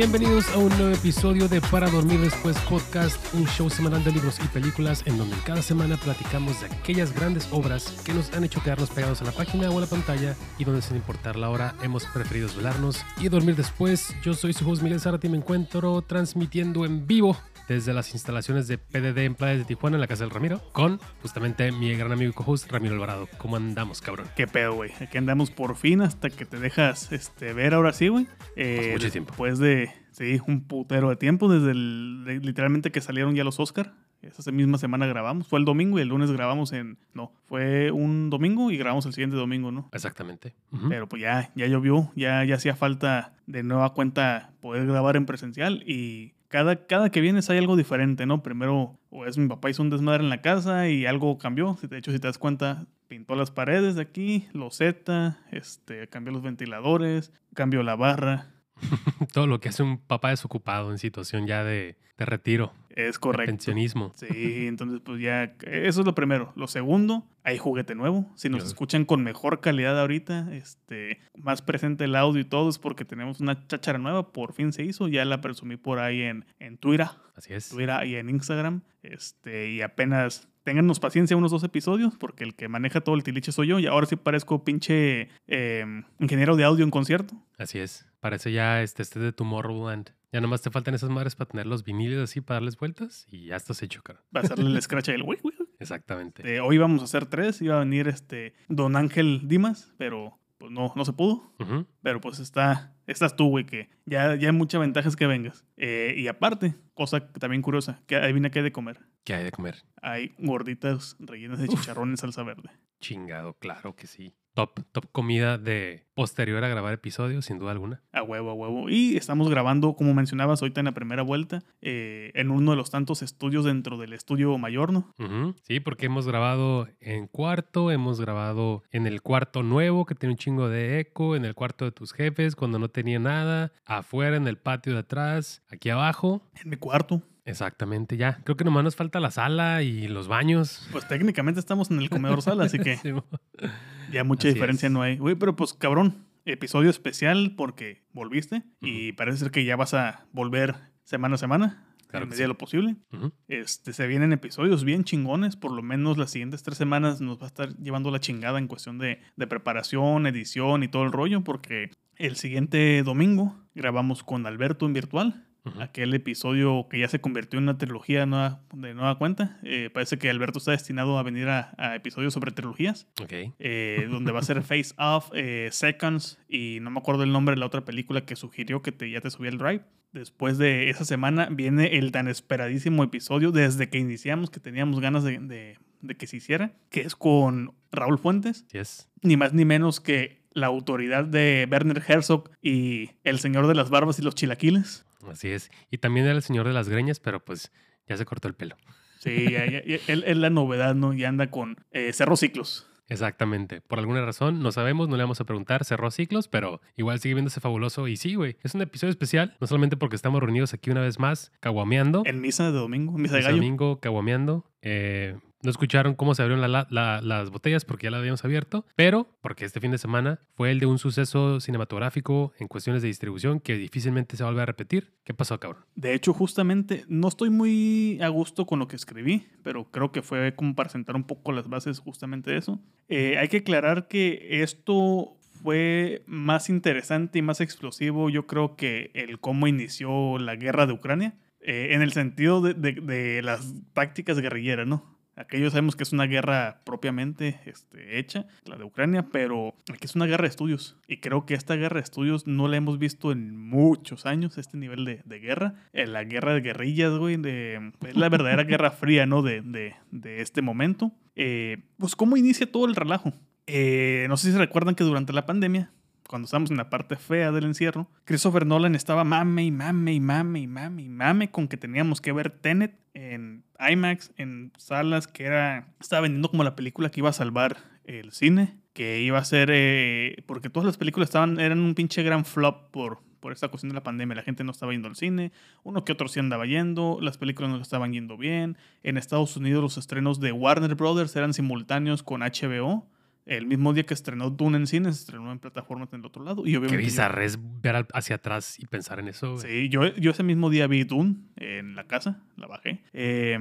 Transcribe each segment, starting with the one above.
Bienvenidos a un nuevo episodio de Para Dormir Después Podcast, un show semanal de libros y películas en donde cada semana platicamos de aquellas grandes obras que nos han hecho quedarnos pegados a la página o a la pantalla y donde sin importar la hora hemos preferido desvelarnos y dormir después. Yo soy su host Miguel Zarate y me encuentro transmitiendo en vivo desde las instalaciones de PDD en Playa de Tijuana en la casa del Ramiro con justamente mi gran amigo y co-host Ramiro Alvarado. ¿Cómo andamos, cabrón? ¿Qué pedo, güey? Aquí andamos por fin hasta que te dejas este, ver ahora sí, güey. Eh, mucho tiempo. Después de, sí, un putero de tiempo, desde el, de- literalmente que salieron ya los Oscar. Esa misma semana grabamos. Fue el domingo y el lunes grabamos en... No, fue un domingo y grabamos el siguiente domingo, ¿no? Exactamente. Pero pues ya, ya llovió, ya, ya hacía falta de nueva cuenta poder grabar en presencial y cada, cada que vienes hay algo diferente, ¿no? Primero, o es mi papá hizo un desmadre en la casa y algo cambió. De hecho, si te das cuenta, pintó las paredes de aquí, loseta, este, cambió los ventiladores, cambió la barra. Todo lo que hace un papá desocupado en situación ya de, de retiro, Es de correcto. pensionismo. Sí, entonces pues ya, eso es lo primero. Lo segundo, hay juguete nuevo. Si nos escuchan con mejor calidad ahorita, este, más presente el audio y todo, es porque tenemos una cháchara nueva, por fin se hizo, ya la presumí por ahí en, en Twitter, Así es. Twitter y en Instagram, este, y apenas... Téngannos paciencia unos dos episodios, porque el que maneja todo el tiliche soy yo, y ahora sí parezco pinche eh, ingeniero de audio en concierto. Así es. Parece ya este, este de Tomorrowland. Ya nomás te faltan esas madres para tener los viniles así para darles vueltas y ya estás hecho, cara. Va a hacerle el scratch ahí, güey, güey. Exactamente. Este, hoy íbamos a hacer tres, iba a venir este Don Ángel Dimas, pero pues no, no se pudo. Pero pues está, estás tú, güey, que ya, ya hay muchas ventajas que vengas. Eh, y aparte, cosa también curiosa, que adivina qué hay de comer. ¿Qué hay de comer? Hay gorditas rellenas de chicharrón en salsa verde. Chingado, claro que sí. Top, top comida de posterior a grabar episodios, sin duda alguna. A huevo, a huevo. Y estamos grabando, como mencionabas ahorita en la primera vuelta, eh, en uno de los tantos estudios dentro del estudio mayor, ¿no? Sí, porque hemos grabado en cuarto, hemos grabado en el cuarto nuevo que tiene un chingo de eco, en el cuarto de tus jefes cuando no tenía nada, afuera en el patio de atrás, aquí abajo. En mi cuarto. Exactamente, ya. Creo que nomás nos falta la sala y los baños. Pues técnicamente estamos en el comedor sala, así que Sí, ya mucha Así diferencia es. no hay. Güey, pero pues cabrón, episodio especial porque volviste y parece ser que ya vas a volver semana a semana. Claro en medida de lo posible. Este, se vienen episodios bien chingones, por lo menos las siguientes tres semanas nos va a estar llevando la chingada en cuestión de, de preparación, edición y todo el rollo, porque el siguiente domingo grabamos con Alberto en virtual. Aquel episodio que ya se convirtió en una trilogía nueva, de nueva cuenta. Eh, parece que Alberto está destinado a venir a, a episodios sobre trilogías, Ok. eh, donde va a ser Face Off, eh, Seconds y no me acuerdo el nombre de la otra película que sugirió que te, ya te subí el drive. Después de esa semana viene el tan esperadísimo episodio desde que iniciamos, que teníamos ganas de, de- de que se hiciera, que es con Raúl Fuentes, Así es. ni más ni menos que la autoridad de Werner Herzog y el señor de las barbas y los chilaquiles. Así es. Y también era el señor de las greñas, pero pues ya se cortó el pelo. Sí, ya- ya- ya- él es la novedad, ¿no? Y anda con eh, Cerro Ciclos. Exactamente. Por alguna razón, no sabemos, no le vamos a preguntar, cerró ciclos, pero igual sigue viéndose fabuloso. Y sí, güey, es un episodio especial, no solamente porque estamos reunidos aquí una vez más, caguameando. En misa de domingo, misa de gallo. domingo, caguameando. Eh, no escucharon cómo se abrieron la- la- la- las botellas porque ya las habíamos abierto, pero porque este fin de semana fue el de un suceso cinematográfico en cuestiones de distribución que difícilmente se vuelve a repetir. ¿Qué pasó, cabrón? De hecho, justamente, no estoy muy a gusto con lo que escribí, pero creo que fue como para sentar un poco las bases justamente de eso. Eh, hay que aclarar que esto fue más interesante y más explosivo, yo creo que el cómo inició la guerra de Ucrania, eh, en el sentido de, de- de las tácticas guerrilleras, ¿no? Aquello sabemos que es una guerra propiamente este, hecha, la de Ucrania, pero aquí es una guerra de estudios. Y creo que esta guerra de estudios no la hemos visto en muchos años, este nivel de, de guerra. Eh, la guerra de guerrillas, güey, de, es la verdadera guerra fría, ¿no? De, de- de este momento. Eh, pues, ¿cómo inicia todo el relajo? Eh, no sé si se recuerdan que durante la pandemia cuando estábamos en la parte fea del encierro, Christopher Nolan estaba mame y mame y mame y mame y mame con que teníamos que ver Tenet en IMAX, en salas que era, estaba vendiendo como la película que iba a salvar el cine, que iba a ser, eh, porque todas las películas estaban, eran un pinche gran flop por, por esta cuestión de la pandemia. La gente no estaba yendo al cine, uno que otro sí andaba yendo, las películas no estaban yendo bien. En Estados Unidos los estrenos de Warner Brothers eran simultáneos con HBO. El mismo día que estrenó Dune en cine, se estrenó en plataformas en el otro lado. Y Qué obviamente yo- bizarra es ver hacia atrás y pensar en eso. güey. Sí, yo, yo ese mismo día vi Dune en la casa, la bajé. Eh,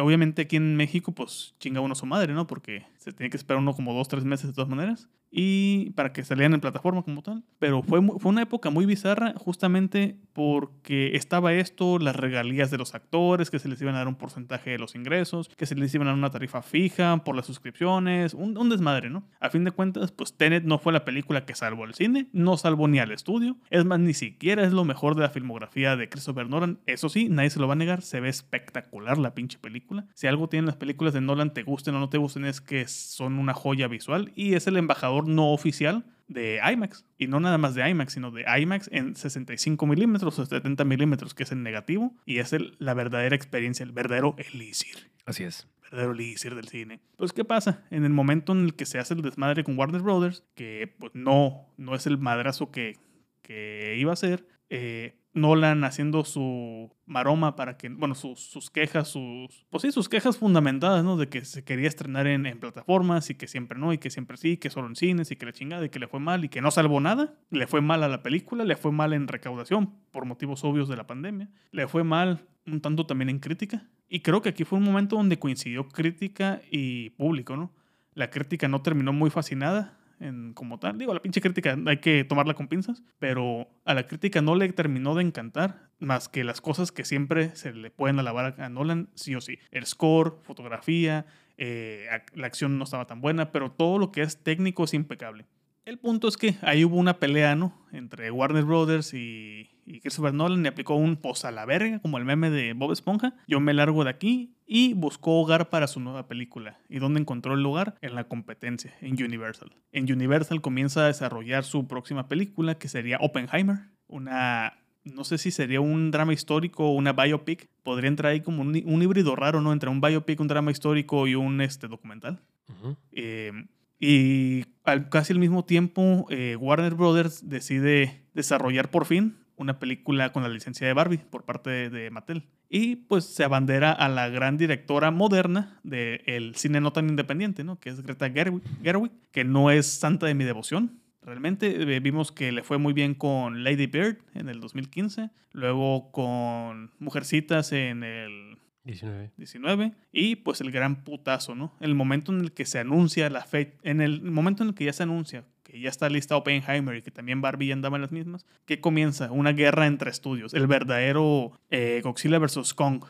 obviamente aquí en México, pues chinga uno su madre, ¿no? Porque se tiene que esperar uno como dos, tres meses de todas maneras. Y para que salieran en plataforma como tal. Pero fue, fue una época muy bizarra justamente porque estaba esto, las regalías de los actores, que se les iban a dar un porcentaje de los ingresos, que se les iban a dar una tarifa fija por las suscripciones, un, un desmadre, ¿no? A fin de cuentas, pues Tenet no fue la película que salvó al cine, no salvó ni al estudio. Es más, ni siquiera es lo mejor de la filmografía de Christopher Nolan. Eso sí, nadie se lo va a negar, se ve espectacular la pinche película. Si algo tienen las películas de Nolan, te gusten o no te gusten, es que son una joya visual y es el embajador no oficial de IMAX. Y no nada más de IMAX, sino de IMAX en 65 milímetros o 70 milímetros, que es el negativo. Y es el- la verdadera experiencia, el verdadero elixir Así es. verdadero elixir del cine. Pues, ¿qué pasa? En el momento en el que se hace el desmadre con Warner Brothers, que pues no, no es el madrazo que, que iba a ser, eh, Nolan haciendo su maroma para que, bueno, sus, sus quejas, sus, pues sí, sus quejas fundamentadas, ¿no? De que se quería estrenar en, en plataformas y que siempre no, y que siempre sí, que solo en cines y que la chingada y que le fue mal y que no salvó nada. Le fue mal a la película, le fue mal en recaudación por motivos obvios de la pandemia, le fue mal un tanto también en crítica. Y creo que aquí fue un momento donde coincidió crítica y público, ¿no? La crítica no terminó muy fascinada en, como tal. Digo, la pinche crítica hay que tomarla con pinzas, pero a la crítica no le terminó de encantar más que las cosas que siempre se le pueden alabar a Nolan, sí o sí. El score, fotografía, eh, la acción no estaba tan buena, pero todo lo que es técnico es impecable. El punto es que ahí hubo una pelea, ¿no? Entre Warner Brothers y, y Christopher Nolan y aplicó un pos a la verga, como el meme de Bob Esponja. Yo me largo de aquí y buscó hogar para su nueva película. ¿Y dónde encontró el lugar? En la competencia, en Universal. En Universal comienza a desarrollar su próxima película, que sería Oppenheimer. Una, no sé si sería un drama histórico o una biopic. Podría entrar ahí como un, un híbrido raro, ¿no? Entre un biopic, un drama histórico y un este, documental. Eh, y al, casi al mismo tiempo, eh, Warner Brothers decide desarrollar por fin una película con la licencia de Barbie por parte de, Mattel. Y pues se abandera a la gran directora moderna del cine no tan independiente, ¿no? Que es Greta Gerwig, Gerwig, que no es santa de mi devoción. Realmente eh, vimos que le fue muy bien con Lady Bird en el 2015, luego con Mujercitas en el 19. 19 y pues el gran putazo, ¿no? El momento en el que se anuncia la fecha, en el momento en el que ya se anuncia que ya está lista Oppenheimer y que también Barbie ya andaba en las mismas, que comienza una guerra entre estudios, el verdadero eh, Godzilla versus Kong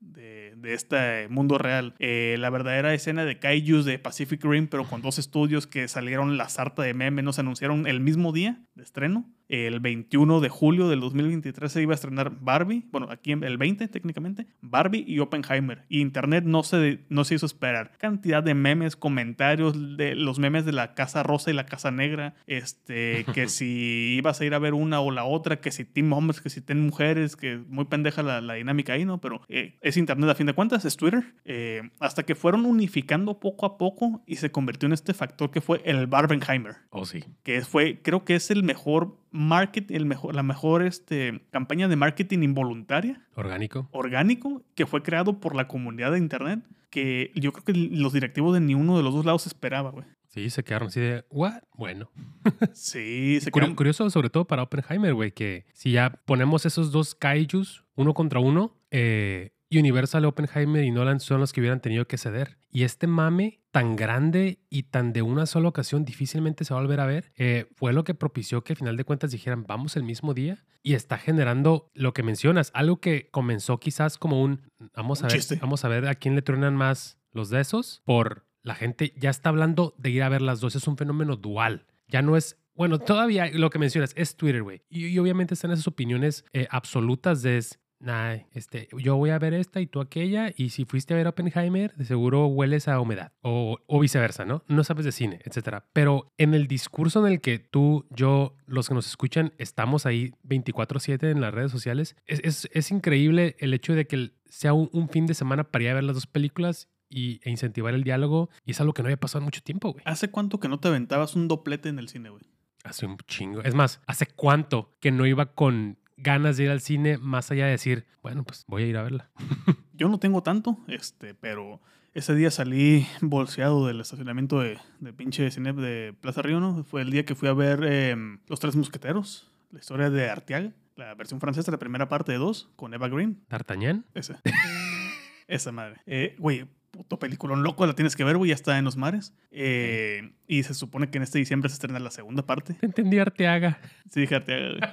de, de este mundo real, Eh, la verdadera escena de Kaijus de Pacific Rim, pero con dos estudios que salieron la sarta de memes, nos anunciaron el mismo día de estreno. El 21 de julio del 2023 se iba a estrenar Barbie, bueno, aquí el 20 técnicamente, Barbie y Oppenheimer. Y Internet no se, no se hizo esperar. Cantidad de memes, comentarios de los memes de la Casa Rosa y la Casa Negra, este, que si ibas a ir a ver una o la otra, que si team hombres, que si team mujeres, que muy pendeja la, la dinámica ahí, ¿no? Pero eh, es Internet a fin de cuentas, es Twitter. Eh, hasta que fueron unificando poco a poco y se convirtió en este factor que fue el Barbenheimer Oh, sí. que fue, creo que es el mejor market, el mejor, la mejor este, campaña de marketing involuntaria, Orgánico. orgánico, que fue creado por la comunidad de internet, que yo creo que los directivos de ni uno de los dos lados esperaba, güey. Sí, se quedaron así de, ¿what? Bueno. Sí, se creó. curioso, sobre todo para Oppenheimer, güey, que si ya ponemos esos dos kaijus uno contra uno, eh, Universal, Oppenheimer y Nolan son los que hubieran tenido que ceder. Y este mame tan grande y tan de una sola ocasión difícilmente se va a volver a ver, eh, fue lo que propició que al final de cuentas dijeran, vamos el mismo día. Y está generando lo que mencionas, algo que comenzó quizás como un, vamos a Un ver, chiste. vamos a ver a quién le truenan más los de esos, por la gente ya está hablando de ir a ver las dos, es un fenómeno dual. Ya no es bueno, todavía lo que mencionas es Twitter, güey. Y, y obviamente están esas opiniones eh, absolutas de es, nah, este, yo voy a ver esta y tú aquella, y si fuiste a ver Oppenheimer, de seguro hueles a humedad, o, o viceversa, ¿no? No sabes de cine, etcétera. Pero en el discurso en el que tú, yo, los que nos escuchan, estamos ahí 24/7 en las redes sociales, es, es- es increíble el hecho de que sea un, un fin de semana para ir a ver las dos películas y, e incentivar el diálogo, y es algo que no había pasado en mucho tiempo, güey. ¿Hace cuánto que no te aventabas un doplete en el cine, güey? Hace un chingo. Es más, ¿hace cuánto que no iba con ganas de ir al cine más allá de decir, bueno, pues voy a ir a verla? Yo no tengo tanto, este, pero ese día salí bolseado del estacionamiento de, de pinche cine de Plaza Río, ¿no? Fue el día que fui a ver eh, Los Tres Mosqueteros, la historia de Arteaga, la versión francesa, la primera parte de dos, con Eva Green. ¿D'Artagnan? Esa. Esa madre. Eh, Güey, puto peliculón loco, la tienes que ver, güey, ya está en los mares. Eh, y se supone que en este diciembre se estrena la segunda parte. Te entendí, Arteaga. Sí, fíjate. güey.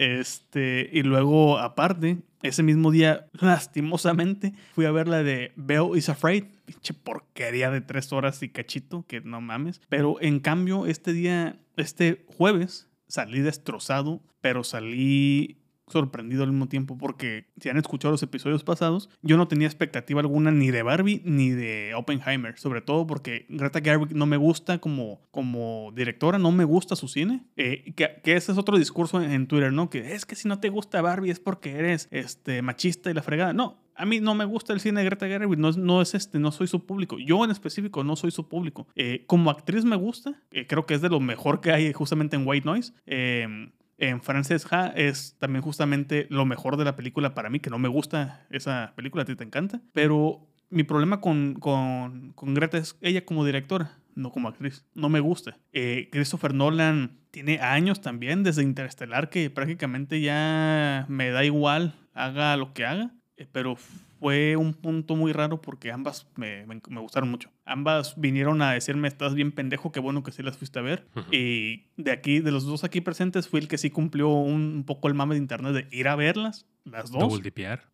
Este, y luego, aparte, ese mismo día, lastimosamente, fui a ver la de Belle is Afraid. Pinche porquería de tres horas y cachito, que no mames. Pero en cambio, este día, este jueves, salí destrozado, pero salí sorprendido al mismo tiempo porque si han escuchado los episodios pasados, yo no tenía expectativa alguna ni de Barbie ni de Oppenheimer, sobre todo porque Greta Gerwig no me gusta como, como directora, no me gusta su cine, eh, que, que ese es otro discurso en, Twitter, ¿no? Que es que si no te gusta Barbie es porque eres este, machista y la fregada. No, a mí no me gusta el cine de Greta Gerwig, no, es- no es este, no soy su público. Yo en específico no soy su público. Eh, como actriz me gusta, eh, creo que es de lo mejor que hay justamente en White Noise. Eh, en Frances Ha es también justamente lo mejor de la película para mí, que no me gusta esa película, a ti te encanta. Pero mi problema con, con, con Greta es ella como directora, no como actriz. No me gusta. Eh, Christopher Nolan tiene años también, desde Interestelar, que prácticamente ya me da igual, haga lo que haga. Eh, pero fue un punto muy raro porque ambas me, me- me gustaron mucho. Ambas vinieron a decirme, estás bien pendejo, qué bueno que sí las fuiste a ver. Y de aquí, de los dos aquí presentes, fui el que sí cumplió un, un poco el mame de internet de ir a verlas, las dos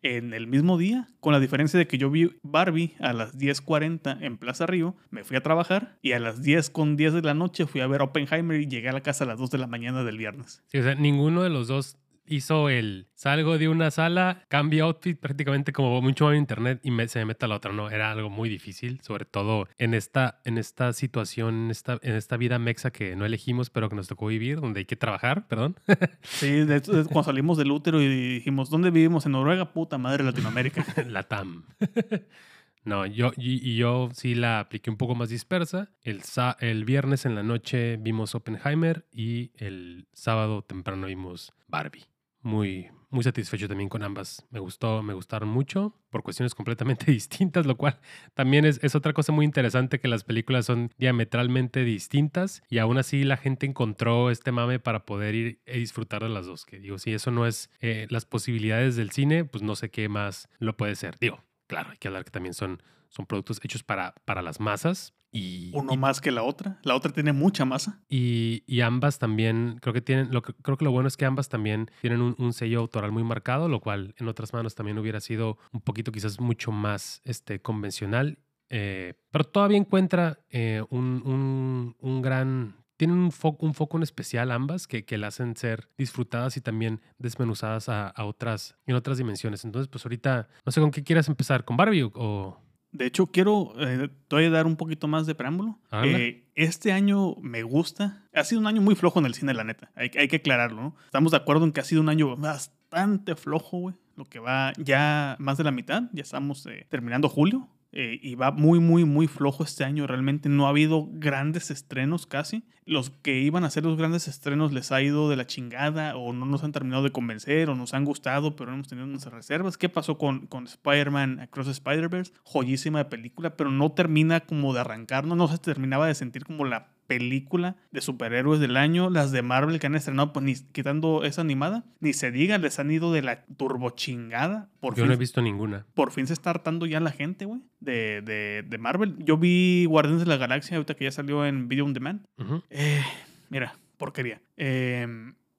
en el mismo día, con la diferencia de que yo vi Barbie a las 10.40 en Plaza Río, me fui a trabajar y a las 10 con 10 de la noche fui a ver Oppenheimer y llegué a la casa a las 2 de la mañana del viernes. Sí, o sea, ninguno de los dos hizo el salgo de una sala, cambio outfit prácticamente como mucho en internet y me, se me mete a la otra. No, era algo muy difícil, sobre todo en esta, en esta situación, en esta, en esta vida mexa que no elegimos, pero que nos tocó vivir, donde hay que trabajar, perdón. Sí, de hecho, cuando salimos del útero y dijimos, ¿dónde vivimos? En Noruega, puta madre, Latinoamérica. la TAM. No, yo y, y yo sí la apliqué un poco más dispersa. El, el viernes en la noche vimos Oppenheimer y el sábado temprano vimos Barbie. Muy, muy satisfecho también con ambas. Me gustó, me gustaron mucho por cuestiones completamente distintas, lo cual también es, es otra cosa muy interesante que las películas son diametralmente distintas y aún así la gente encontró este mame para poder ir y disfrutar de las dos. Que digo, si eso no es eh, las posibilidades del cine, pues no sé qué más lo puede ser. Digo, claro, hay que hablar que también son, son productos hechos para, para las masas y, Uno y- más que la otra. La otra tiene mucha masa. y, y ambas también, creo que tienen, lo que, creo que lo bueno es que ambas también tienen un, un sello autoral muy marcado, lo cual en otras manos también hubiera sido un poquito quizás mucho más este, convencional. eh, pero todavía encuentra eh, un, un- un gran... Tienen un foco, un foco en especial ambas que, que la hacen ser disfrutadas y también desmenuzadas a, a otras, en otras dimensiones. Entonces, pues ahorita, no sé con qué quieras empezar, con Barbie o... De hecho, quiero eh, te voy a dar un poquito más de preámbulo. Eh, este año me gusta. Ha sido un año muy flojo en el cine, la neta. Hay, hay que aclararlo, ¿no? Estamos de acuerdo en que ha sido un año bastante flojo, güey. Lo que va ya más de la mitad. Ya estamos eh, terminando julio. Eh, y va muy, muy, muy flojo este año. Realmente no ha habido grandes estrenos casi. Los que iban a ser los grandes estrenos les ha ido de la chingada o no nos han terminado de convencer o nos han gustado, pero hemos tenido unas reservas. ¿Qué pasó con, con Spider-Man Across Spider-Verse? Joyísima película, pero no termina como de arrancar, no, no se terminaba de sentir como la película de superhéroes del año. Las de Marvel que han estrenado, pues ni quitando esa animada, ni se diga, les han ido de la turbochingada. Por Yo fin no he visto ninguna. por fin se está hartando ya la gente, güey, de, de, de Marvel. Yo vi Guardianes de la Galaxia ahorita que ya salió en Video On Demand. Ujú. Eh, mira, porquería. Eh,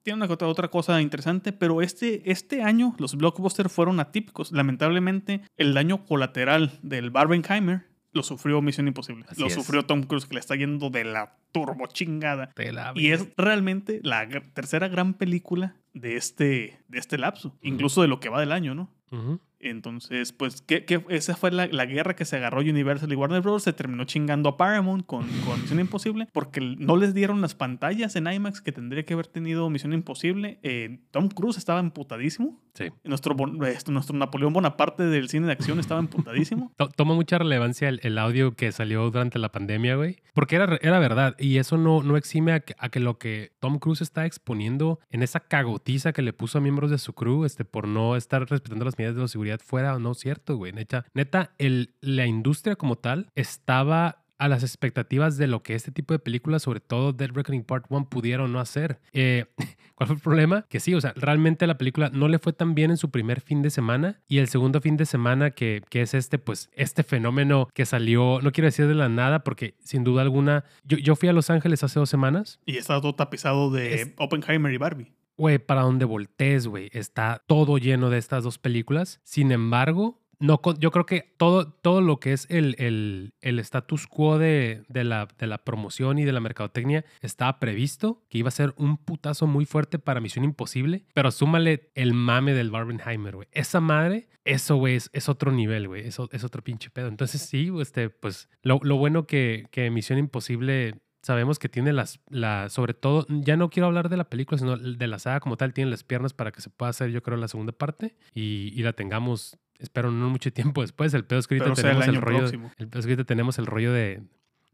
tiene una otra, otra cosa interesante, pero este, este año los blockbusters fueron atípicos. Lamentablemente, el daño colateral del Barbenheimer lo sufrió Misión Imposible. Así lo es. sufrió Tom Cruise, que le está yendo de la turbo chingada. La Y es realmente la tercera gran película de este, de este lapso, incluso de lo que va del año, ¿no? Ujú. Entonces, pues, que, que esa fue la, la guerra que se agarró Universal y Warner Bros. Se terminó chingando a Paramount con, con Misión Imposible porque no les dieron las pantallas en IMAX que tendría que haber tenido Misión Imposible. Eh, Tom Cruise estaba emputadísimo. Sí. Nuestro, esto, nuestro Napoleón Bonaparte del cine de acción estaba emputadísimo. To- Toma mucha relevancia el, el audio que salió durante la pandemia, güey. Porque era, era verdad. Y eso no, no exime a que, a que lo que Tom Cruise está exponiendo en esa cagotiza que le puso a miembros de su crew este, por no estar respetando las medidas de seguridad fuera o no cierto, güey. Neta, neta el, la industria como tal estaba a las expectativas de lo que este tipo de películas, sobre todo Dead Reckoning Part 1, pudieron no hacer. Eh, ¿Cuál fue el problema? Que sí, o sea, realmente la película no le fue tan bien en su primer fin de semana y el segundo fin de semana que, que es este, pues, este fenómeno que salió, no quiero decir de la nada, porque sin duda alguna, yo, yo fui a Los Ángeles hace dos semanas Y estaba todo tapizado de Es- Oppenheimer y Barbie. Güey, para donde voltees, güey, está todo lleno de estas dos películas. Sin embargo, no, yo creo que todo, todo lo que es el, el, el status quo de, de la, de la promoción y de la mercadotecnia estaba previsto que iba a ser un putazo muy fuerte para Misión Imposible, pero súmale el mame del Barbenheimer, güey. Esa madre, eso, güey, es, es otro nivel, güey. Eso es otro pinche pedo. Entonces, sí, este, pues, lo, lo bueno que, que Misión Imposible sabemos que tiene las, la, sobre todo, ya no quiero hablar de la película, sino de la saga como tal, tiene las piernas para que se pueda hacer, yo creo, la segunda parte y, y la tengamos, espero, no mucho tiempo después. El pedo es el tenemos el, año rollo, próximo. el pedo es ahorita tenemos el rollo de,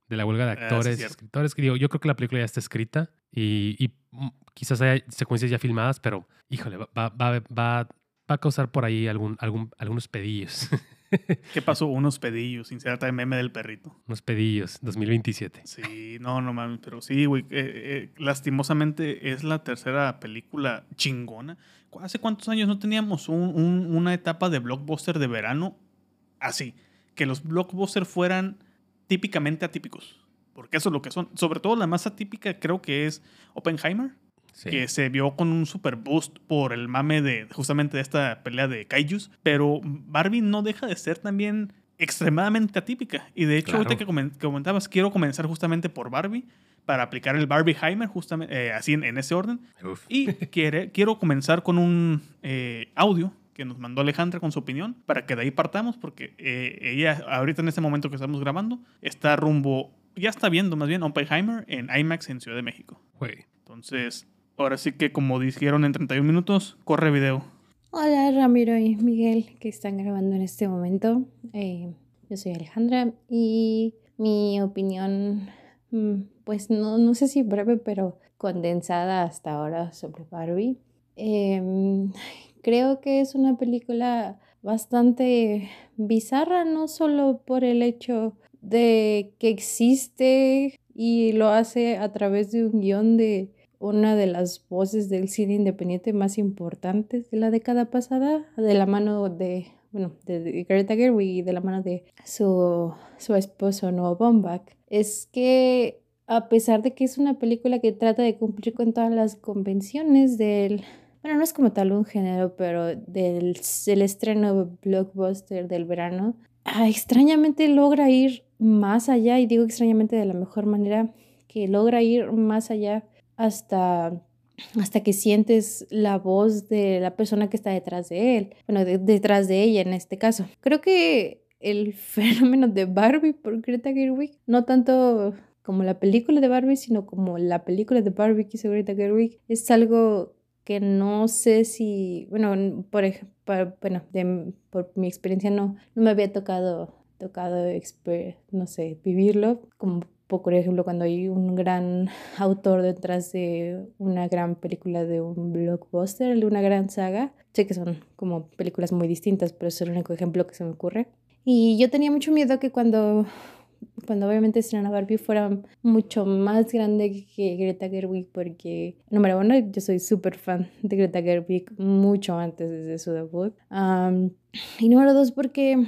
de la huelga de Ah, actores cierto. escritores. Que digo, yo creo que la película ya está escrita y, y, quizás haya secuencias ya filmadas, pero híjole, va, va, va, va, va a causar por ahí algún, algún, algunos pedillos. ¿Qué pasó? Unos pedillos, insérate el meme del perrito. unos pedillos, 2027. Sí, no, no mames, pero sí, güey. eh, eh, lastimosamente es la tercera película chingona. ¿Cu- ¿Hace cuántos años no teníamos un- un- una etapa de blockbuster de verano así? Que los blockbusters fueran típicamente atípicos. Porque eso es lo que son. Sobre todo la más atípica creo que es Oppenheimer. Sí. que se vio con un super boost por el mame de justamente de esta pelea de kaijus, pero Barbie no deja de ser también extremadamente atípica. Y de hecho, Claro. ahorita que comen- que comentabas, quiero comenzar justamente por Barbie para aplicar el Barbieheimer, justamente eh, así en, en ese orden. Uf. Y quiere, quiero comenzar con un eh, audio que nos mandó Alejandra con su opinión, para que de ahí partamos, porque eh, ella, ahorita en este momento que estamos grabando, está rumbo, ya está viendo más bien Oppenheimer en IMAX en Ciudad de México. Entonces, ahora sí que como dijeron en 31 minutos, corre video. Hola Ramiro y Miguel que están grabando en este momento. Eh, yo soy Alejandra y mi opinión, mm, pues no, no sé si breve, pero condensada hasta ahora sobre Barbie. Em, creo que es una película bastante bizarra, no solo por el hecho de que existe y lo hace a través de un guion de una de las voces del cine independiente más importantes de la década pasada, de la mano de, bueno, de, Greta Gerwig y de la mano de su, su esposo Noah Baumbach, es que a pesar de que es una película que trata de cumplir con todas las convenciones del, bueno, no es como tal un género, pero del, del estreno blockbuster del verano, ah, extrañamente logra ir más allá, y digo extrañamente de la mejor manera, que logra ir más allá hasta, hasta que sientes la voz de la persona que está detrás de él, bueno, de- detrás de ella en este caso. Creo que el fenómeno de Barbie por Greta Gerwig, no tanto como la película de Barbie, sino como la película de Barbie que hizo Greta Gerwig, es algo que no sé si, bueno, por bueno, por mi experiencia no, no me había tocado, tocado, no sé, vivirlo, como por ejemplo cuando hay un gran autor detrás de una gran película de un blockbuster, de una gran saga. Sé que son como películas muy distintas, pero es el único ejemplo que se me ocurre. Y yo tenía mucho miedo que cuando, cuando obviamente estrenara Barbie fuera mucho más grande que Greta Gerwig, porque, número uno, yo soy súper fan de Greta Gerwig mucho antes de su debut. Am, y número dos, porque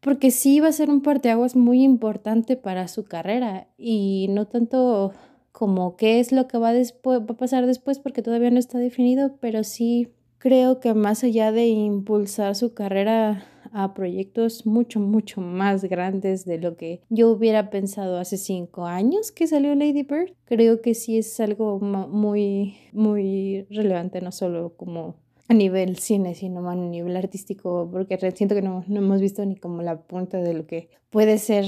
porque sí va a ser un parteaguas muy importante para su carrera y no tanto como qué es lo que va, va a pasar después porque todavía no está definido, pero sí creo que más allá de impulsar su carrera a proyectos mucho, mucho más grandes de lo que yo hubiera pensado hace cinco años que salió Lady Bird. Creo que sí es algo muy, muy relevante, no solo como a nivel cine, sino a nivel artístico, porque siento que no, no hemos visto ni como la punta de lo que puede ser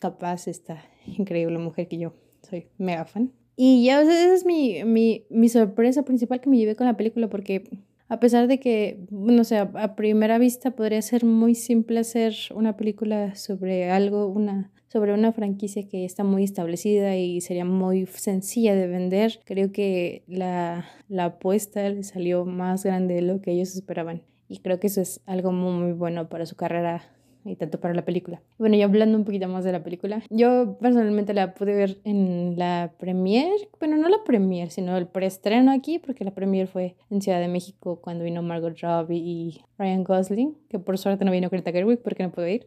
capaz esta increíble mujer que yo soy mega fan. Y ya, esa es mi, mi, mi sorpresa principal que me llevé con la película, porque a pesar de que, no sé, a primera vista podría ser muy simple hacer una película sobre algo, una, sobre una franquicia que está muy establecida y sería muy sencilla de vender, creo que la, la apuesta le salió más grande de lo que ellos esperaban. Y creo que eso es algo muy, muy bueno para su carrera y tanto para la película. Bueno, ya hablando un poquito más de la película, yo personalmente la pude ver en la premiere, bueno, no la premiere, sino el preestreno aquí, porque la premiere fue en Ciudad de México cuando vino Margot Robbie y Ryan Gosling, que por suerte no vino Greta Gerwig porque no pudo ir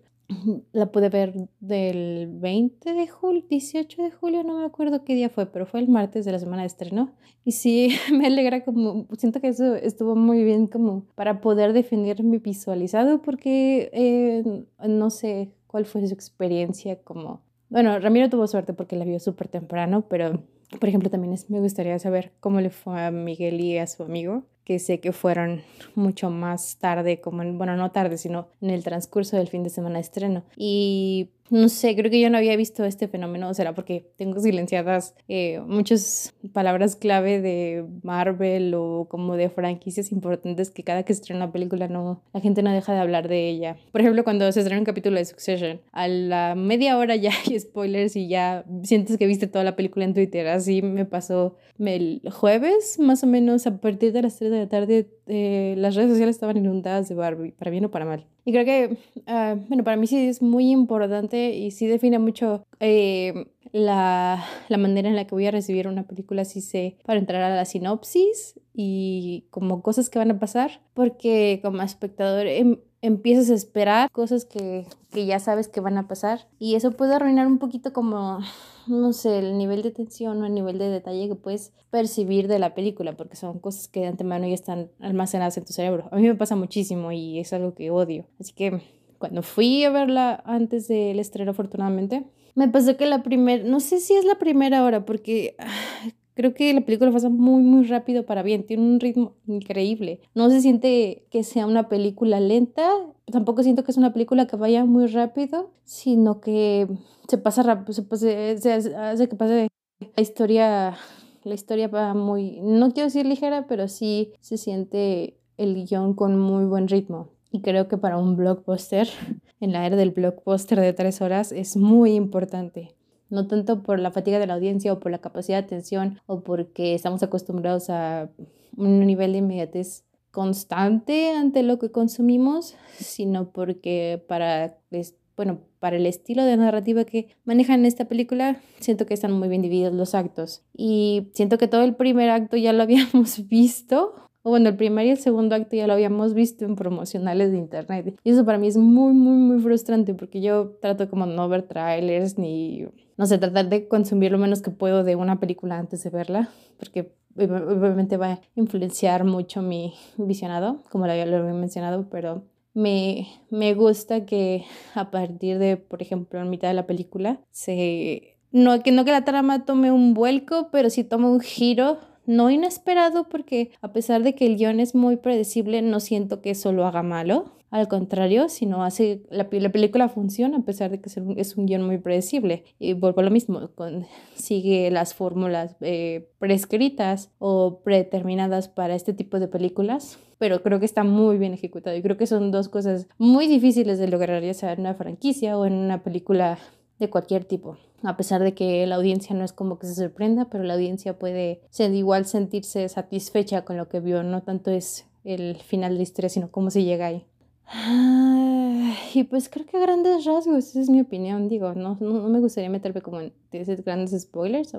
la pude ver del 20 de julio, 18 de julio, no me acuerdo qué día fue, pero fue el martes de la semana de estreno. Y sí, me alegra como, siento que eso estuvo muy bien como para poder definir mi visualizado, porque eh, no sé cuál fue su experiencia como... Bueno, Ramiro tuvo suerte porque la vio súper temprano, pero por ejemplo también me gustaría saber cómo le fue a Miguel y a su amigo que sé que fueron mucho más tarde, como en, bueno, no tarde, sino en el transcurso del fin de semana de estreno. Y no sé, creo que yo no había visto este fenómeno, o será porque tengo silenciadas eh, muchas palabras clave de Marvel o como de franquicias importantes que cada que se estrena una película no, la gente no deja de hablar de ella. Por ejemplo, cuando se estrena un capítulo de Succession, a la media hora ya hay spoilers y ya sientes que viste toda la película en Twitter. Así me pasó el jueves, más o menos a partir de las 3 de la tarde, eh, las redes sociales estaban inundadas de Barbie, para bien o para mal. Y creo que, ah, bueno, para mí sí es muy importante y sí define mucho eh, la, la, manera en la que voy a recibir una película, si sé, para entrar a la sinopsis y como cosas que van a pasar, porque como espectador em, empiezas a esperar cosas que, que ya sabes que van a pasar y eso puede arruinar un poquito como no sé, el nivel de tensión o el nivel de detalle que puedes percibir de la película, porque son cosas que de antemano ya están almacenadas en tu cerebro. A mí me pasa muchísimo y es algo que odio. Así que cuando fui a verla antes del estreno, afortunadamente, me pasó que la primera, no sé si es la primera hora, porque ah, Creo que la película pasa muy, muy rápido para bien. Tiene un ritmo increíble. No se siente que sea una película lenta. Tampoco siento que es una película que vaya muy rápido, sino que se pasa rápido. Se, se hace que pase la historia. La historia va muy. No quiero decir ligera, pero sí se siente el guion con muy buen ritmo. Y creo que para un blockbuster, en la era del blockbuster de tres horas, es muy importante no tanto por la fatiga de la audiencia o por la capacidad de atención o porque estamos acostumbrados a un nivel de inmediatez constante ante lo que consumimos, sino porque para, bueno, para el estilo de narrativa que manejan en esta película, siento que están muy bien divididos los actos. Y siento que todo el primer acto ya lo habíamos visto o bueno, el primer y el segundo acto ya lo habíamos visto en promocionales de internet. Y eso para mí es muy, muy, muy frustrante porque yo trato como no ver trailers ni, no sé, tratar de consumir lo menos que puedo de una película antes de verla, porque obviamente va a influenciar mucho mi visionado, como lo había mencionado, pero me, me gusta que a partir de, por ejemplo, en mitad de la película, se... No que, no que la trama tome un vuelco, pero sí tome un giro no inesperado porque a pesar de que el guion es muy predecible, no siento que eso lo haga malo. Al contrario, sino hace la, la película funciona a pesar de que es un, es un guion muy predecible. Y vuelvo a lo mismo, con, sigue las fórmulas eh, prescritas o predeterminadas para este tipo de películas pero creo que está muy bien ejecutado y creo que son dos cosas muy difíciles de lograr ya sea en una franquicia o en una película de cualquier tipo. A pesar de que la audiencia no es como que se sorprenda, pero la audiencia puede ser igual sentirse satisfecha con lo que vio. No tanto es el final de la historia, sino cómo se llega ahí. y pues creo que grandes rasgos, esa es mi opinión, digo, no, no, me gustaría meterme como en grandes spoilers,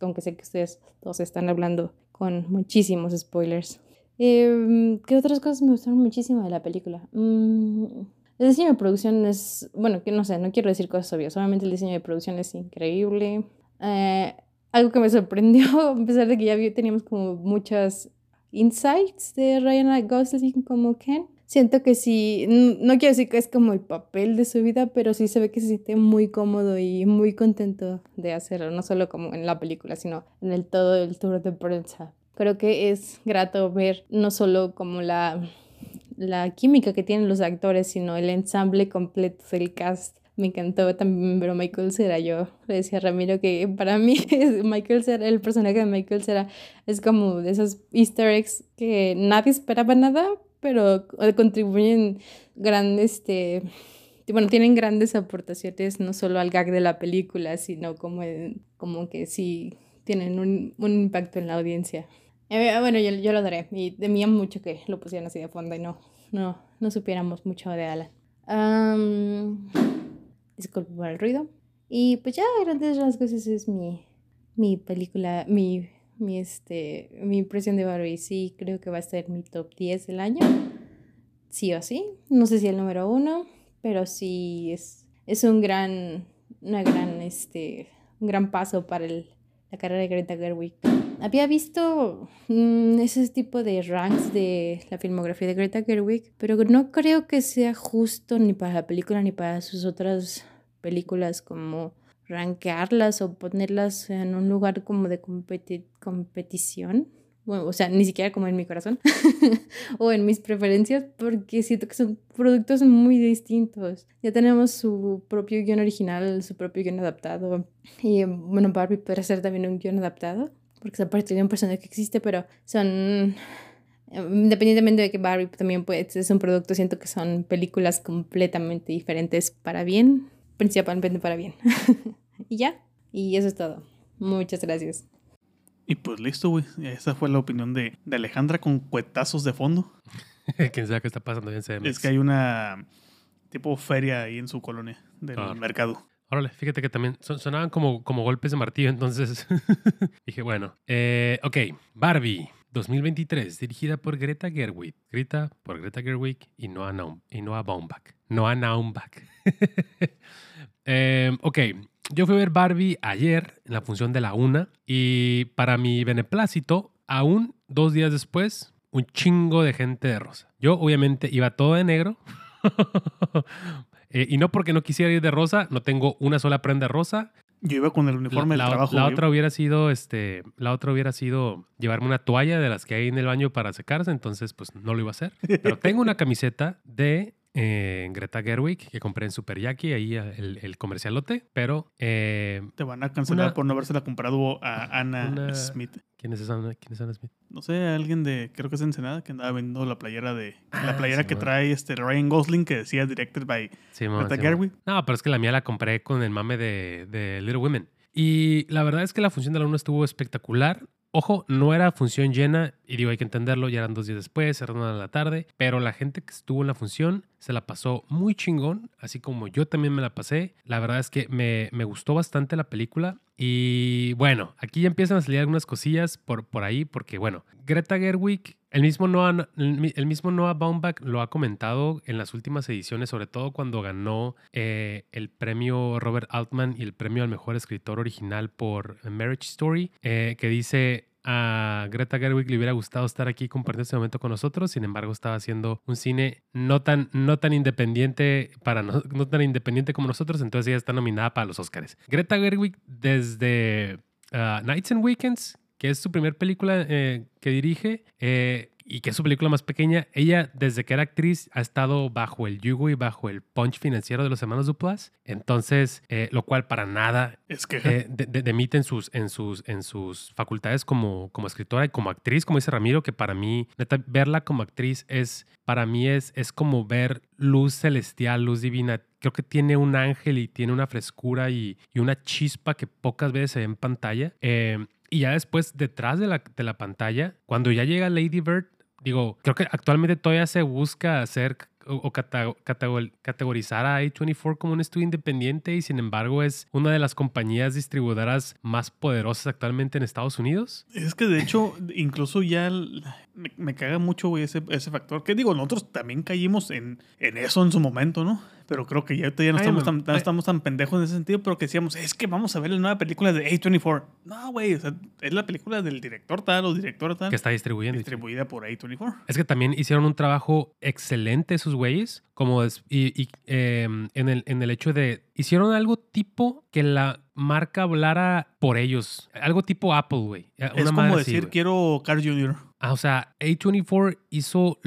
aunque sé que ustedes todos están hablando con muchísimos spoilers. Em, ¿Qué otras cosas me gustaron muchísimo de la película? Mm, el diseño de producción es, bueno, que no sé, no quiero decir cosas obvias, solamente el diseño de producción es increíble. Eh, algo que me sorprendió, a pesar de que ya teníamos como muchas insights de Ryan Gosling como Ken, siento que sí, n- no quiero decir que es como el papel de su vida, pero sí se ve que se siente muy cómodo y muy contento de hacerlo, no solo como en la película, sino en el todo el tour de prensa. Creo que es grato ver no solo como la, la química que tienen los actores, sino el ensamble completo del cast. Me encantó también ver a Michael Cera. Yo le decía a Ramiro que para mí Michael Cera, el personaje de Michael Cera es como de esos easter eggs que nadie esperaba nada, pero contribuyen grandes, este, bueno, tienen grandes aportaciones no solo al gag de la película, sino como, como que sí tienen un, un impacto en la audiencia. Eh, bueno, yo, yo lo daré. Y temía mucho que lo pusieran así de fondo y no, no, no supiéramos mucho de Alan. Am, disculpe por el ruido. Y pues ya, grandes rasgos, esa es mi, mi película, mi, mi, este, mi impresión de Barbie. Sí, creo que va a ser mi top 10 del año. Sí o sí. No sé si el número uno, pero sí es, es un gran, una gran, este, un gran paso para el, la carrera de Greta Gerwig. Había visto mm, ese tipo de ranks de la filmografía de Greta Gerwig, pero no creo que sea justo ni para la película ni para sus otras películas como rankearlas o ponerlas en un lugar como de competi- competición. O sea, ni siquiera como en mi corazón o en mis preferencias, porque siento que son productos muy distintos. Ya tenemos su propio guion original, su propio guion adaptado. Y bueno, Barbie puede ser también un guion adaptado, porque es parte de un personaje que existe, pero son eh, Independientemente de que Barbie también puede, es un producto, siento que son películas completamente diferentes para bien, principalmente para bien. y ya, y eso es todo. Muchas gracias. Y pues listo, güey. Esa fue la opinión de, de Alejandra con cuetazos de fondo. Quién sabe qué está pasando en CMX. Es que hay una tipo feria ahí en su colonia del Ah. mercado. Órale, fíjate que también son- sonaban como, como golpes de martillo, entonces dije, bueno. Eh, ok, Barbie 2023, dirigida por Greta Gerwig. Greta por Greta Gerwig y Noah, Naum, y Noah Baumbach. Noah Naumbach. Eh, ok, yo fui a ver Barbie ayer en la función de la una y para mi beneplácito, aún dos días después, un chingo de gente de rosa. Yo obviamente iba todo de negro. Eh, y no porque no quisiera ir de rosa, no tengo una sola prenda rosa. Yo iba con el uniforme la, del la- trabajo. la otra hubiera sido, este, la otra hubiera sido llevarme una toalla de las que hay en el baño para secarse, entonces pues no lo iba a hacer. Pero tengo una camiseta de eh, Greta Gerwig que compré en Super Jackie, ahí el, el comercialote, pero eh, Te van a cancelar Una- por no habérsela comprado a Ana Una- Smith. ¿quién es Ana, quién es Ana Smith? No sé, alguien de, creo que es Ensenada, que andaba vendiendo la playera de. Ah, la playera que trae este Ryan Gosling que decía Directed by Greta Simón. Gerwig. No, pero es que la mía la compré con el mame de, de Little Women. Y la verdad es que la función de la 1 estuvo espectacular. Ojo, no era función llena, y digo, hay que entenderlo, ya eran dos días después, eran una de la tarde, pero la gente que estuvo en la función se la pasó muy chingón, así como yo también me la pasé. La verdad es que me, me gustó bastante la película. Y bueno, aquí ya empiezan a salir algunas cosillas por, por ahí, porque bueno, Greta Gerwig, el mismo, Noah, el mi- el mismo Noah Baumbach lo ha comentado en las últimas ediciones, sobre todo cuando ganó eh, el premio Robert Altman y el premio al mejor escritor original por Marriage Story, eh, que dice a Greta Gerwig le hubiera gustado estar aquí compartiendo este momento con nosotros, sin embargo estaba haciendo un cine no tan, no tan independiente para no, no tan independiente como nosotros, entonces ella está nominada para los Oscars. Greta Gerwig desde ah, Nights and Weekends, que es su primer película eh, que dirige, eh, y que es su película más pequeña, ella desde que era actriz ha estado bajo el yugo y bajo el punch financiero de los hermanos Duplass, entonces, eh, lo cual para nada Es que. eh, de- de- demite en sus, en sus, en sus facultades como, como escritora y como actriz, como dice Ramiro, que para mí, neta, verla como actriz es, para mí es, es como ver luz celestial, luz divina. Creo que tiene un ángel y tiene una frescura y, y una chispa que pocas veces se ve en pantalla. Eh, y ya después, detrás de la, de la pantalla, cuando ya llega Lady Bird, digo, creo que actualmente todavía se busca hacer o, categorizar a A24 como un estudio independiente y sin embargo es una de las compañías distribuidoras más poderosas actualmente en Estados Unidos. Es que de hecho, incluso ya, me, caga mucho, ese, ese factor. Que digo, nosotros también caímos en, en eso en su momento, ¿no? Pero creo que ya, ya no, estamos, tan, no estamos tan pendejos en ese sentido, pero que decíamos, es que vamos a ver la nueva película de A24. No, güey, o sea, es la película del director tal o directora tal, Que está distribuyendo. distribuida por A24. Es que también hicieron un trabajo excelente esos güeyes, como es- y, y, eh, en, el, en el hecho de hicieron algo tipo que la marca hablara por ellos, algo tipo Apple, güey. Es Una como así, decir, quiero Carl Jr. Ah, o sea, A24 hizo,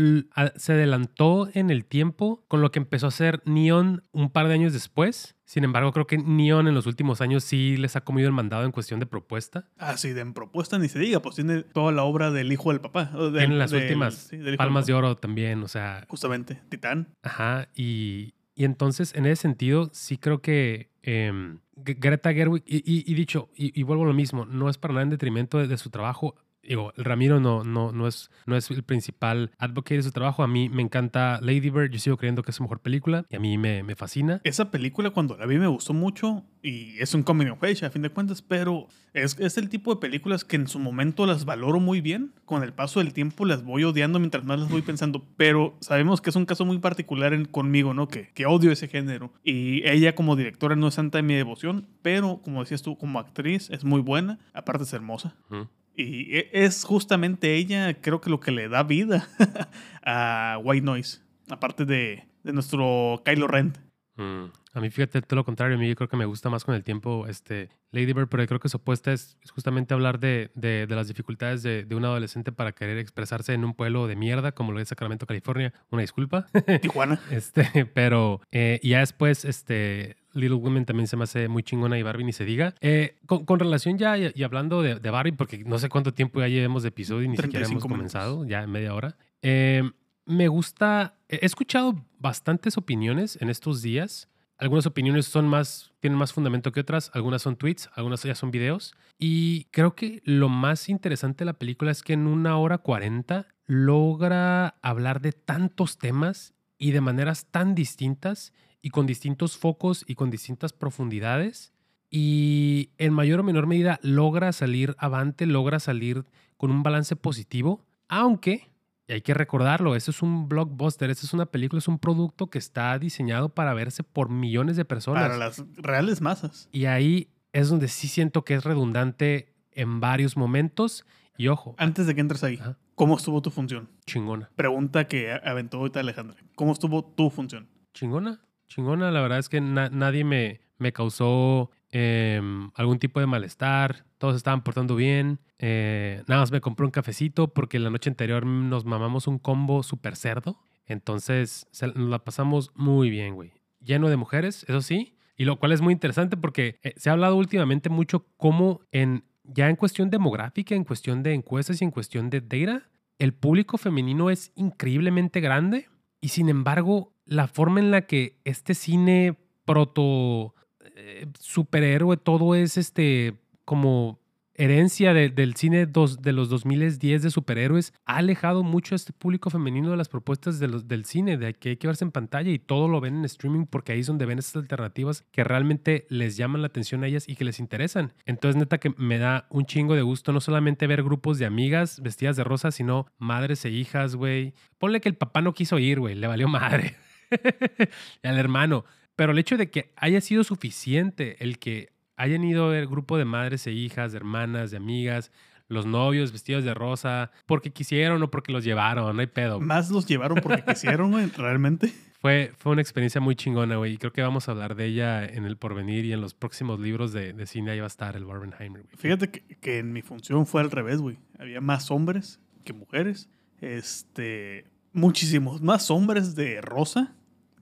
se adelantó en el tiempo con lo que empezó a hacer Neon un par de años después. Sin embargo, creo que Neon en los últimos años sí les ha comido el mandado en cuestión de propuesta. Así de en propuesta ni se diga, pues tiene toda la obra del hijo del papá. Tiene las últimas sí, palmas de oro también, o sea. Justamente, Titán. Ajá, y, y entonces en ese sentido sí creo que em, Greta Gerwig, y, y- y dicho, y, y vuelvo a lo mismo, no es para nada en detrimento de, de su trabajo. Digo, Ramiro no, no, no, es, no es el principal advocate de su trabajo. A mí me encanta Lady Bird, yo sigo creyendo que es su mejor película y a mí me, me fascina. Esa película cuando la vi me gustó mucho y es un coming of age a fin de cuentas, pero es, es el tipo de películas que en su momento las valoro muy bien. Con el paso del tiempo las voy odiando mientras más las voy pensando, pero sabemos que es un caso muy particular en- conmigo, ¿no? Que, que odio ese género. Y ella como directora no es santa de mi devoción, pero como decías tú, como actriz es muy buena, aparte es hermosa. Ujú. Y e- es justamente ella, creo que lo que le da vida a White Noise, aparte de, de nuestro Kylo Ren. Mm, A mí, fíjate, todo lo contrario. A mí yo creo que me gusta más con el tiempo este, Lady Bird, pero yo creo que su apuesta es, es justamente hablar de, de- de las dificultades de, de un adolescente para querer expresarse en un pueblo de mierda como lo es Sacramento, California. Una disculpa. Tijuana. Este, pero eh, ya después, este, Little Women también se me hace muy chingona y Barbie ni se diga. Eh, con, con relación ya y, y hablando de, de Barbie, porque no sé cuánto tiempo ya llevemos de episodio y ni siquiera 35 hemos minutos. comenzado, ya en media hora. Eh, me gusta, he escuchado bastantes opiniones en estos días. Algunas opiniones son más, tienen más fundamento que otras, algunas son tweets, algunas ya son videos. Y creo que lo más interesante de la película es que en una hora cuarenta logra hablar de tantos temas y de maneras tan distintas y con distintos focos y con distintas profundidades. Y en mayor o menor medida logra salir avante, logra salir con un balance positivo, aunque, y hay que recordarlo, eso es un blockbuster, eso es una película, es un producto que está diseñado para verse por millones de personas. Para las reales masas. Y ahí es donde sí siento que es redundante en varios momentos. Y ojo, Antes de que entres ahí, Ajá. ¿cómo estuvo tu función? chingona. Pregunta que aventó ahorita Alejandra. ¿Cómo estuvo tu función? Chingona, chingona. La verdad es que na- nadie me, me causó em, algún tipo de malestar. Todos estaban portando bien. Eh, nada más me compré un cafecito porque la noche anterior nos mamamos un combo super cerdo. Entonces nos la pasamos muy bien, güey. Lleno de mujeres, eso sí. Y lo cual es muy interesante porque eh, se ha hablado últimamente mucho cómo en, ya en cuestión demográfica, en cuestión de encuestas y en cuestión de data, el público femenino es increíblemente grande y sin embargo, la forma en la que este cine proto eh, superhéroe, todo es este como herencia de- del cine de los 2010 de superhéroes, ha alejado mucho a este público femenino de las propuestas del cine, de que hay que verse en pantalla y todo lo ven en streaming porque ahí es donde ven estas alternativas que realmente les llaman la atención a ellas y que les interesan. Entonces, neta que me da un chingo de gusto no solamente ver grupos de amigas vestidas de rosa, sino madres e hijas, güey. Ponle que el papá no quiso ir, güey, le valió madre. y al hermano. Pero el hecho de que haya sido suficiente el que hayan ido ver grupo de madres e hijas, de hermanas, de amigas, los novios vestidos de rosa, porque quisieron o porque los llevaron, no hay pedo. Más los llevaron porque quisieron, güey, realmente. Fue, fue una experiencia muy chingona, güey. Y creo que vamos a hablar de ella en el porvenir y en los próximos libros de, de cine. Ahí va a estar el Barbenheimer, güey. Fíjate que, que en mi función fue al revés, güey. Había más hombres que mujeres. Este, muchísimos más hombres de rosa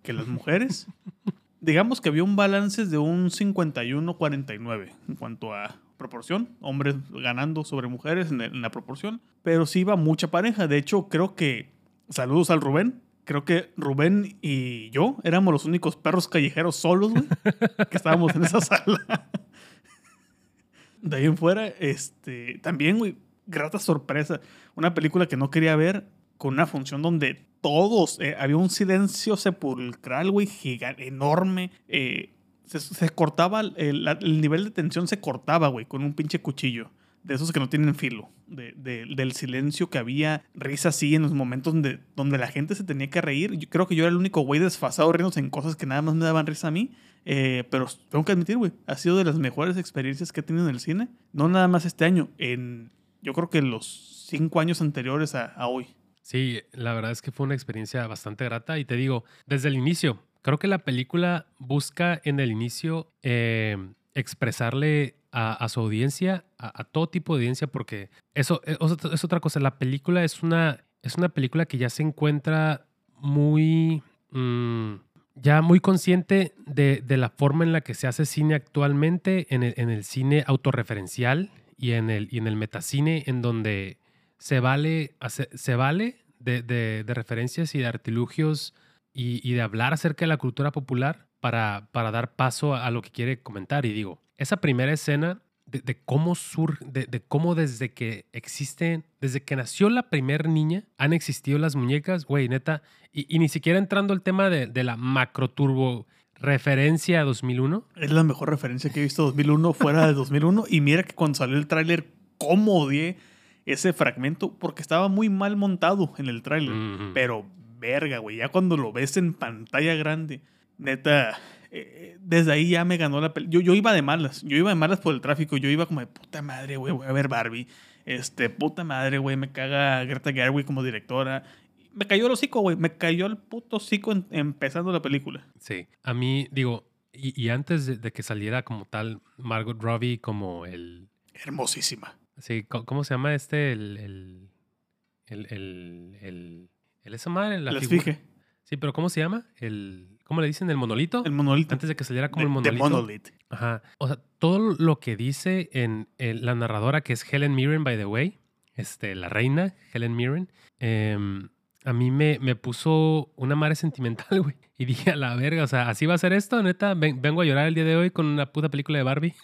que las mujeres. Digamos que había un balance de un 51-49 en cuanto a proporción. Hombres ganando sobre mujeres en, en la proporción. Pero sí iba mucha pareja. De hecho, creo que... Saludos al Rubén. Creo que Rubén y yo éramos los únicos perros callejeros solos, güey. que estábamos en esa sala. De ahí en fuera, este, también, güey, grata sorpresa. Una película que no quería ver con una función donde todos, eh, había un silencio sepulcral, güey, gigante, enorme. eh, se, cortaba, el, nivel de tensión se cortaba, güey, con un pinche cuchillo. de esos que no tienen filo, de, de- del silencio que había, risa así en los momentos donde, donde la gente se tenía que reír. Yo creo que yo era el único güey desfasado riéndose en cosas que nada más me daban risa a mí. Eh, pero tengo que admitir, güey, ha sido de las mejores experiencias que he tenido en el cine. No nada más este año, en yo creo que los cinco años anteriores a hoy. Sí, la verdad es que fue una experiencia bastante grata y te digo, desde el inicio, creo que la película busca en el inicio eh, expresarle a, su audiencia, a, todo tipo de audiencia, porque eso es, otra- es otra cosa, la película es una, es una película que ya se encuentra muy... mm, ya muy consciente de, de la forma en la que se hace cine actualmente, en el, en el cine autorreferencial y en el, y en el metacine, en donde se vale, se vale de, de- de referencias y de artilugios y, y de hablar acerca de la cultura popular para, para dar paso a, lo que quiere comentar. Y digo, esa primera escena de, cómo sur, de, cómo desde que existen, desde que nació la primer niña, han existido las muñecas, güey, neta, y, y ni siquiera entrando al tema de, de la macro turbo referencia a 2001. Es la mejor referencia que he visto 2001 fuera de 2001. Y mira que cuando salió el tráiler, cómo odié ese fragmento porque estaba muy mal montado en el tráiler. Pero verga, güey, ya cuando lo ves en pantalla grande, neta, eh, desde ahí ya me ganó la película. Yo, yo iba de malas, yo iba de malas por el tráfico, yo iba como de puta madre, güey, voy a ver Barbie. Este, puta madre, güey, me caga Greta Gerwig como directora. Me cayó el hocico, güey, me cayó el puto hocico en- empezando la película. Sí, a mí, digo, y, y antes de, de que saliera como tal Margot Robbie como el... Hermosísima. Sí, ¿cómo se llama este? El... El... El... El... el, el esa madre, la figura. fije. Sí, pero ¿cómo se llama? El... ¿Cómo le dicen? ¿El monolito? El monolito. Antes de que saliera como de, el monolito. Monolith. Ajá. O sea, todo lo que dice en, en la narradora, que es Helen Mirren, by the way, este, la reina, Helen Mirren, em, a mí me, me puso una madre sentimental, güey. Y dije, a la verga, o sea, ¿así va a ser esto? Neta, Ven- vengo a llorar el día de hoy con una puta película de Barbie.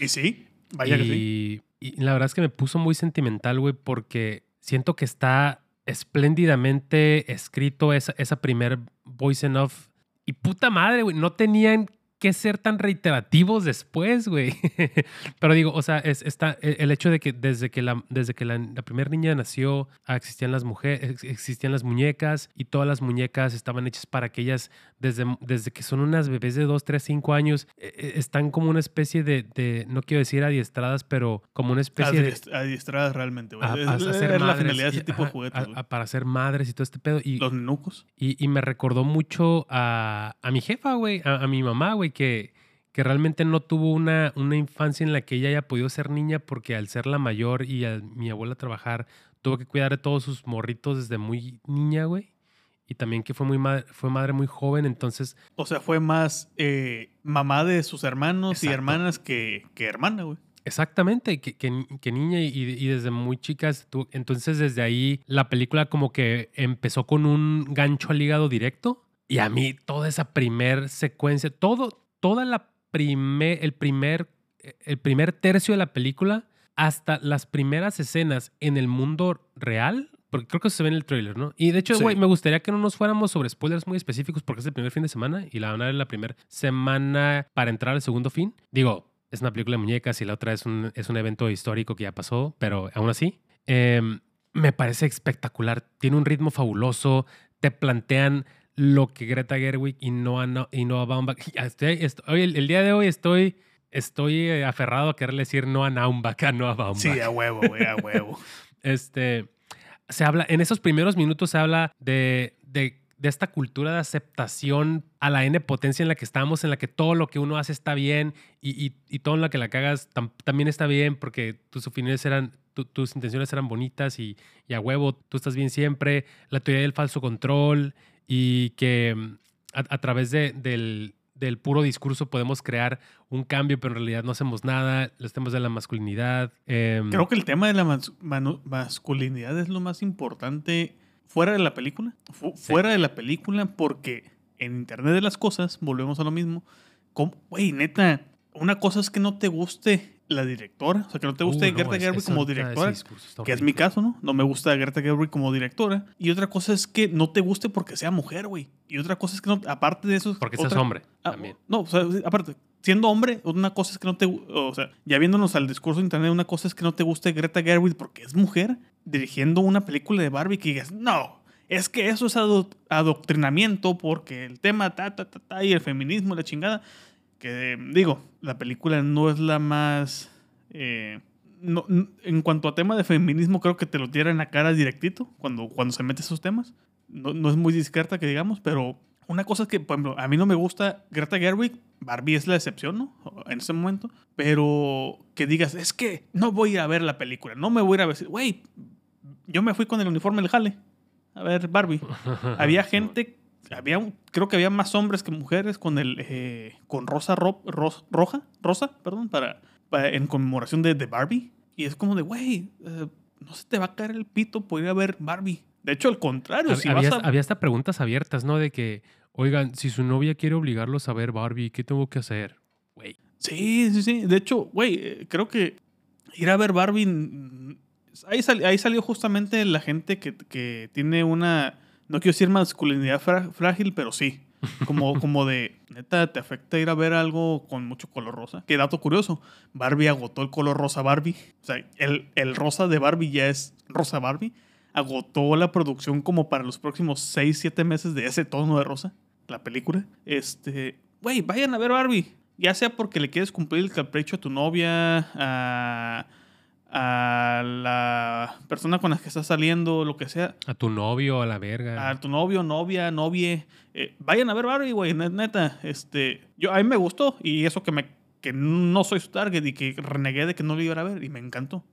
Y sí, vaya que sí. Y, la verdad es que me puso muy sentimental, güey, porque siento que está espléndidamente escrito esa, esa primer voice en off. Y puta madre, güey, no tenían que ser tan reiterativos después, güey. Pero digo, o sea, es, está el el hecho de que desde que la, desde que la, primera niña nació, existían las mujeres, existían las muñecas y todas las muñecas estaban hechas para que ellas, desde, desde que son unas bebés de 2, 3, 5 años, eh, eh, están como una especie de, de, no quiero decir adiestradas, pero como una especie de... Adiest- Adiestradas realmente, güey. a- Es- a- a es ser la madres finalidad de ese tipo de juguetes, a- para ser madres y todo este pedo. Y, Los nenucos. y, y me recordó mucho a, a mi jefa, güey, a, a mi mamá, güey, que, que realmente no tuvo una, una infancia en la que ella haya podido ser niña porque al ser la mayor y a mi abuela trabajar, tuvo que cuidar de todos sus morritos desde muy niña, güey. Y también que fue, muy madre, fue madre muy joven, entonces O sea, fue más eh, mamá de sus hermanos y Exacto. hermanas que, que hermana, güey. Exactamente, que, que, que niña y, y desde muy chicas. tú- entonces, desde ahí, la película como que empezó con un gancho al hígado directo. Y a mí, toda esa primer secuencia, todo, toda la primer, el primer, el primer tercio de la película, hasta las primeras escenas en el mundo real, porque creo que se ve en el trailer, ¿no? Y de hecho, Sí. güey, me gustaría que no nos fuéramos sobre spoilers muy específicos porque es el primer fin de semana y la van a ver la primera semana para entrar al segundo fin. Digo, es una película de muñecas y la otra es un, es un evento histórico que ya pasó, pero aún así, em, me parece espectacular. Tiene un ritmo fabuloso, te plantean lo que Greta Gerwig y Noah, No- y Noah Baumbach. Estoy, estoy- hoy, el, el día de hoy estoy, estoy eh, aferrado a quererle decir Noah Naumbach a Noah Baumbach. Sí, a huevo, güey, a huevo. Este, se habla, en esos primeros minutos se habla de, de, esta cultura de aceptación a la N potencia en la que estamos, en la que todo lo que uno hace está bien y, y, y todo la que la cagas tam- también está bien porque tus opiniones eran, tu- tus intenciones eran bonitas y, y a huevo, tú estás bien siempre, la teoría del falso control y que mm, a, a través de, del, del puro discurso podemos crear un cambio, pero en realidad no hacemos nada, los temas de la masculinidad. em, Creo que el tema de la mas- masculinidad es lo más importante fuera de la película. Fu- Sí. Fuera de la película, porque en Internet de las Cosas, volvemos a lo mismo. Güey, neta, una cosa es que no te guste la directora, o sea, que no te guste Uh, no, Greta Gerwig como directora, que es mi caso, ¿no? No me gusta Greta Gerwig como directora. Y otra cosa es que no te guste porque sea mujer, güey. Y otra cosa es que no, aparte de eso... Porque seas otra- hombre Ah, también. No, o sea, aparte, siendo hombre, una cosa es que no te, o sea, ya viéndonos al discurso de internet, una cosa es que no te guste Greta Gerwig porque es mujer dirigiendo una película de Barbie que digas, no, es que eso es ado- adoctrinamiento porque el tema ta, ta, ta, ta, y el feminismo, la chingada. Que digo, la película no es la más... eh, no- en cuanto a tema de feminismo, creo que te lo tira en la cara directito cuando, cuando se mete esos temas. No, no es muy discreta que digamos, pero una cosa es que, por ejemplo, a mí no me gusta Greta Gerwig. Barbie es la excepción, ¿no? En ese momento. Pero que digas, es que no voy a a ver la película. No me voy a ir a ver. Güey, yo me fui con el uniforme del jale. A ver, Barbie. había gente, había, un- creo que había más hombres que mujeres con el, eh, con rosa ro- ros- roja, rosa, perdón, para, para- en conmemoración de, de Barbie. Y es como de, güey, eh, no se te va a caer el pito por ir a ver Barbie. De hecho, al contrario, si había, vas a... había hasta preguntas abiertas, ¿no? De que, oigan, si su novia quiere obligarlos a ver Barbie, ¿qué tengo que hacer? Güey. Sí, sí, sí. De hecho, güey, eh, creo que ir a ver Barbie. mm, Ahí, sal- ahí salió justamente la gente que, que tiene una. No quiero decir masculinidad frágil, pero sí. Como, como de. Neta, te afecta ir a ver algo con mucho color rosa. Qué dato curioso. Barbie agotó el color rosa Barbie. O sea, el, el rosa de Barbie ya es rosa Barbie. Agotó la producción como para los próximos 6, 7 meses de ese tono de rosa. La película. Este. Güey, vayan a ver Barbie. Ya sea porque le quieres cumplir el capricho a tu novia, a, a la persona con la que estás saliendo, lo que sea, A tu novio, a la verga. a tu novio, novia, novie. eh, vayan a ver Barbie, güey, net- neta. Este, yo, a mí me gustó y eso que, me, que no soy su target y que renegué de que no lo iba a ver y me encantó.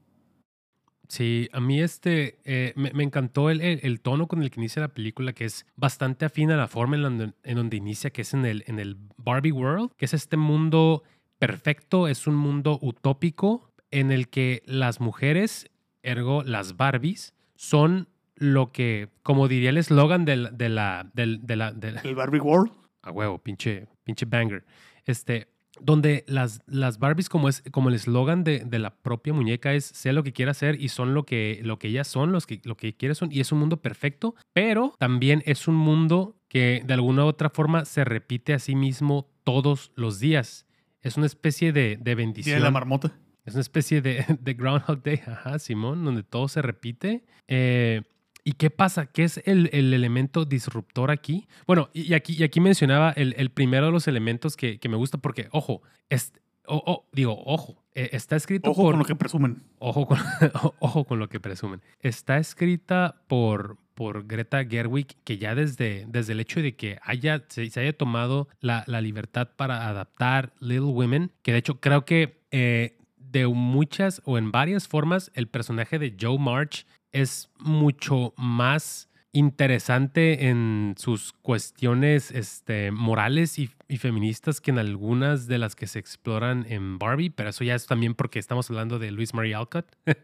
Sí, a mí este eh, me, me encantó el, el- el tono con el que inicia la película, que es bastante afín a la forma en, donde, en donde inicia, que es en el, en el Barbie World, que es este mundo perfecto, es un mundo utópico en el que las mujeres, ergo las Barbies, son lo que, como diría el eslogan del- de la, del, de la, de la- El Barbie World. a huevo, pinche, pinche banger. Este, donde las, las Barbies, como es como el eslogan de, de la propia muñeca, es sea lo que quiera ser y son lo que, lo que ellas son, los que, lo que quieres son. Y es un mundo perfecto, pero también es un mundo que de alguna u otra forma se repite a sí mismo todos los días. Es una especie de, de bendición. de la marmota. Es una especie de, de Groundhog Day, ajá, Simón, donde todo se repite. Eh, ¿Y qué pasa? ¿Qué es el, el elemento disruptor aquí? Bueno, y y aquí, y aquí mencionaba el, el primero de los elementos que, que me gusta porque, ojo, es, o- o- digo, ojo, eh, está escrito Ojo por... con lo que presumen. Ojo con, ojo con lo que presumen. Está escrita por, por Greta Gerwig, que ya desde, desde el hecho de que haya, se, se haya tomado la, la libertad para adaptar Little Women, que de hecho creo que eh, de muchas o en varias formas el personaje de Joe March es mucho más interesante en sus cuestiones este, morales y, y feministas que en algunas de las que se exploran en Barbie, pero eso ya es también porque estamos hablando de Luis Marie Alcott.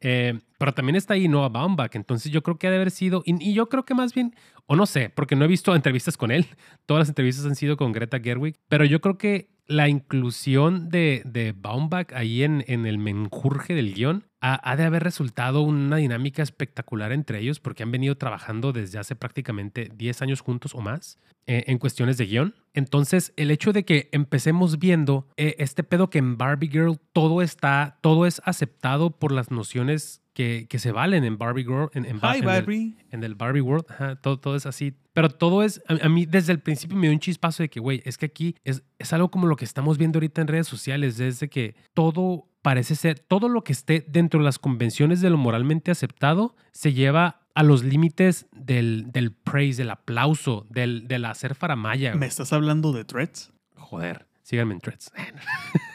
Eh, pero también está ahí Noah Baumbach, entonces yo creo que ha de haber sido, y yo creo que más bien, o no sé, porque no he visto entrevistas con él, todas las entrevistas han sido con Greta Gerwig, pero yo creo que la inclusión de, de Baumbach ahí en, en el menjurje del guion ha, ha de haber resultado una dinámica espectacular entre ellos porque han venido trabajando desde hace prácticamente 10 años juntos o más eh, en cuestiones de guion. Entonces, el hecho de que empecemos viendo eh, este pedo que en Barbie Girl todo está, todo es aceptado por las nociones que, que se valen en Barbie Girl, en, en, Hi, en el- Barbie. en el Barbie World, ajá, todo, todo es así. Pero todo es, a, a mí desde el principio me dio un chispazo de que, güey, es que aquí es, es algo como lo que estamos viendo ahorita en redes sociales, desde que todo parece ser, todo lo que esté dentro de las convenciones de lo moralmente aceptado se lleva a los límites del, del praise, del aplauso, del, del hacer faramaya. ¿Me estás hablando de threads? Joder, síganme en threads.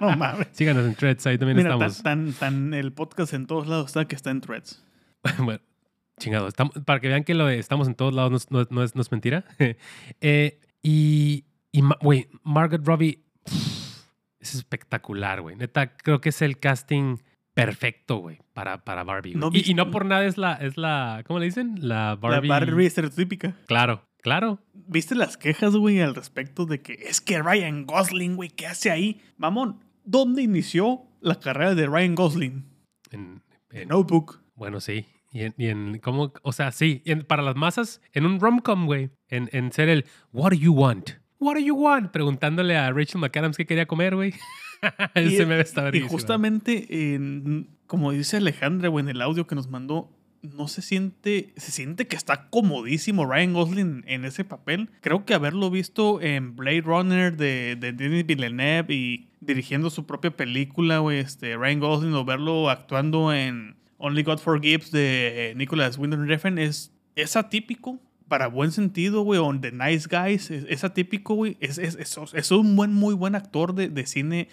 No mames. Síganos en threads, ahí también Mira, estamos. tan, tan el podcast en todos lados está que está en threads. bueno, chingado. estamos- para que vean que lo de estamos en todos lados no, es- no no es, no es mentira. Eh, y, güey, Margaret Robbie pff, es espectacular, güey. Neta, creo que es el casting perfecto, güey, para, para Barbie. No y, no por nada es la, es la, ¿cómo le dicen? La Barbie. La Barbie estereotípica. Claro, claro. ¿Viste las quejas, güey, al respecto de que es que Ryan Gosling, güey, ¿qué hace ahí? Mamón, ¿dónde inició la carrera de Ryan Gosling? En- Notebook. Bueno, sí. Y en, y en cómo, o sea, sí, y en- para las masas, en un rom-com, güey, en, en ser el What do you want? What do you want? Preguntándole a Rachel McAdams qué quería comer, güey. Ese meme está Y justamente, en- como dice Alejandra, güey, en el audio que nos mandó, no se siente, se siente que está comodísimo Ryan Gosling en ese papel. Creo que haberlo visto en Blade Runner de, de Denis Villeneuve y dirigiendo su propia película, güey, este, Ryan Gosling, o verlo actuando en Only God Forgives de Nicholas Winding Refn es, es atípico. Para buen sentido, güey, o The Nice Guys, es, atípico, güey. Es, es, es, es un buen, muy buen actor de, de cine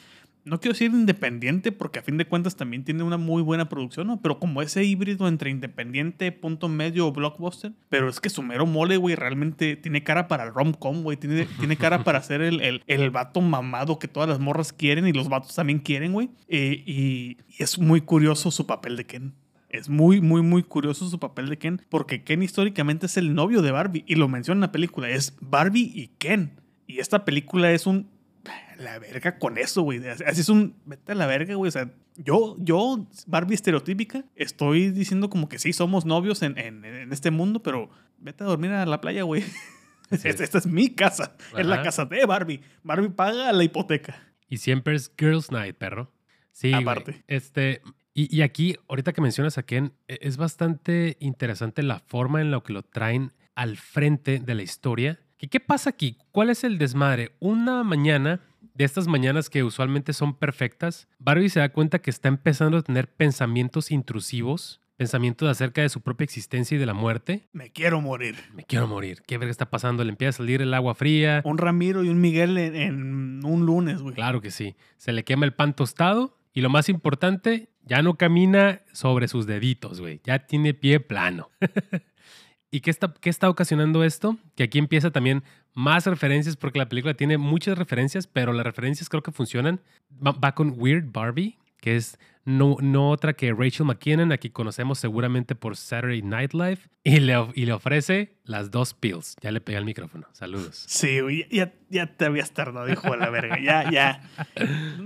no quiero decir independiente porque a fin de cuentas también tiene una muy buena producción, ¿no? Pero como ese híbrido entre independiente, punto medio o blockbuster. Pero es que su mero mole, güey, realmente tiene cara para el rom-com, güey. Tiene, tiene cara para ser el, el, el vato mamado que todas las morras quieren y los vatos también quieren, güey. Eh, y, y es muy curioso su papel de Ken. Es muy, muy, muy curioso su papel de Ken porque Ken históricamente es el novio de Barbie y lo menciona en la película. Es Barbie y Ken. Y esta película es un la verga con eso, güey. Así es un. Vete a la verga, güey. O sea, yo, yo, Barbie estereotípica, estoy diciendo como que sí, somos novios en, en- en este mundo, pero vete a dormir a la playa, güey. Es. Esta, es mi casa. Es la casa de Barbie. Barbie paga la hipoteca. Y siempre es Girls Night, perro. Sí, güey. Aparte. Este, y, y aquí, ahorita que mencionas a Ken, e- es bastante interesante la forma en la que lo traen al frente de la historia. ¿Qué, ¿Qué pasa aquí? ¿Cuál es el desmadre? Una mañana, de estas mañanas que usualmente son perfectas, Barbie se da cuenta que está empezando a tener pensamientos intrusivos, pensamientos acerca de su propia existencia y de la muerte. Me quiero morir. Me quiero morir. ¿Qué verga está pasando? Le empieza a salir el agua fría. Un Ramiro y un Miguel en, en un lunes, güey. Claro que sí. Se le quema el pan tostado y lo más importante, ya no camina sobre sus deditos, güey. Ya tiene pie plano. ¿Y qué está, qué está ocasionando esto? Que aquí empieza también más referencias porque la película tiene muchas referencias, pero las referencias creo que funcionan. Va, va con Weird Barbie, que es no, no otra que Rachel McKinnon, a quien conocemos seguramente por Saturday Night Live, y le, y le ofrece las dos pills. Ya le pegué el micrófono. Saludos. Sí, ya, ya te habías tardado, hijo de la verga. Ya, ya.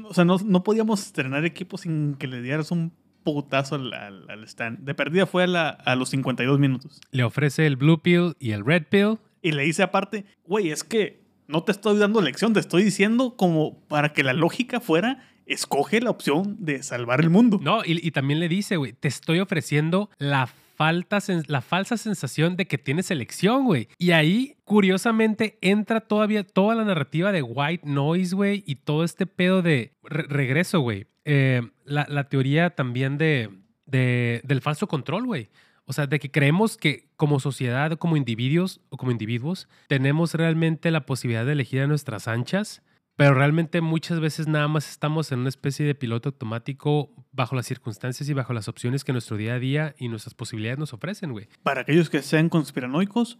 O sea, no, no podíamos estrenar equipo sin que le dieras un putazo al, al- al stand. De perdida fue a, la- a los 52 minutos. Le ofrece el blue pill y el red pill. Y le dice aparte, güey, es que no te estoy dando lección, te estoy diciendo como para que la lógica fuera, escoge la opción de salvar el mundo. No, y, y también le dice, güey, te estoy ofreciendo la, falta, la falsa sensación de que tienes elección, güey. Y ahí, curiosamente, entra todavía toda la narrativa de white noise, güey, y todo este pedo de re- regreso, güey. Eh, la, teoría también de- del falso control, güey. O sea, de que creemos que como sociedad, como individuos o como individuos, tenemos realmente la posibilidad de elegir a nuestras anchas, pero realmente muchas veces nada más estamos en una especie de piloto automático bajo las circunstancias y bajo las opciones que nuestro día a día y nuestras posibilidades nos ofrecen, güey. Para aquellos que sean conspiranoicos,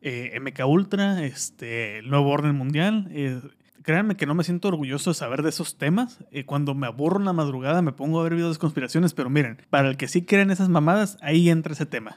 eh, MK Ultra, este, el nuevo orden mundial. eh, créanme que no me siento orgulloso de saber de esos temas. Eh, cuando me aburro en la madrugada me pongo a ver videos de conspiraciones, pero miren, para el que sí creen esas mamadas, ahí entra ese tema.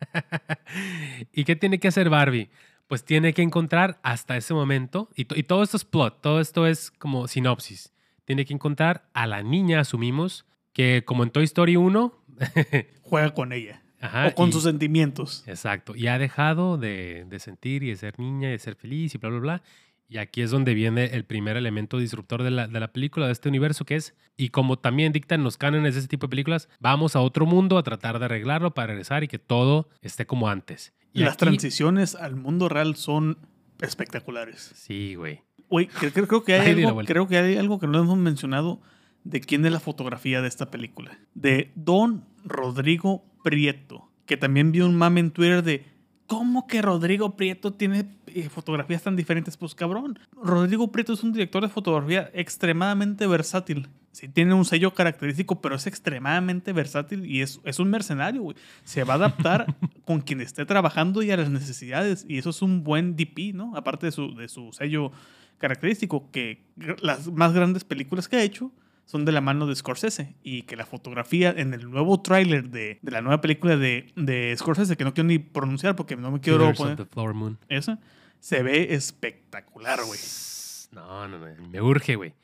¿Y qué tiene que hacer Barbie? Pues tiene que encontrar hasta ese momento, y, to- y todo esto es plot, todo esto es como sinopsis. Tiene que encontrar a la niña, asumimos, que como en Toy Story 1, Juega con ella. ajá, o con y- sus sentimientos. Exacto. Y ha dejado de, de sentir y de ser niña y de ser feliz y bla, bla, bla. Y aquí es donde viene el primer elemento disruptor de la, de la película, de este universo, que es, y como también dictan los cánones de ese tipo de películas, vamos a otro mundo a tratar de arreglarlo para regresar y que todo esté como antes. Y Las aquí- transiciones al mundo real son espectaculares. Sí, güey. Güey, cre- creo, creo que hay algo, creo que hay algo que no hemos mencionado de quién es la fotografía de esta película. De Don Rodrigo Prieto, que también vi un mame en Twitter de ¿cómo que Rodrigo Prieto tiene eh, fotografías tan diferentes? Pues cabrón, Rodrigo Prieto es un director de fotografía extremadamente versátil. Sí, tiene un sello característico, pero es extremadamente versátil y es, es un mercenario, güey. Se va a adaptar con quien esté trabajando y a las necesidades. Y eso es un buen DP, ¿no? Aparte de su, de su sello característico, que las más grandes películas que ha hecho son de la mano de Scorsese y que la fotografía en el nuevo tráiler de, de la nueva película de, de Scorsese, que no quiero ni pronunciar porque no me quiero Killers of poner the Flower Moon. esa, se ve espectacular, güey. No, no, no. Me urge, güey.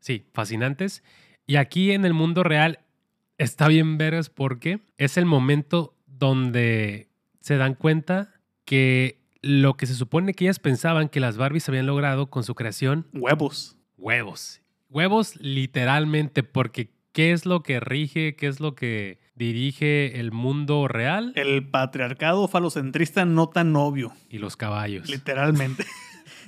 Sí, fascinantes. Y aquí en el mundo real está bien veras porque es el momento donde se dan cuenta que lo que se supone que ellas pensaban que las Barbies habían logrado con su creación, Huevos. huevos. Huevos literalmente, porque ¿qué es lo que rige, qué es lo que dirige el mundo real? El patriarcado falocentrista no tan obvio, Y los caballos. literalmente.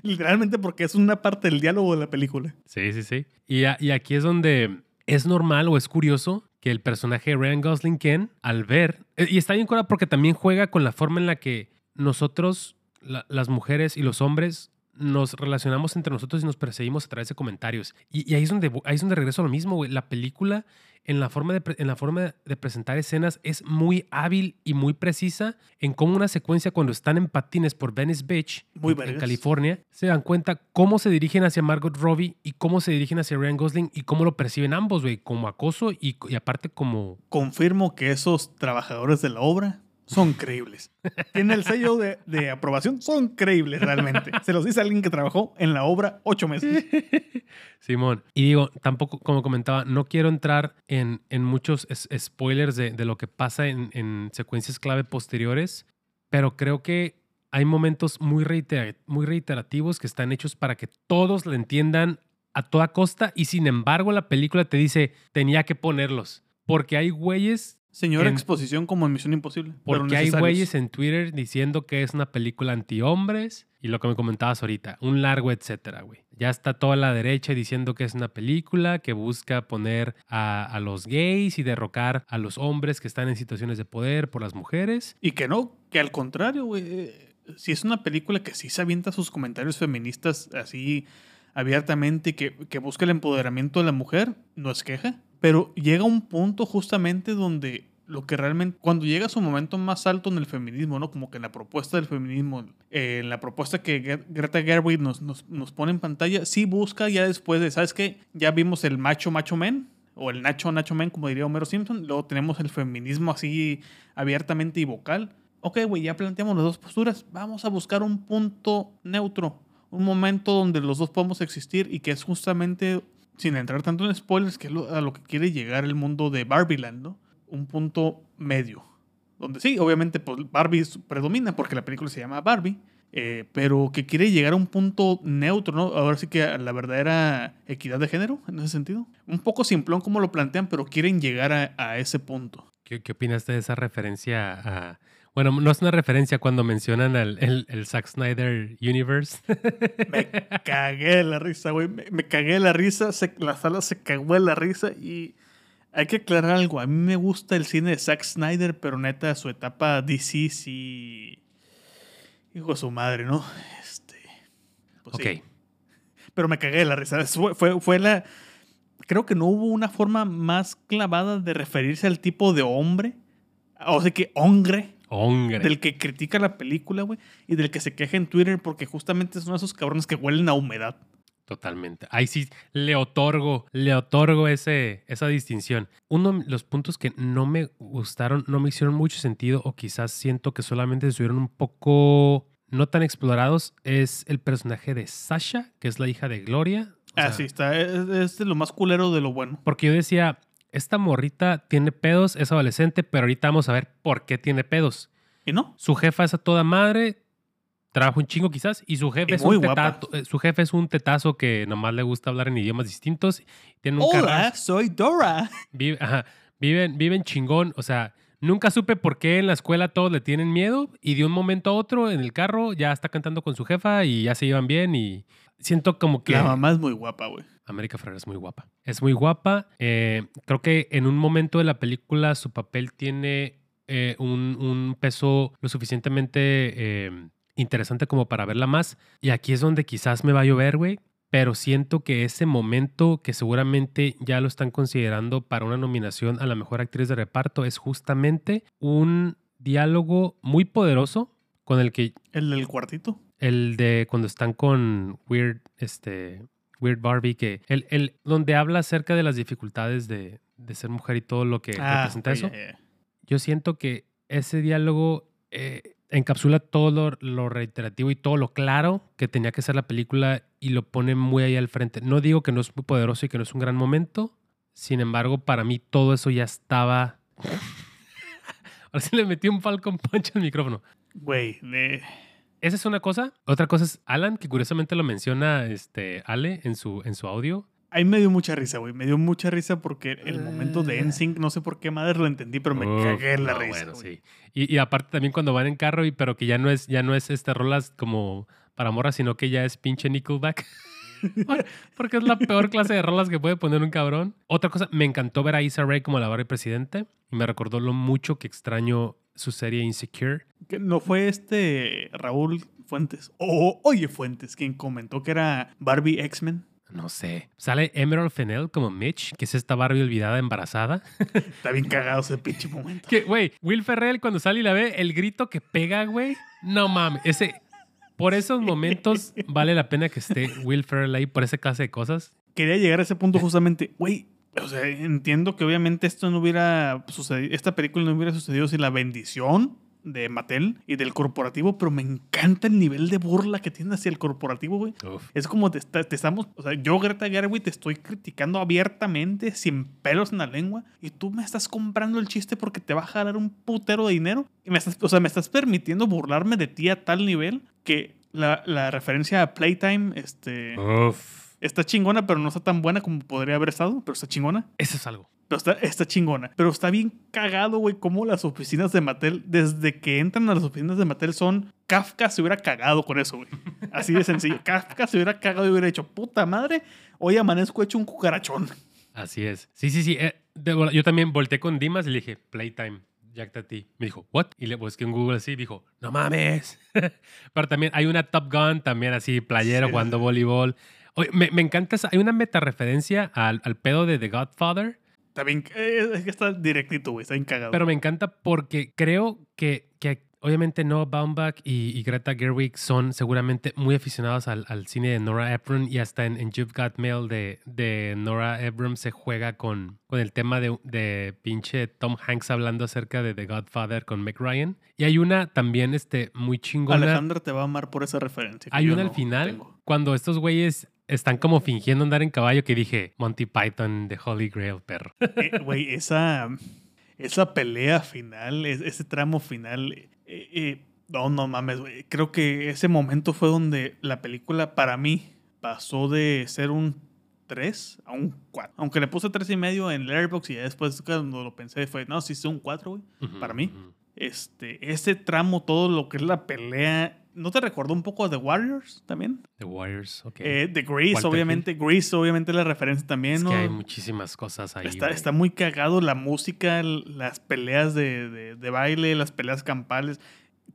literalmente porque es una parte del diálogo de la película. Sí, sí, sí. Y, y aquí es donde es normal o es curioso que el personaje de Ryan Gosling Ken, al ver, eh, y está bien cura porque también juega con la forma en la que nosotros, la- las mujeres y los hombres, nos relacionamos entre nosotros y nos perseguimos a través de comentarios. Y, y ahí, es donde, ahí es donde regreso a lo mismo, güey. La película, en la, forma de, en la forma de presentar escenas, es muy hábil y muy precisa en cómo una secuencia cuando están en patines por Venice Beach, Muy en-. California, se dan cuenta cómo se dirigen hacia Margot Robbie y cómo se dirigen hacia Ryan Gosling y cómo lo perciben ambos, güey, como acoso y, y aparte como... Confirmo que esos trabajadores de la obra son creíbles. Tienen el sello de, de aprobación, son creíbles realmente. Se los dice alguien que trabajó en la obra ocho meses. Simón. Y digo, tampoco, como comentaba, no quiero entrar en, en muchos spoilers de, de lo que pasa en, en secuencias clave posteriores, pero creo que hay momentos muy, reitera- muy reiterativos que están hechos para que todos le entiendan a toda costa y sin embargo la película te dice, tenía que ponerlos, porque hay güeyes Señor En- exposición como en Misión Imposible. Porque hay güeyes en Twitter diciendo que es una película anti-hombres y lo que me comentabas ahorita, un largo etcétera, güey. Ya está toda la derecha diciendo que es una película que busca poner a, a los gays y derrocar a los hombres que están en situaciones de poder por las mujeres. Y que no, que al contrario, güey. eh, Si es una película que sí se avienta sus comentarios feministas así abiertamente y que, que busca el empoderamiento de la mujer, no es queja. Pero llega un punto justamente donde lo que realmente, cuando llega su momento más alto en el feminismo, ¿no? Como que en la propuesta del feminismo, eh, en la propuesta que Gre- Greta Gerwig nos, nos, nos pone en pantalla, sí busca ya después de, ¿sabes qué? Ya vimos el macho macho men, o el nacho nacho men, como diría Homero Simpson, luego tenemos el feminismo así abiertamente y vocal. Ok, güey, ya planteamos las dos posturas, vamos a buscar un punto neutro, un momento donde los dos podemos existir y que es justamente, sin entrar tanto en spoilers, que es a lo que quiere llegar el mundo de Barbieland, ¿no? Un punto medio. Donde sí, obviamente pues, Barbie predomina porque la película se llama Barbie, eh, pero que quiere llegar a un punto neutro, ¿no? Ahora sí que la verdadera equidad de género, en ese sentido. Un poco simplón como lo plantean, pero quieren llegar a, ese punto. ¿Qué, qué de esa referencia a... Bueno, no es una referencia cuando mencionan al, el, el Zack Snyder Universe. Me cagué de la risa, güey. Me, me cagué de la risa. se- la sala se cagó de la risa. Y hay que aclarar algo. A mí me gusta el cine de Zack Snyder, pero neta, su etapa DC sí. Hijo de su madre, ¿no? Este. pues ok. sí. Pero me cagué de la risa. Fue, fue, fue la. Creo que no hubo una forma más clavada de referirse al tipo de hombre. O sea que hombre Hombre. del que critica la película, güey, y del que se queja en Twitter porque justamente son esos cabrones que huelen a humedad. Totalmente. Ahí sí le otorgo, le otorgo ese, esa distinción. Uno de los puntos que no me gustaron, no me hicieron mucho sentido o quizás siento que solamente estuvieron un poco no tan explorados es el personaje de Sasha, que es la hija de Gloria. O sea, Así está, es, es de lo más culero de lo bueno. Porque yo decía, esta morrita tiene pedos, es adolescente, pero ahorita vamos a ver por qué tiene pedos. ¿Y no? Su jefa es a toda madre, trabaja un chingo quizás, y su jefe, Y es un, tetato- eh, su jefe es un tetazo que nomás le gusta hablar en idiomas distintos. Tiene un Hola, soy Dora. vive- ajá, viven, viven chingón, o sea, nunca supe por qué en la escuela todos le tienen miedo y de un momento a otro en el carro ya está cantando con su jefa y ya se llevan bien y siento como que... La mamá es muy guapa, güey. América Ferrer es muy guapa. Es muy guapa. Eh, creo que en un momento de la película su papel tiene eh, un, un peso lo suficientemente eh, interesante como para verla más. Y aquí es donde quizás me va a llover, güey. Pero siento que ese momento que seguramente ya lo están considerando para una nominación a la mejor actriz de reparto es justamente un diálogo muy poderoso con el que El del cuartito. El de cuando están con Weird, este, Weird Barbie, que el, el, donde habla acerca de las dificultades de, de ser mujer y todo lo que Ah, representa eso. Yo siento que ese diálogo eh, encapsula todo lo, lo reiterativo y todo lo claro que tenía que ser la película y lo pone muy ahí al frente. No digo que no es muy poderoso y que no es un gran momento, sin embargo, para mí todo eso ya estaba... Ahora sí le metí un Falcon Punch al micrófono. Güey, de- esa es una cosa. Otra cosa es Alan, que curiosamente lo menciona este, Ale en su, en su audio. Ahí me dio mucha risa, güey. Me dio mucha risa porque el momento de Ah. NSYNC, no sé por qué madre lo entendí, pero me Uf, cagué en la no, risa. bueno, sí. Y, y aparte también cuando van en carro, y, pero que ya no es, ya no es este rolas como para morras, sino que ya es pinche Nickelback. Porque es la peor clase de rolas que puede poner un cabrón. Otra cosa, me encantó ver a Issa Rae como la Barbie presidente y me recordó lo mucho que extraño su serie Insecure. Que no fue este Raúl Fuentes. O oye Fuentes, quien comentó que era Barbie X-Men. No sé. Sale Emerald Fennell como Mitch, que es esta Barbie olvidada embarazada. Está bien cagado ese pinche momento. Que, güey, Will Ferrell cuando sale y la ve, el grito que pega, güey. No mames. Ese, por esos momentos vale la pena que esté Will Ferrell ahí por esa clase de cosas. Quería llegar a ese punto justamente. Güey, o sea, entiendo que obviamente esto no hubiera sucedido, esta película no hubiera sucedido sin la bendición de Mattel y del corporativo, pero me encanta el nivel de burla que tiene hacia el corporativo, güey. Es como te, está- te estamos, o sea, yo Greta Gerwig te estoy criticando abiertamente, sin pelos en la lengua, y tú me estás comprando el chiste porque te va a jalar un putero de dinero. Y me estás, o sea, me estás permitiendo burlarme de ti a tal nivel que la, la referencia a Playtime, este, Uf. Está chingona, pero no está tan buena como podría haber estado, pero está chingona. Eso es algo. Pero está, está chingona. Pero está bien cagado, güey, cómo las oficinas de Mattel, desde que entran a las oficinas de Mattel, son. Kafka se hubiera cagado con eso, güey. Así de sencillo. Kafka se hubiera cagado y hubiera dicho, puta madre, hoy amanezco hecho un cucarachón. Así es. Sí, sí, sí. eh, de yo también volteé con Dimas y le dije, Playtime. Jack Tati. Me dijo, ¿what? Y le busqué en Google así y dijo, no mames. Pero también hay una Top Gun, también así, playero, Sí. jugando voleibol. Oye, me, me encanta esa. Hay una meta referencia al, al pedo de The Godfather. Está bien, eh, es que está directito, güey, está bien cagado. Pero me encanta porque creo que, que obviamente Noah Baumbach y, y Greta Gerwig son seguramente muy aficionados al, al cine de Nora Ephron y hasta en, en You've Got Mail de, de Nora Ephron se juega con, con el tema de, de pinche Tom Hanks hablando acerca de The Godfather con Meg Ryan. Y hay una también este, muy chingona. Alejandra te va a amar por esa referencia. Hay una no al final tengo. cuando estos güeyes están como fingiendo andar en caballo que dije Monty Python de Holy Grail, perro. Eh, Güey, esa, esa pelea final, es- ese tramo final, eh, eh, no, no mames, güey. Creo que ese momento fue donde la película para mí pasó de ser un 3 a un 4. Aunque le puse 3 y medio en Letterboxd y ya después cuando lo pensé fue, no, sí es un 4, güey. Para mí. Este, ese tramo, todo lo que es la pelea, ¿no te recordó un poco a The Warriors también? The Warriors, ok. Eh, The Grease, Walter obviamente. Grease, obviamente, la referencia también, es ¿no? que hay muchísimas cosas ahí. Está, está muy cagado la música, las peleas de, de- de baile, las peleas campales.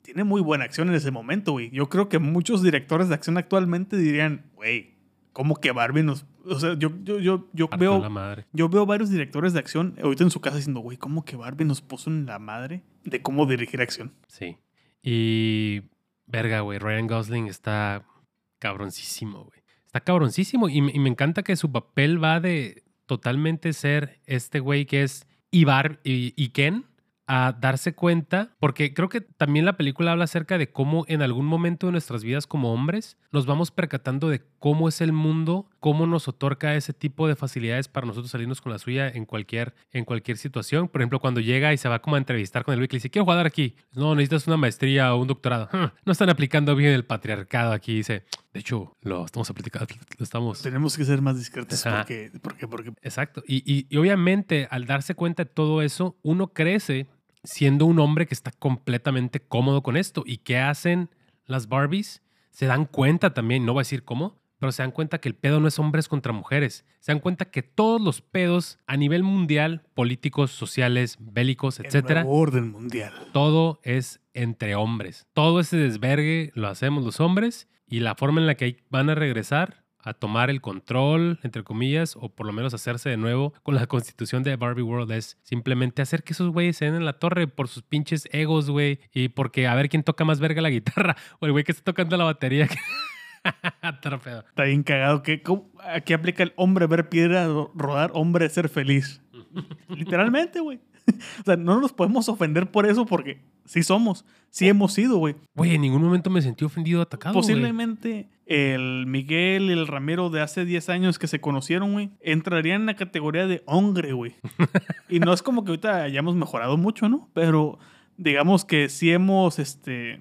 Tiene muy buena acción en ese momento, güey. Yo creo que muchos directores de acción actualmente dirían, güey, ¿cómo que Barbie nos...? O sea, yo, yo, yo, yo veo... la madre. Yo veo varios directores de acción ahorita en su casa diciendo, güey, ¿cómo que Barbie nos puso en la madre de cómo dirigir acción? Sí. Y. Verga, güey. Ryan Gosling está cabroncísimo, güey. Está cabroncísimo. Y, me- encanta que su papel va de totalmente ser este güey que es Ibar y Ken a darse cuenta, porque creo que también la película habla acerca de cómo en algún momento de nuestras vidas como hombres nos vamos percatando de cómo es el mundo, cómo nos otorga ese tipo de facilidades para nosotros salirnos con la suya en cualquier, en cualquier situación. Por ejemplo, cuando llega y se va como a entrevistar con el le dice, quiero jugar aquí. No, necesitas una maestría o un doctorado. "Hm, No están aplicando bien el patriarcado aquí. Dice, de hecho, lo estamos aplicando, lo estamos... Tenemos que ser más discretos porque, porque, porque Exacto. Y, y- y obviamente al darse cuenta de todo eso, uno crece siendo un hombre que está completamente cómodo con esto. ¿Y qué hacen las Barbies? Se dan cuenta también, no voy a decir cómo, pero se dan cuenta que el pedo no es hombres contra mujeres. Se dan cuenta que todos los pedos a nivel mundial, políticos, sociales, bélicos, el etcétera, nuevo orden mundial. todo es entre hombres. Todo ese desvergue lo hacemos los hombres y la forma en la que van a regresar a tomar el control, entre comillas, o por lo menos hacerse de nuevo con la constitución de Barbie World es simplemente hacer que esos güeyes se den en la torre por sus pinches egos, güey, y porque a ver quién toca más verga la guitarra o el güey que está tocando la batería. Está bien cagado. que Aquí aplica el hombre ver piedra ro- rodar, hombre ser feliz. Literalmente, güey. O sea, no nos podemos ofender por eso porque sí somos, sí hemos sido, güey. Güey, en ningún momento me sentí ofendido o atacado. Posiblemente el Miguel y el Ramiro de hace 10 años que se conocieron, güey, entrarían en la categoría de hombre, güey. y no es como que ahorita hayamos mejorado mucho, ¿no? Pero digamos que sí hemos, este,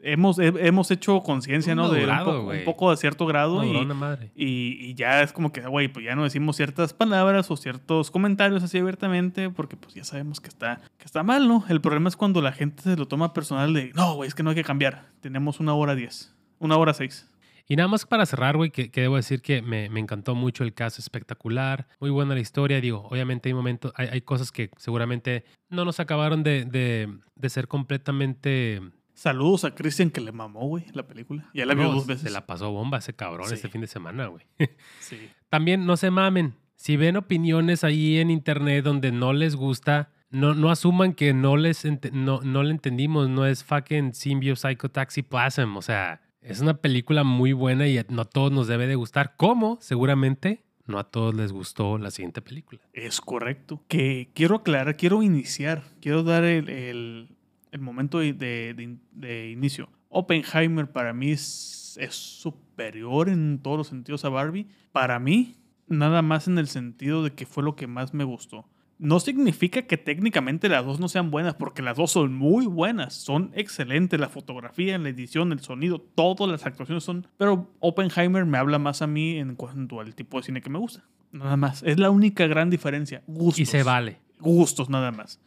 hemos, he- hemos hecho conciencia, ¿no? De un, poco, un poco de cierto grado. Y, madre. y, y ya es como que, güey, pues ya no decimos ciertas palabras o ciertos comentarios así abiertamente porque pues ya sabemos que está, que está mal, ¿no? El problema es cuando la gente se lo toma personal de, no, güey, es que no hay que cambiar. Tenemos una hora diez, una hora seis. Y nada más para cerrar, güey, que, que debo decir que me, me encantó mucho el caso espectacular, muy buena la historia, digo, obviamente hay momentos, hay, hay cosas que seguramente no nos acabaron de, de, de ser completamente... Saludos a Christian que le mamó, güey, la película. Ya la vio No, dos veces. Se la pasó bomba ese cabrón Sí. este fin de semana, güey. Sí. También no se mamen, si ven opiniones ahí en internet donde no les gusta, no, no asuman que no les no, no le entendimos, no es fucking Symbio Psycho Taxi Plasm, o sea, es una película muy buena y no a todos nos debe de gustar, como seguramente no a todos les gustó la siguiente película. Es correcto. Que quiero aclarar, quiero iniciar, quiero dar el, el- el momento de, de- inicio. Oppenheimer para mí es, es superior en todos los sentidos a Barbie. Para mí, nada más en el sentido de que fue lo que más me gustó. No significa que técnicamente las dos no sean buenas, porque las dos son muy buenas, son excelentes. La fotografía, la edición, el sonido, todas las actuaciones son. Pero Oppenheimer me habla más a mí en cuanto al tipo de cine que me gusta. Nada más. Es la única gran diferencia. Gustos. Y se vale. Gustos, nada más.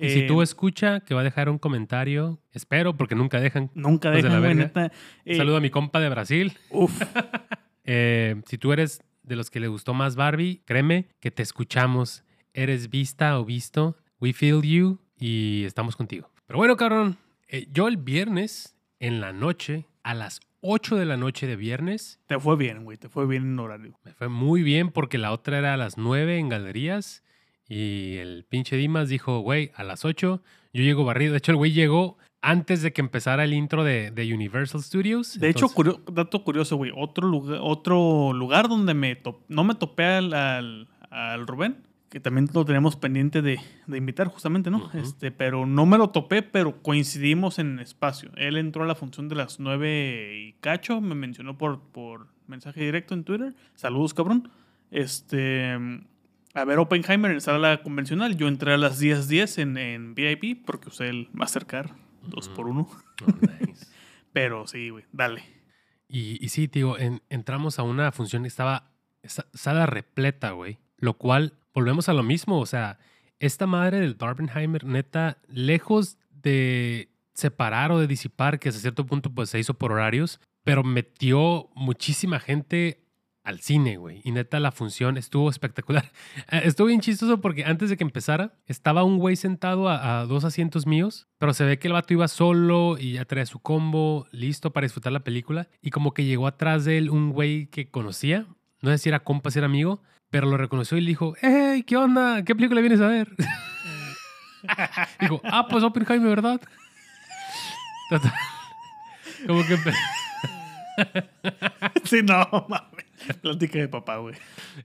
Y si Eh, tú escucha que va a dejar un comentario, espero, porque nunca dejan. Nunca de dejan, la güey, verga. neta. eh, Saludo a mi compa de Brasil. Uf. Eh, si tú eres de los que le gustó más Barbie, créeme que te escuchamos. Eres vista o visto. We feel you y estamos contigo. Pero bueno, cabrón, eh, yo el viernes en la noche, a las 8 de la noche de viernes, Te fue bien, güey. Te fue bien en horario. me fue muy bien porque la otra era a las 9 en galerías y el pinche Dimas dijo, güey, a las 8 yo llego barrido. De hecho, el güey llegó antes de que empezara el intro de, de Universal Studios. De hecho, curio- dato curioso, güey. Otro lugar, otro lugar donde me top- no me topé al, al, al Rubén, que también lo tenemos pendiente de, de invitar, justamente, ¿no? Este, pero no me lo topé, pero coincidimos en espacio. Él entró a la función de las 9 y cacho, me mencionó por, por mensaje directo en Twitter. Saludos, cabrón. Este. A ver, Oppenheimer en sala convencional. Yo entré a las 10:10 en, en VIP porque usé el Mastercard 2x1. Oh, nice. Pero sí, güey, dale. Y, y sí, tío, en- entramos a una función que estaba sala repleta, güey. Lo cual, volvemos a lo mismo. O sea, esta madre del Barbenheimer, neta, lejos de separar o de disipar, que hasta cierto punto pues se hizo por horarios, pero metió muchísima gente al cine, güey. Y neta, la función estuvo espectacular. Eh, Estuvo bien chistoso porque antes de que empezara, estaba un güey sentado a, a dos asientos míos, pero se ve que el vato iba solo y ya traía su combo, listo para disfrutar la película. Y como que llegó atrás de él un güey que conocía, no sé si era compa, si era amigo, pero lo reconoció y le dijo, hey, ¿qué onda? ¿Qué película vienes a ver? dijo, ah, pues Oppenheimer, ¿verdad? Como que... Sí, no, mames. Plática de papá, güey.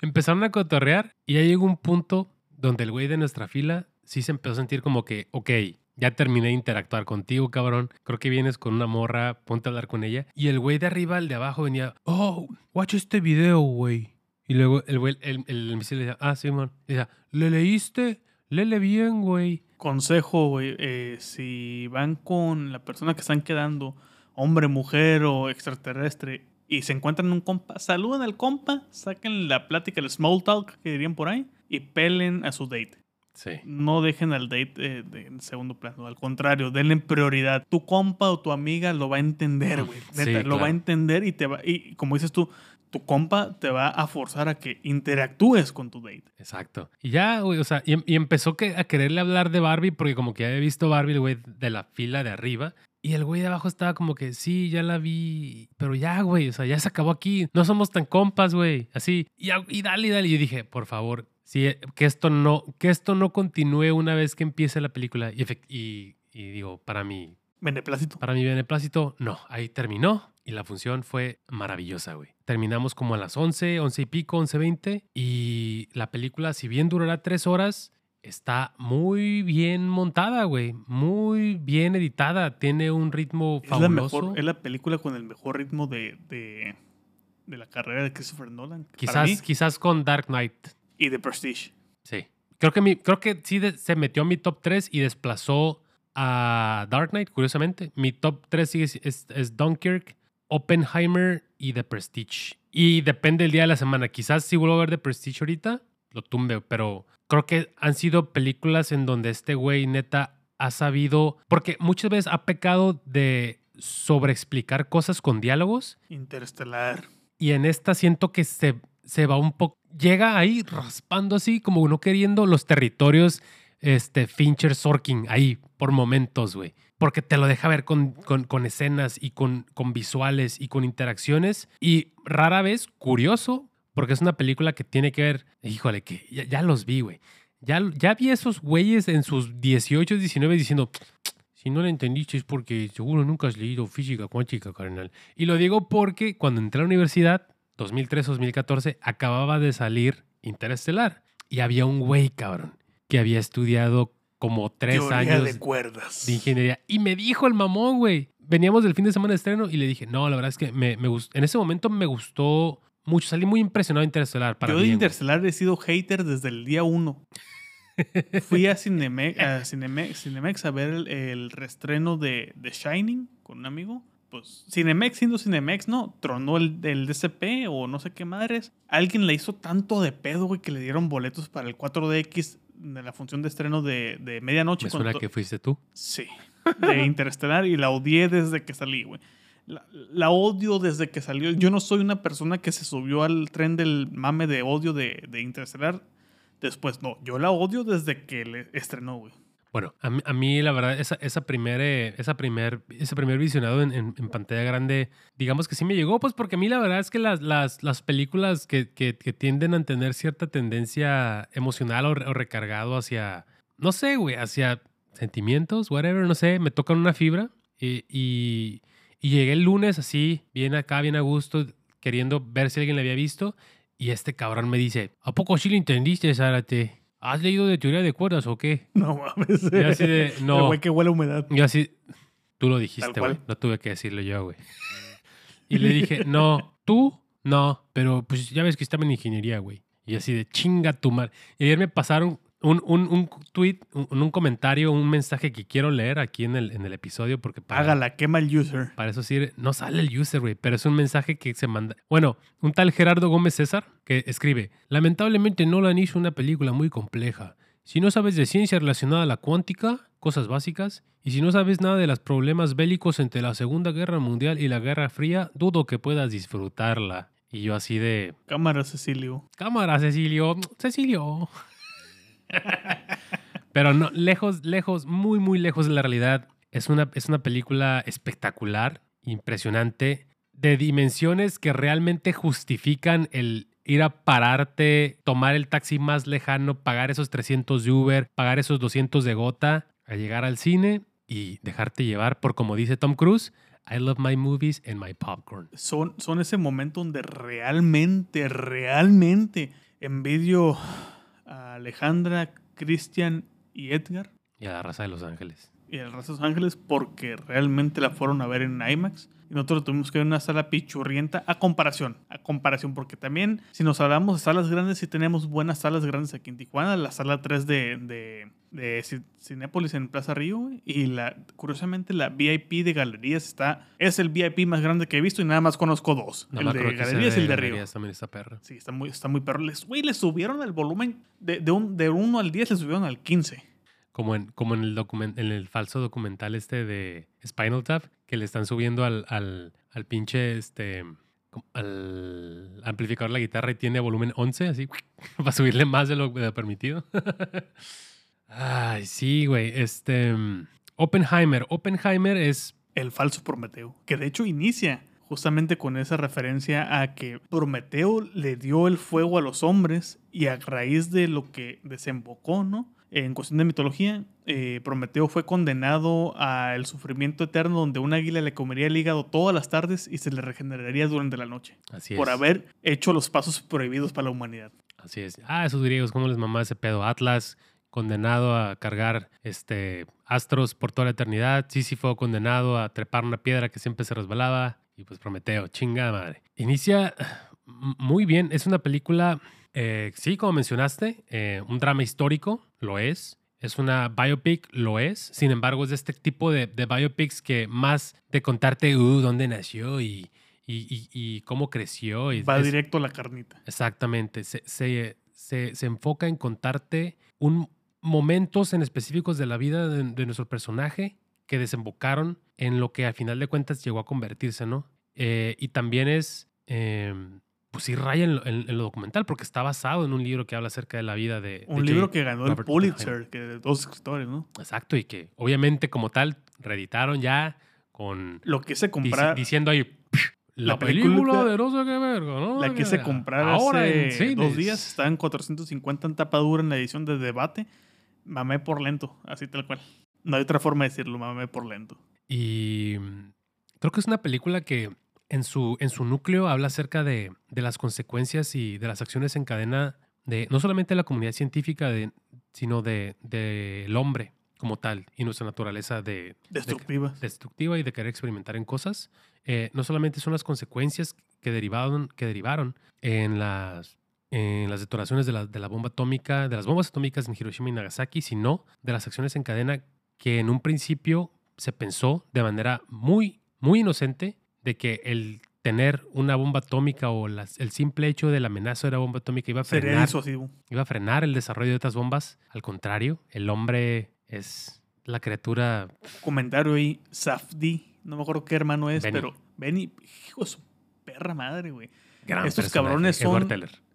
Empezaron a cotorrear y ya llegó un punto donde el güey de nuestra fila sí se empezó a sentir como que, ok, ya terminé de interactuar contigo, cabrón. Creo que vienes con una morra, ponte a hablar con ella. Y el güey de arriba, el de abajo, venía, oh, watch este video, güey. Y luego el güey, el, el, el misil le decía, ah, sí, man. Y decía, ¿le leíste? Lele bien, güey. Consejo, güey. eh, si van con la persona que están quedando, hombre, mujer o extraterrestre, y se encuentran un compa, saluden al compa, saquen la plática, el small talk que dirían por ahí, y pelen a su date. Sí. No dejen al date eh, de, en segundo plano. Al contrario, denle prioridad. Tu compa o tu amiga lo va a entender, güey. Sí, lo va a entender y te va. Y como dices tú, tu compa te va a forzar a que interactúes con tu date. Exacto. Y ya, güey, o sea, y, y empezó que, a quererle hablar de Barbie porque como que ya había visto Barbie, güey de la fila de arriba. Y el güey de abajo estaba como que, sí, ya la vi, pero ya, güey, o sea, ya se acabó aquí. No somos tan compas, güey. Así, y, y dale, dale. Y yo dije, por favor, sí, eh, que esto no, que esto no continúe una vez que empiece la película. Y, y, y digo, para mí, Beneplácito. para mi beneplácito, no, ahí terminó y la función fue maravillosa, güey. Terminamos como a las 11, 11 y pico, 11.20 y la película, si bien durará tres horas, está muy bien montada, güey. Muy bien editada, tiene un ritmo Es la, mejor, es la película con el mejor ritmo de, de, de la carrera de Christopher Nolan. quizás, quizás con Dark Knight, y de Prestige. sí. Creo que, mi, creo que sí de- se metió a mi top 3 y desplazó a Dark Knight, curiosamente. Mi top 3 sigue, es, es Dunkirk, Oppenheimer y The Prestige. Y depende del día de la semana. Quizás si vuelvo a ver The Prestige ahorita, lo tumbe, pero creo que han sido películas en donde este güey neta ha sabido, porque muchas veces ha pecado de sobreexplicar cosas con diálogos Interestelar. y en esta siento que se, se va un poco, llega ahí raspando así, como no queriendo los territorios este, Fincher Sorkin ahí por momentos, güey. Porque te lo deja ver con, con, con escenas y con, con visuales y con interacciones. Y rara vez, curioso, porque es una película que tiene que ver, híjole, que ya, ya los vi, güey. Ya, ya vi esos güeyes en sus 18, 19 diciendo, si no lo entendiste es porque seguro nunca has leído física cuántica, carnal. Y lo digo porque cuando entré a la universidad, 2003-2014, acababa de salir Interestelar. Y había un güey, cabrón, que había estudiado como tres Teoría años de cuerdas. de ingeniería. Y me dijo el mamón, güey. Veníamos del fin de semana de estreno y le dije, no, la verdad es que me, me gust- en ese momento me gustó mucho. Salí muy impresionado de Interestelar. Para Yo de. Interestelar he sido hater desde el día uno. Fui a Cinemex, a, Cinemex, Cinemex a ver el, el reestreno de, de Shining con un amigo. Pues Cinemex siendo Cinemex, ¿no? Tronó el, el DCP o no sé qué madres. Alguien le hizo tanto de pedo, güey, que le dieron boletos para el 4DX de la función de estreno de, de medianoche. Me suena cuando- que fuiste tú. Sí, de Interestelar y la odié desde que salí, güey. La, odio desde que salió. Yo no soy una persona que se subió al tren del mame de odio de, de Interestelar. Después, no, yo la odio desde que le estrenó, güey. Bueno, a mí, a mí, la verdad, esa, esa, primer, eh, esa primer, ese primer visionado en, en- pantalla grande, digamos que sí me llegó, pues porque a mí la verdad es que las, las, las películas que, que- tienden a tener cierta tendencia emocional o, re- o recargado hacia, no sé, güey, hacia sentimientos, whatever, no sé, me tocan una fibra y, y llegué el lunes así, bien acá, bien a gusto, queriendo ver si alguien la había visto y este cabrón me dice, ¿a poco sí lo entendiste, Zárate? ¿Has leído de teoría de cuerdas o qué? No mames. Y así de, no. El güey que huele a humedad. Yo así, tú lo dijiste, güey. No tuve que decirlo yo, güey. Y le dije, no, tú, no, pero pues ya ves que estaba en ingeniería, güey. Y así de chinga tu madre. Y ayer me pasaron un, un, un tweet, un, un comentario, un mensaje que quiero leer aquí en el, en el episodio porque para, Hágala, quema el user. para eso sí, no sale el user, güey, pero es un mensaje que se manda. Bueno, un tal Gerardo Gómez César que escribe: Lamentablemente Nolan hizo una película muy compleja. Si no sabes de ciencia relacionada a la cuántica, cosas básicas, y si no sabes nada de los problemas bélicos entre la Segunda Guerra Mundial y la Guerra Fría, dudo que puedas disfrutarla. Y yo así de, Cámara, Cecilio. cámara, Cecilio, Cecilio. Pero no, lejos, lejos, muy, muy lejos de la realidad. Es una, es una película espectacular, impresionante, de dimensiones que realmente justifican el ir a pararte, tomar el taxi más lejano, pagar esos 300 de Uber, pagar esos 200 de gota, a llegar al cine y dejarte llevar por, como dice Tom Cruise, I love my movies and my popcorn. Son, son ese momento donde realmente, realmente envidio a Alejandra, Cristian y Edgar Y a la raza de Los Ángeles. y el resto de Los Ángeles porque realmente la fueron a ver en IMAX. Y nosotros tuvimos que ver una sala pichurrienta a comparación, a comparación, porque también si nos hablamos de salas grandes, sí tenemos buenas salas grandes aquí en Tijuana, la sala 3 de, de, de Cinépolis en Plaza Río, y la, curiosamente la VIP de Galerías está, es el VIP más grande que he visto y nada más conozco dos, No el de Galerías y el de Río. También está perra. Sí, está muy, está muy perro. Les, güey, le subieron el volumen de, de, un, de 1 al 10, le subieron al 15. Como en, como en, el document, en el falso documental este de Spinal Tap, que le están subiendo al, al, al pinche, este, al amplificador de la guitarra y tiene volumen 11, así, para subirle más de lo, de lo permitido. Ay, sí, güey. Este, Oppenheimer. Oppenheimer es, El falso Prometeo, que de hecho inicia justamente con esa referencia a que Prometeo le dio el fuego a los hombres y a raíz de lo que desembocó, ¿no? En cuestión de mitología, eh, Prometeo fue condenado al sufrimiento eterno donde un águila le comería el hígado todas las tardes y se le regeneraría durante la noche así por es. haber hecho los pasos prohibidos para la humanidad. Así es. Ah, esos griegos, ¿cómo les mamá ese pedo? Atlas, condenado a cargar este, astros por toda la eternidad. Sísifo, condenado a trepar una piedra que siempre se resbalaba. Y pues Prometeo, chingada madre. Inicia muy bien. Es una película, eh, sí, como mencionaste, eh, un drama histórico, lo es. es una biopic, lo es. Sin embargo, es de este tipo de, de biopics que más de contarte uh, dónde nació y, y, y- y cómo creció. Y Va es- directo a la carnita. Exactamente. Se, se- se- se enfoca en contarte un, momentos en específicos de la vida de, de nuestro personaje que desembocaron en lo que al final de cuentas llegó a convertirse, ¿no? Eh, y también es, eh, pues sí, raya en lo, en- en lo documental, porque está basado en un libro que habla acerca de la vida de... de Un J. libro que ganó el Pulitzer, que de dos escritores, ¿no? Exacto, y que obviamente como tal reeditaron ya con... Lo que se dici- comprar, diciendo ahí... La, La película, película de no sé qué verga, ¿no? la que se comprara ahora en hace dos cines. días, estaba en 450 en tapa dura en la edición de debate. Mamé por lento, así tal cual. No hay otra forma de decirlo, mamé por lento. Y mm, creo que es una película que en su, en su núcleo habla acerca de, de las consecuencias y de las acciones en cadena de no solamente de la comunidad científica, de- sino del de, del hombre como tal y nuestra naturaleza de, de- Destructiva. destructiva y de querer experimentar en cosas. Eh, no solamente son las consecuencias que derivaron, que derivaron en las, en las detonaciones de la, de la bomba atómica, de las bombas atómicas en Hiroshima y Nagasaki, sino de las acciones en cadena que en un principio se pensó de manera muy, muy inocente de que el tener una bomba atómica o las- el simple hecho de la amenaza de la bomba atómica iba a frenar iba a frenar el desarrollo de otras bombas. Al contrario, el hombre es la criatura. Comentario ahí, Safdi. No me acuerdo qué hermano es, Benny. pero Benny, hijo de su perra madre, güey. Gran Estos personaje, cabrones son-.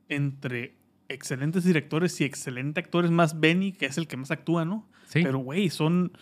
Entre excelentes directores y excelentes actores, más Benny, que es el que más actúa, ¿no? Sí, Pero, güey, son.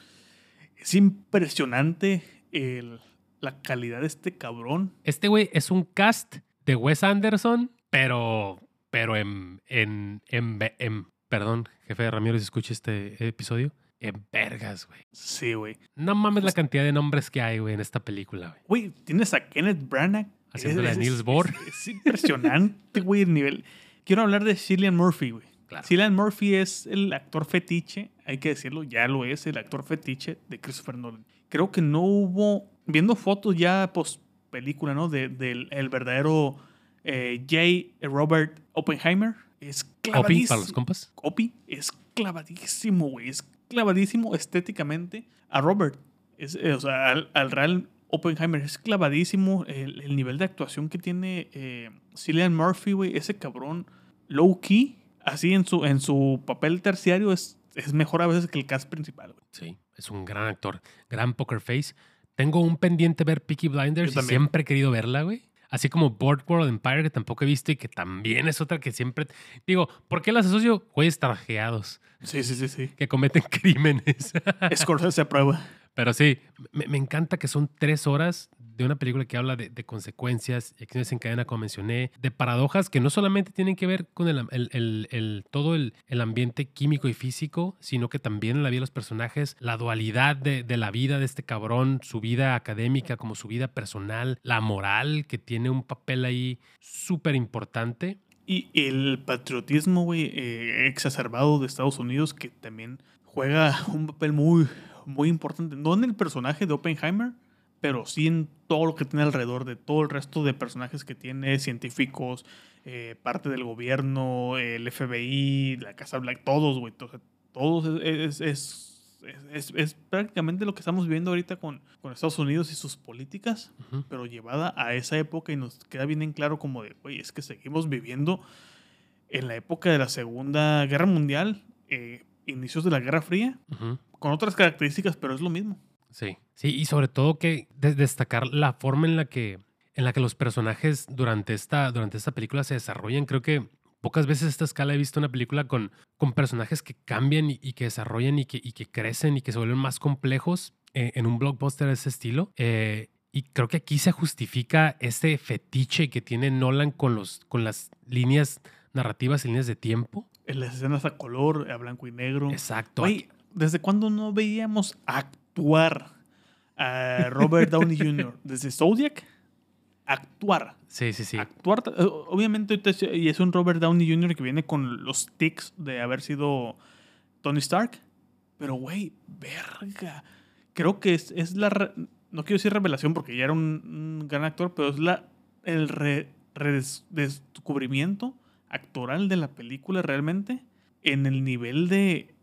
Es impresionante el- la calidad de este cabrón. este güey es un cast de Wes Anderson, pero, pero en, en, en, en- perdón, jefe de Ramiro, si escucha este episodio, en vergas, güey. Sí, güey. No mames la cantidad de nombres que hay, güey, en esta película, güey. Güey, tienes a Kenneth Branagh. Haciéndole a Niels Bohr. Es, es impresionante, güey, el nivel. Quiero hablar de Cillian Murphy, güey. Claro. Cillian Murphy es el actor fetiche, hay que decirlo, ya lo es, el actor fetiche de Christopher Nolan. Creo que no hubo, viendo fotos ya post película, ¿no? De- del el verdadero eh, J. Robert Oppenheimer. Es Opi, clavadísimo. para los compas. Opi es clavadísimo, güey. Es clavadísimo estéticamente a Robert. Es, eh, o sea, al, al real Oppenheimer es clavadísimo el, el nivel de actuación que tiene eh, Cillian Murphy, güey. Ese cabrón low key, así en su, en su papel terciario, es, es mejor a veces que el cast principal, güey. Sí, es un gran actor, gran poker face. Tengo un pendiente ver Peaky Blinders y siempre he querido verla, güey. Así como Boardwalk Empire, que tampoco he visto y que también es otra que siempre... Digo, ¿por qué las asocio? Güeyes trajeados Sí, sí, sí, sí. que cometen crímenes. Scorsese aprueba. Pero sí, me, encanta que son tres horas de una película que habla de, consecuencias y acciones en cadena, como mencioné, de paradojas que no solamente tienen que ver con el, todo el, ambiente químico y físico, sino que también la vida de los personajes, la dualidad de, de la vida de este cabrón, su vida académica como su vida personal, la moral, que tiene un papel ahí súper importante. Y el patriotismo, güey, eh, exacerbado de Estados Unidos, que también juega un papel muy, muy importante. No en el personaje de Oppenheimer, pero sí en todo lo que tiene alrededor de todo el resto de personajes que tiene, científicos, eh, parte del gobierno, el FBI, la Casa Blanca, todos, güey. to- Todos es, es, es, es- prácticamente lo que estamos viviendo ahorita con, con Estados Unidos y sus políticas pero llevada a esa época y nos queda bien en claro como de, güey, es que seguimos viviendo en la época de la Segunda Guerra Mundial, eh, inicios de la Guerra Fría. Con otras características, pero es lo mismo. Sí, sí, y sobre todo que de- destacar la forma en la que en la que los personajes durante esta durante esta película se desarrollan. Creo que pocas veces a esta escala he visto una película con, con personajes que cambian y, y que desarrollan y que, y que crecen y que se vuelven más complejos eh, en un blockbuster de ese estilo. Eh, y creo que aquí se justifica ese fetiche que tiene Nolan con, los, con las líneas narrativas y líneas de tiempo. En las escenas a color, a blanco y negro. Exacto. Güey, ¿desde cuándo no veíamos actuar a Robert Downey Jr.? ¿Desde Zodiac? Actuar. Sí, sí, sí. Actuar, eh, obviamente, y es un Robert Downey Jr. que viene con los tics de haber sido Tony Stark. Pero, güey, verga. Creo que es, es la. re- no quiero decir revelación porque ya era un, un gran actor, pero es la el re- redes- descubrimiento actoral de la película realmente en el nivel de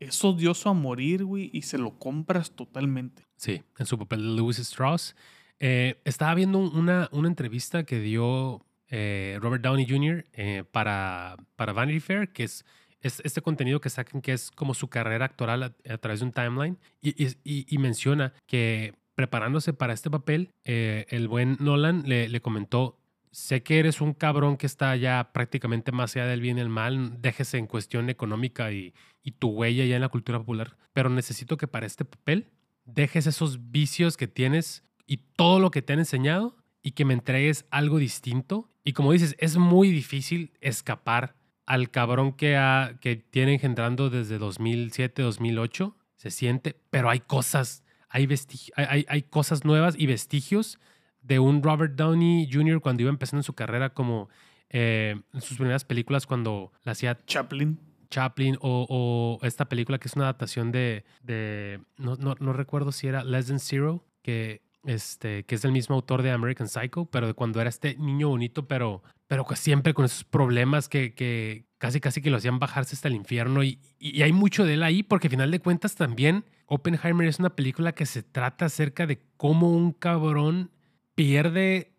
es odioso a morir, güey, y se lo compras totalmente. Sí, en su papel de Lewis Strauss. Eh, estaba viendo una, una entrevista que dio eh, Robert Downey Jr. eh, para, para Vanity Fair, que es, es este contenido que sacan que es como su carrera actoral a, través de un timeline, y, y- y- y menciona que preparándose para este papel, eh, el buen Nolan le, le comentó, sé que eres un cabrón que está ya prácticamente más allá del bien y el mal, déjese en cuestión económica y, y tu huella ya en la cultura popular, pero necesito que para este papel dejes esos vicios que tienes y todo lo que te han enseñado y que me entregues algo distinto. Y como dices, es muy difícil escapar al cabrón que, ha, que tiene engendrando desde 2007, 2008. Se siente, pero hay cosas, hay, hay, hay- cosas nuevas y vestigios de un Robert Downey Jr. cuando iba empezando su carrera como eh, en sus primeras películas cuando la hacía Chaplin. Chaplin o, esta película que es una adaptación de, no, recuerdo si era Less Than Zero, que, este, es del mismo autor de American Psycho, pero de cuando era este niño bonito, pero, pero siempre con esos problemas que, que casi casi que lo hacían bajarse hasta el infierno y, y hay mucho de él ahí porque al final de cuentas también Oppenheimer es una película que se trata acerca de cómo un cabrón pierde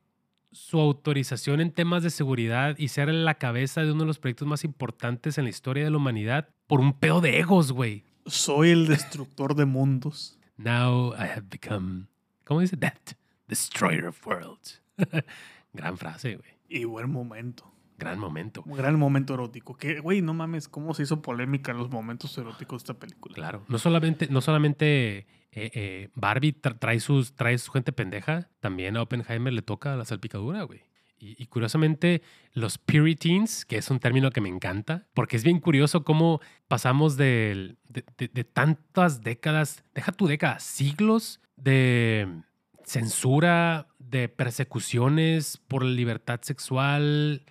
su autorización en temas de seguridad y ser la cabeza de uno de los proyectos más importantes en la historia de la humanidad por un pedo de egos, güey. Soy el destructor de mundos. Now I have become, ¿cómo dice? That destroyer of worlds. Gran frase, güey. Y buen momento. Gran momento. Un gran momento erótico. Que, güey, no mames, cómo se hizo polémica los momentos eróticos de esta película. Claro. No solamente, no solamente eh, eh, Barbie tra- trae, sus, trae su gente pendeja, también a Oppenheimer le toca la salpicadura, güey. Y, curiosamente, los Puritans, que es un término que me encanta, porque es bien curioso cómo pasamos de, tantas décadas, deja tu década, siglos de censura, de persecuciones por libertad sexual,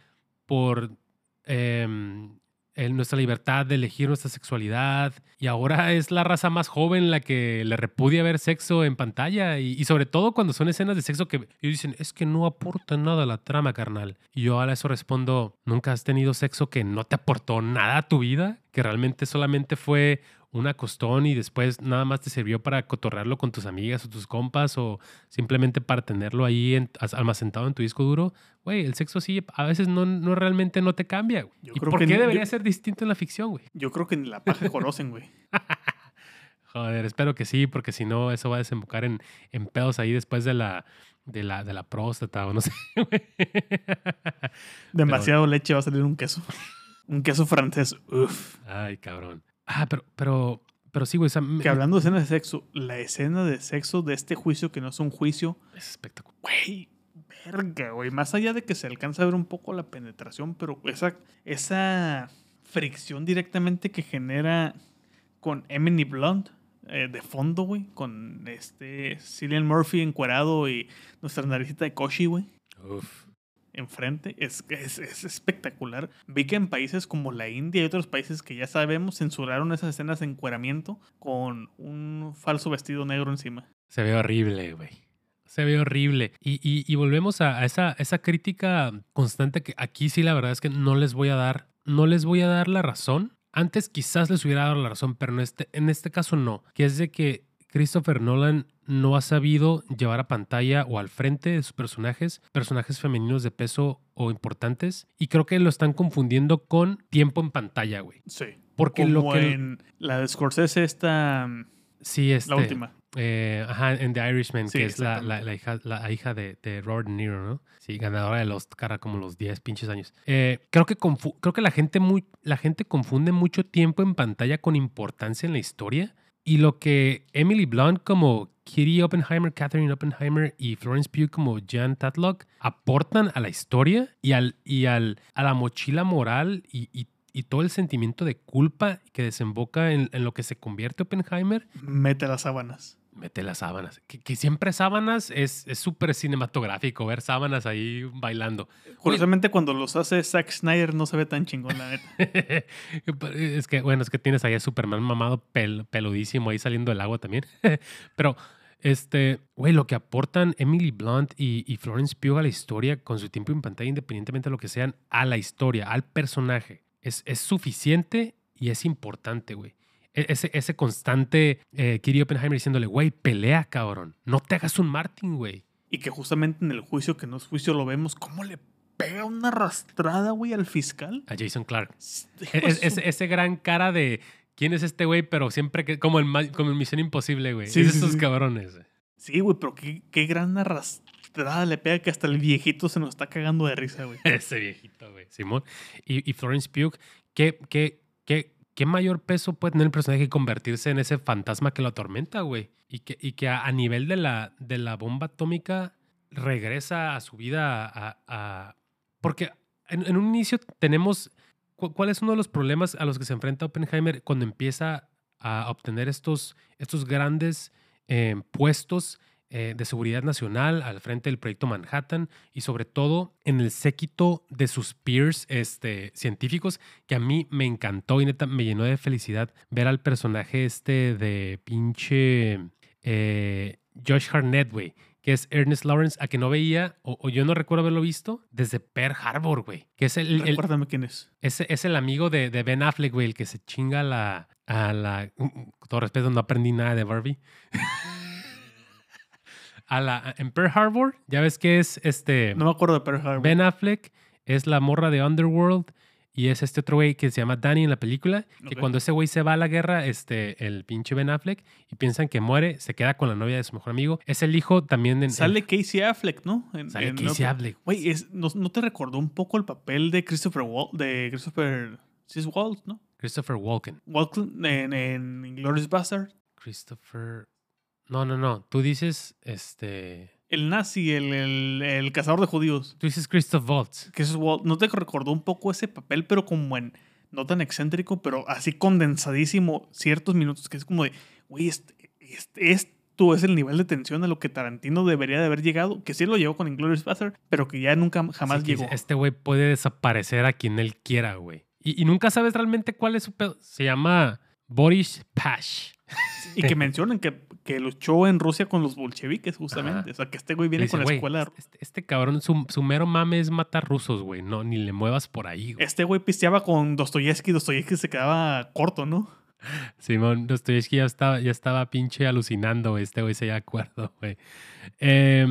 por em, el- nuestra libertad de elegir nuestra sexualidad. Y ahora es la raza más joven la que le repudia ver sexo en pantalla. Y, sobre todo cuando son escenas de sexo que ellos dicen, es que no aporta nada a la trama, carnal. Y yo a eso respondo, ¿nunca has tenido sexo que no te aportó nada a tu vida? Que realmente solamente fue una costón y después nada más te sirvió para cotorrearlo con tus amigas o tus compas o simplemente para tenerlo ahí en- almacenado en tu disco duro. Güey, el sexo sí a veces no, no realmente no te cambia. güey. Yo ¿Y creo por que qué ni- debería yo- ser distinto en la ficción, güey? Yo creo que ni la paja conocen, güey. Joder, espero que sí, porque si no, eso va a desembocar en, en pedos ahí después de la, de la, de la próstata o no sé. güey. Demasiado leche va a salir un queso. Un queso francés. Uf. Ay, cabrón. Ah, pero, pero, pero sí, güey. o sea, me- Que hablando de escenas de sexo, la escena de sexo de este juicio, que no es un juicio, es espectacular. güey, verga, güey. Más allá de que se alcanza a ver un poco la penetración, pero esa, esa fricción directamente que genera con Emily Blunt eh, de fondo, güey, con este Cillian Murphy encuerado y nuestra naricita de Koshi, güey. Uf. Enfrente es, es, es espectacular. Vi que en países como la India y otros países que ya sabemos censuraron esas escenas de encueramiento con un falso vestido negro encima. Se ve horrible, güey. Se ve horrible. Y, y- y volvemos a, a esa, esa crítica constante que aquí sí la verdad es que no les voy a dar, no les voy a dar la razón. Antes quizás les hubiera dado la razón, pero en este, en este caso no. Que es de que Christopher Nolan no ha sabido llevar a pantalla o al frente de sus personajes, personajes femeninos de peso o importantes. Y creo que lo están confundiendo con tiempo en pantalla, güey. Sí. Porque como lo que... en la de Scorsese, esta, mm, sí, este, la última. Eh, ajá, en The Irishman, Sí, que es la, la- hija, la hija de, de Robert De Niro, ¿no? Sí, ganadora del Oscar a como los 10 pinches años. Eh, creo, que creo que la gente, muy, la gente confunde mucho tiempo en pantalla con importancia en la historia. Y lo que Emily Blunt como Kitty Oppenheimer, Catherine Oppenheimer y Florence Pugh como Jan Tatlock aportan a la historia y, al, y al, a la mochila moral y, y- y todo el sentimiento de culpa que desemboca en, en lo que se convierte Oppenheimer Mete las sábanas. Mete las sábanas. Que, que siempre sábanas es es súper cinematográfico, ver sábanas ahí bailando. Curiosamente, cuando los hace Zack Snyder no se ve tan chingón, la neta. es que, bueno, es que tienes ahí a Superman mamado pel- peludísimo ahí saliendo del agua también. Pero, este, güey, lo que aportan Emily Blunt y, y Florence Pugh a la historia con su tiempo en pantalla, independientemente de lo que sean, a la historia, al personaje, es, es suficiente y es importante, güey. e- ese, ese constante eh, Kitty Oppenheimer diciéndole, güey, pelea, cabrón. No te hagas un Martin, güey. Y que justamente en el juicio, que no es juicio, lo vemos cómo le pega una arrastrada, güey, al fiscal. A Jason Clark. E- es- su- ese, ese gran cara de quién es este güey, pero siempre que, como en, como en Misión Imposible, güey. Sí, es de sí, esos sí. cabrones. Sí, güey, pero qué, qué gran arrastrada le pega que hasta el viejito se nos está cagando de risa, güey. Ese viejito, güey. Simón. Y, y Florence Pugh, ¿qué, qué, qué, ¿qué mayor peso puede tener el personaje que convertirse en ese fantasma que lo atormenta, güey? Y que, y que a, a nivel de la, de la bomba atómica regresa a su vida a... a- porque en, en un inicio tenemos... cu- ¿Cuál es uno de los problemas a los que se enfrenta Oppenheimer cuando empieza a obtener estos, estos grandes eh, puestos eh, de seguridad nacional al frente del proyecto Manhattan y sobre todo en el séquito de sus peers este, científicos que a mí me encantó y neta me llenó de felicidad ver al personaje este de pinche eh, Josh Harnett, güey, que es Ernest Lawrence, a que no veía o, o yo no recuerdo haberlo visto desde Pearl Harbor, güey, que es el, el- Recuérdame quién es. ese es el amigo de, de Ben Affleck, güey, el que se chinga a la, a la. Con todo respeto, no aprendí nada de Barbie. a la, en Pearl Harbor, ya ves que es este. No me acuerdo de Pearl Harbor. Ben Affleck es la morra de Underworld y es este otro güey que se llama Danny en la película. Que cuando ese güey se va a la guerra, este, el pinche Ben Affleck, y piensan que muere, se queda con la novia de su mejor amigo. Es el hijo también de. Sale Casey Affleck, ¿no? En- sale en Casey Affleck. Güey, ¿no, no te recordó un poco el papel de Christopher Walt, de Christopher... Sí es Walt, ¿no? Christopher Walken. Walken en, en Inglourious Bastard. Christopher. No, no, no. Tú dices este. El nazi, el, el, el cazador de judíos. Tú dices Christoph Waltz. Que es Walt. ¿No te recordó un poco ese papel, pero como en... No tan excéntrico, pero así condensadísimo ciertos minutos, que es como de... Güey, este, este- esto es el nivel de tensión a lo que Tarantino debería de haber llegado. Que sí lo llegó con Inglourious Bastard, pero que ya nunca jamás llegó. Este güey puede desaparecer a quien él quiera, güey. Y, y nunca sabes realmente cuál es su pedo. Se llama Boris Pash. Y que mencionan que, que luchó en Rusia con los bolcheviques, justamente. Ajá. O sea, que este güey viene Dice, con la "Güey, escuela. Este, este cabrón, su, su mero mame es matar rusos, güey. No, ni le muevas por ahí, güey. Este güey pisteaba con Dostoyevsky. Dostoyevsky se quedaba corto, ¿no? Simón Dostoyevsky ya estaba, ya estaba pinche alucinando, güey. Este güey se de acuerdo, güey. Eh,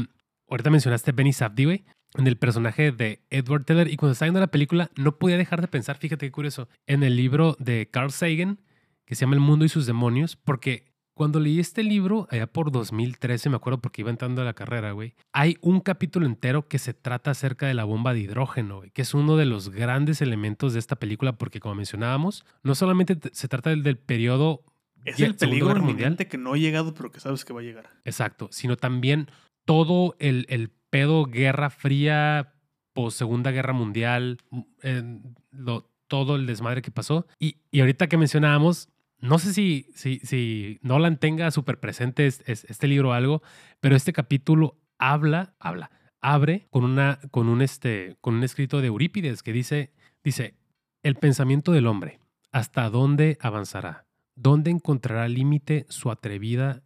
ahorita mencionaste Benny Safdie, güey. En el personaje de Edward Teller. Y cuando estaba viendo la película, no podía dejar de pensar, fíjate qué curioso, en el libro de Carl Sagan, que se llama El mundo y sus demonios, porque cuando leí este libro, allá por 2013, me acuerdo porque iba entrando a la carrera, güey, hay un capítulo entero que se trata acerca de la bomba de hidrógeno, güey, que es uno de los grandes elementos de esta película, porque como mencionábamos, no solamente te- se trata del, del periodo Es el peligro inminente que no ha llegado, pero que sabes que va a llegar. Exacto, sino también todo el, el pedo Guerra Fría, post Segunda Guerra Mundial, mm, eh, lo- todo el desmadre que pasó. Y, y ahorita que mencionábamos, no sé si, si, si Nolan tenga súper presente es- es- este libro o algo, pero este capítulo habla, habla, abre con, una, con, un, este, con un escrito de Eurípides que dice, dice, el pensamiento del hombre, ¿hasta dónde avanzará? ¿Dónde encontrará límite su atrevida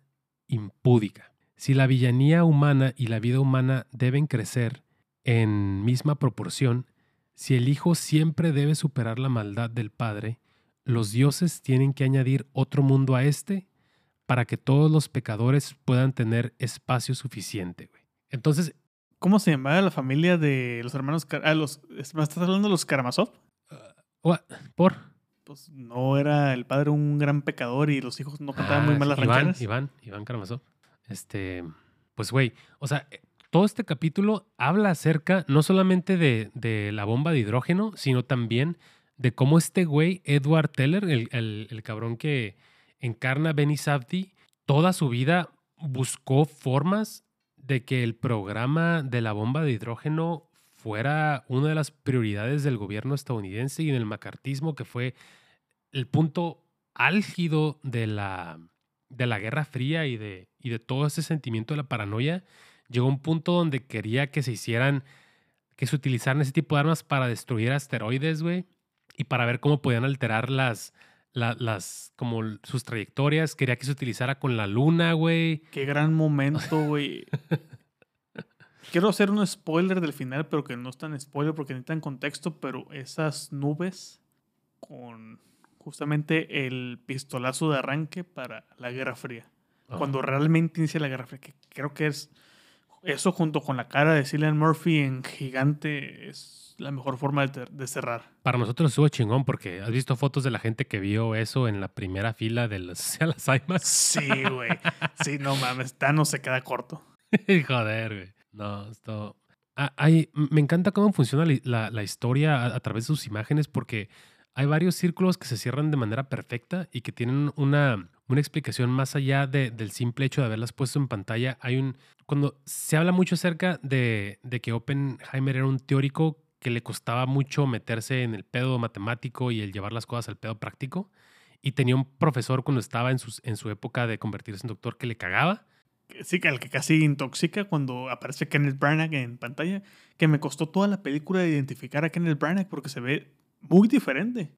impúdica? Si la villanía humana y la vida humana deben crecer en misma proporción, si el Hijo siempre debe superar la maldad del Padre, los dioses tienen que añadir otro mundo a este para que todos los pecadores puedan tener espacio suficiente. güey. Entonces, ¿Cómo se llamaba la familia de los hermanos? Ah, los, ¿me estás hablando de los Karamazov? ua- por Pues no era el padre un gran pecador y los hijos no cantaban muy Ah, mal las Iván, rancheras. Iván, Iván Karamazov. Este, pues güey, o sea, todo este capítulo habla acerca no solamente de, de la bomba de hidrógeno, sino también de cómo este güey, Edward Teller, el, el- el cabrón que encarna Benny Safdie, toda su vida buscó formas de que el programa de la bomba de hidrógeno fuera una de las prioridades del gobierno estadounidense y en el macartismo, que fue el punto álgido de la, de la Guerra Fría y de, y de todo ese sentimiento de la paranoia, llegó a un punto donde quería que se hicieran, que se utilizaran ese tipo de armas para destruir asteroides, güey, y para ver cómo podían alterar las, la- las, como sus trayectorias. Quería que se utilizara con la luna, güey. Qué gran momento, güey. Quiero hacer un spoiler del final, pero que no es tan spoiler porque necesitan contexto, pero esas nubes con, justamente el pistolazo de arranque para la Guerra Fría. Cuando realmente inicia la Guerra Fría, que creo que es eso junto con la cara de Cillian Murphy en gigante es la mejor forma de, cerrar. Para nosotros estuvo chingón porque has visto fotos de la gente que vio eso en la primera fila de las IMAX. Sí, güey. Sí, no mames, Thanos se queda corto. Joder, güey. No, esto. Ah, hay- me encanta cómo funciona la, la historia a, a través de sus imágenes porque hay varios círculos que se cierran de manera perfecta y que tienen una, una explicación más allá de- del simple hecho de haberlas puesto en pantalla. Hay un. Cuando se habla mucho acerca de, de que Oppenheimer era un teórico que le costaba mucho meterse en el pedo matemático y el llevar las cosas al pedo práctico. Y tenía un profesor cuando estaba en, sus, en su época de convertirse en doctor que le cagaba. Sí, que el que casi intoxica cuando aparece Kenneth Branagh en pantalla. Que me costó toda la película de identificar a Kenneth Branagh porque se ve muy diferente.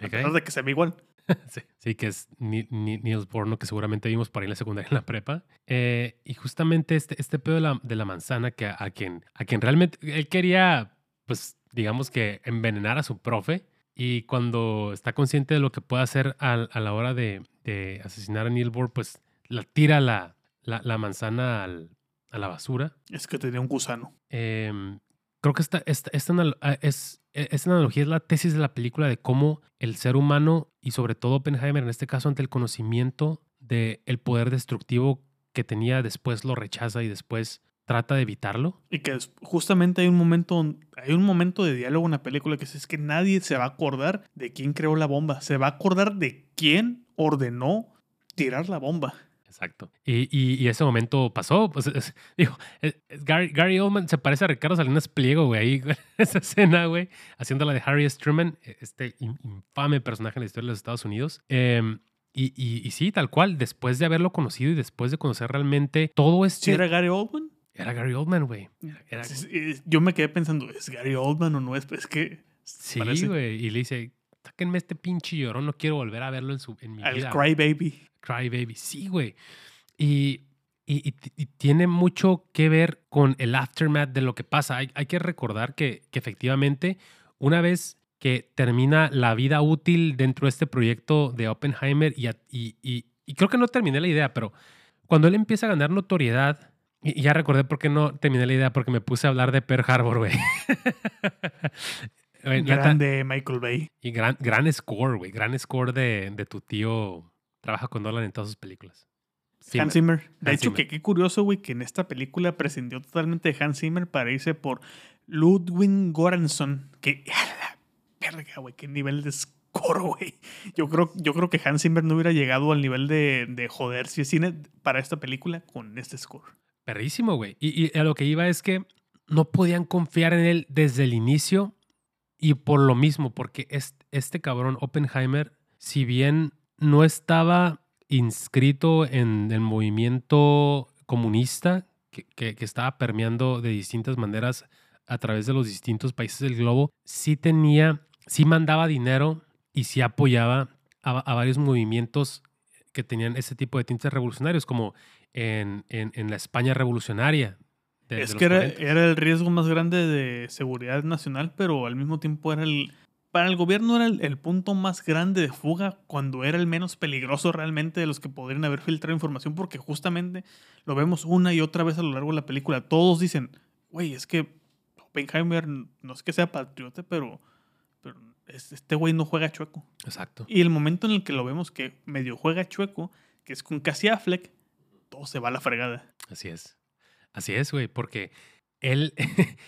A pesar de que se ve igual. Sí, sí, que es Ni- Ni- Niels Borno, que seguramente vimos para ir a la secundaria en la prepa. Eh, y justamente este, este pedo de la, de la manzana, que a, a quien, a quien realmente él quería, pues, digamos que envenenar a su profe. Y cuando está consciente de lo que puede hacer al- a, la hora de, de asesinar a Niels Bohr, pues la tira la, la, la manzana al- a la basura. Es que tenía un gusano. Em, creo que esta, esta, ah, es, e- esta analogía es la tesis de la película de cómo el ser humano y sobre todo Oppenheimer en este caso ante el conocimiento del el poder destructivo que tenía después lo rechaza y después trata de evitarlo. Y que es- justamente hay un momento, hay un momento de diálogo en la película que es, es que nadie se va a acordar de quién creó la bomba. Se va a acordar de quién ordenó tirar la bomba. Exacto. Y, y, y ese momento pasó. Pues, es- digo, es- es Gary, Gary Oldman se parece a Ricardo Salinas Pliego, güey. Ahí, esa escena, güey, haciendo la de Harry S. Truman, este in- infame personaje en la historia de los Estados Unidos. Em, y, y, y sí, tal cual, después de haberlo conocido y después de conocer realmente todo este... ¿Si era Gary Oldman? Era Gary Oldman, güey. Era- Yo me quedé pensando, ¿es Gary Oldman o no es? Pues es que Sí, güey. Y le dice, sáquenme este pinche llorón, no quiero volver a verlo en, su, en mi al vida. Cry Baby. Cry Baby. Sí, güey. Y, y- y tiene mucho que ver con el aftermath de lo que pasa. Hay, hay que recordar que, que efectivamente, una vez que termina la vida útil dentro de este proyecto de Oppenheimer, y- y creo que no terminé la idea, pero cuando él empieza a ganar notoriedad, y ya recordé por qué no terminé la idea, porque me puse a hablar de Pearl Harbor, güey. Grande Michael Bay. y gran, gran score, güey. Gran score de, de tu tío. Trabaja con Nolan en todas sus películas. Hans Zimmer. De Hans hecho, Zimmer. que qué curioso, güey, que en esta película prescindió totalmente de Hans Zimmer para irse por Ludwig Göransson. Que, a la verga, güey, qué nivel de score, güey. Yo creo, yo creo que Hans Zimmer no hubiera llegado al nivel de, de joder si es cine para esta película con este score. Güey. Y, a lo que iba es que no podían confiar en él desde el inicio. Y por lo mismo, porque este, este cabrón Oppenheimer, si bien no estaba inscrito en el movimiento comunista que, que- que estaba permeando de distintas maneras a través de los distintos países del globo, sí tenía, sí mandaba dinero y sí apoyaba a, a varios movimientos que tenían ese tipo de tintes revolucionarios, como en, en- en la España revolucionaria. de- es que era, 40. era el riesgo más grande de seguridad nacional, pero al mismo tiempo era el... Para el gobierno era el, el punto más grande de fuga cuando era el menos peligroso realmente de los que podrían haber filtrado información, porque justamente lo vemos una y otra vez a lo largo de la película. Todos dicen, güey, es que Oppenheimer no es que sea patriota, pero, pero es- este güey no juega chueco. Exacto. Y el momento en el que lo vemos que medio juega chueco, que es con Cassie Affleck, todo se va a la fregada. Así es. Así es, güey, porque él es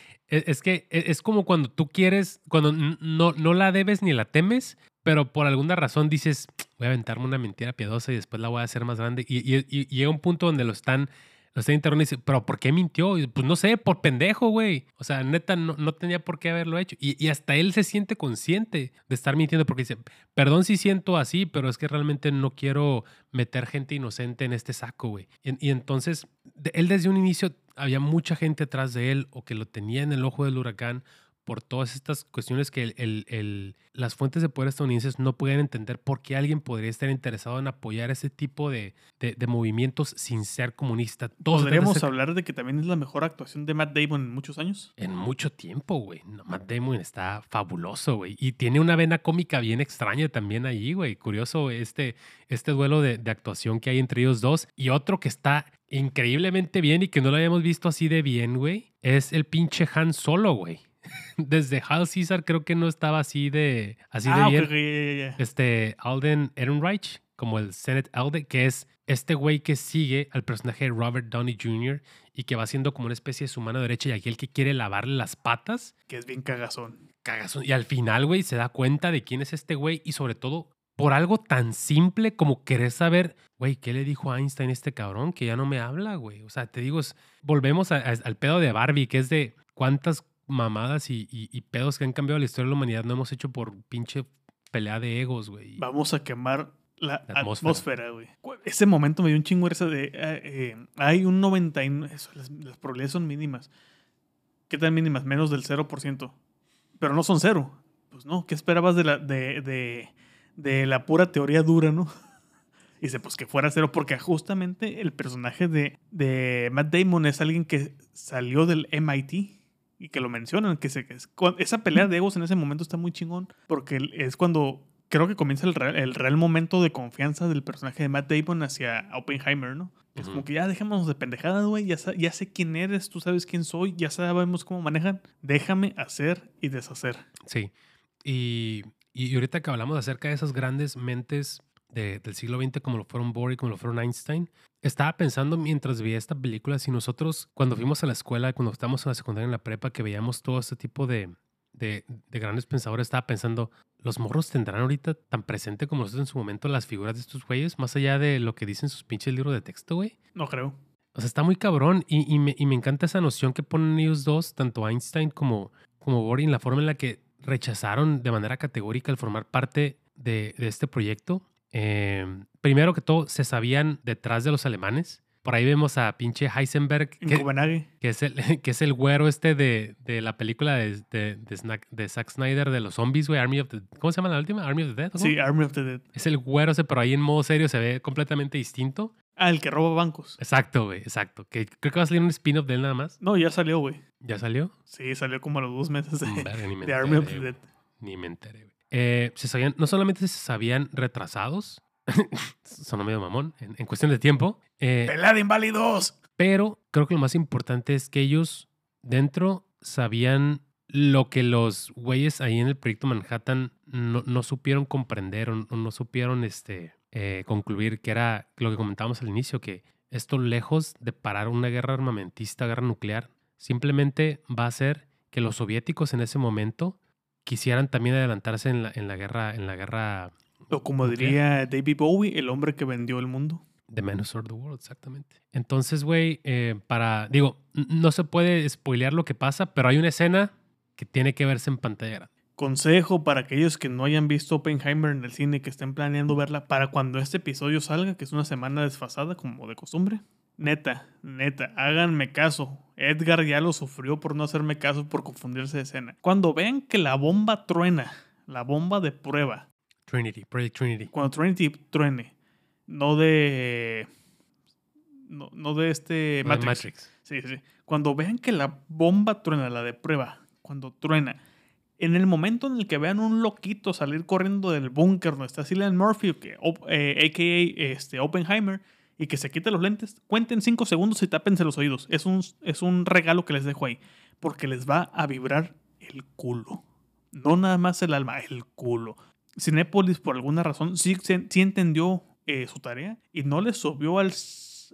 es que e- es como cuando tú quieres, cuando no, no la debes ni la temes, pero por alguna razón dices, voy a aventarme una mentira piadosa y después la voy a hacer más grande. Y llega un punto donde lo están, interrogando y dice, pero ¿por qué mintió? Pues no sé, por pendejo, güey. O sea, neta, no, no tenía por qué haberlo hecho. Y, y hasta él se siente consciente de estar mintiendo porque dice, perdón si siento así, pero es que realmente no quiero meter gente inocente en este saco, güey. Y, entonces, él desde un inicio había mucha gente atrás de él o que lo tenía en el ojo del huracán por todas estas cuestiones que el- el- el- las fuentes de poder estadounidenses no pueden entender por qué alguien podría estar interesado en apoyar ese tipo de, de- de movimientos sin ser comunista. Todo se trata de Podríamos ser- hablar de que también es la mejor actuación de Matt Damon en muchos años. En mucho tiempo, güey. No, Matt Damon está fabuloso, güey. Y tiene una vena cómica bien extraña también ahí, güey. Curioso este, este duelo de, de actuación que hay entre ellos dos. Y otro que está increíblemente bien y que no lo habíamos visto así de bien, güey. Es el pinche Han Solo, güey. Desde Hal Caesar creo que no estaba así de, así de ah, bien este Alden Ehrenreich, como el Senate Alden, que es este güey que sigue al personaje de Robert Downey Jr. y que va siendo como una especie de su mano derecha y aquel que quiere lavarle las patas. Que es bien cagazón. Cagazón. Y al final, güey, se da cuenta de quién es este güey y sobre todo por algo tan simple como querer saber, güey, ¿qué le dijo a Einstein a este cabrón que ya no me habla, güey? O sea, te digo, es- volvemos a- a- al pedo de Barbie, que es de cuántas mamadas y, y- y pedos que han cambiado la historia de la humanidad no hemos hecho por pinche pelea de egos, güey. Vamos a quemar la, La atmósfera. güey. Ese momento me dio un chingo de risa de... eh, eh, hay un 99... eso, las, las probabilidades son mínimas. ¿Qué tan mínimas? Menos del 0%. Pero no son cero. Pues no, ¿qué esperabas de la, de, de, de la pura teoría dura, no? Y dice, pues que fuera cero, porque justamente el personaje de, de Matt Damon es alguien que salió del MIT y que lo mencionan, que, se, que es- esa pelea de egos en ese momento está muy chingón, porque es cuando creo que comienza el real, el real momento de confianza del personaje de Matt Damon hacia Oppenheimer, ¿no? Es como que ya dejémonos de pendejadas, güey, ya, ya sé quién eres, tú sabes quién soy, ya sabemos cómo manejan, déjame hacer y deshacer. Sí. Y, y ahorita que hablamos acerca de esas grandes mentes de- del siglo XX, como lo fueron Bohr y como lo fueron Einstein, estaba pensando mientras veía esta película, si nosotros cuando fuimos a la escuela, cuando estábamos en la secundaria, en la prepa, que veíamos todo este tipo de, de, de grandes pensadores, estaba pensando, ¿los morros tendrán ahorita tan presente como nosotros en su momento las figuras de estos güeyes, más allá de lo que dicen sus pinches libros de texto, güey? No creo. O sea, está muy cabrón y, y me, y me encanta esa noción que ponen ellos dos, tanto Einstein como, como Bohr, en la forma en la que rechazaron de manera categórica el formar parte de, de este proyecto. Eh, primero que todo, se sabían detrás de los alemanes. Por ahí vemos a pinche Heisenberg, En que, es, el, que es el güero este de, de la película de, de, de, Snack- de Zack Snyder de los zombies, güey, Army of the... ¿Cómo se llama la última? Army of the Dead. Sí, Army of the Dead. Es el güero ese, pero ahí en modo serio se ve completamente distinto. Ah, el que roba bancos. Exacto, güey, exacto. Que creo que va a salir un spin-off de él nada más. No, ya salió, güey. ¿Ya salió? Sí, salió como a los dos meses de, Verga, ni me de Army of the Dead. Ni me enteré, güey. Eh, se sabían, no solamente se sabían retrasados, sonó medio mamón, en, en cuestión de tiempo, eh, ¡Pelea de inválidos! pero creo que lo más importante es que ellos dentro sabían lo que los güeyes ahí en el proyecto Manhattan no, no supieron comprender o no supieron este, eh, concluir, que era lo que comentábamos al inicio, que esto lejos de parar una guerra armamentista, guerra nuclear, simplemente va a hacer que los soviéticos en ese momento quisieran también adelantarse en la, en la guerra, en la guerra O como diría David Bowie, el hombre que vendió el mundo. The Man Who Sold the World, exactamente. Entonces, güey, eh, para. Digo, no se puede spoilear lo que pasa, pero hay una escena que tiene que verse en pantalla. Consejo para aquellos que no hayan visto Oppenheimer en el cine y que estén planeando verla para cuando este episodio salga, que es una semana desfasada como de costumbre. Neta, neta, háganme caso. Edgar ya lo sufrió por no hacerme caso por confundirse de escena. Cuando vean que la bomba truena, la bomba de prueba, Trinity, Project Trinity. cuando Trinity truene, no de... No, no de este No, Matrix. Matrix. Sí, sí. Cuando vean que la bomba truena, la de prueba, cuando truena, en el momento en el que vean un loquito salir corriendo del búnker donde está Cillian Murphy, que, op- eh, a.k.a. Este, Oppenheimer, y que se quite los lentes, cuenten cinco segundos y tápense los oídos. Es un, es un regalo que les dejo ahí, porque les va a vibrar el culo. No nada más el alma, el culo. Cinépolis, por alguna razón, sí, sí- entendió eh, su tarea y no le subió al,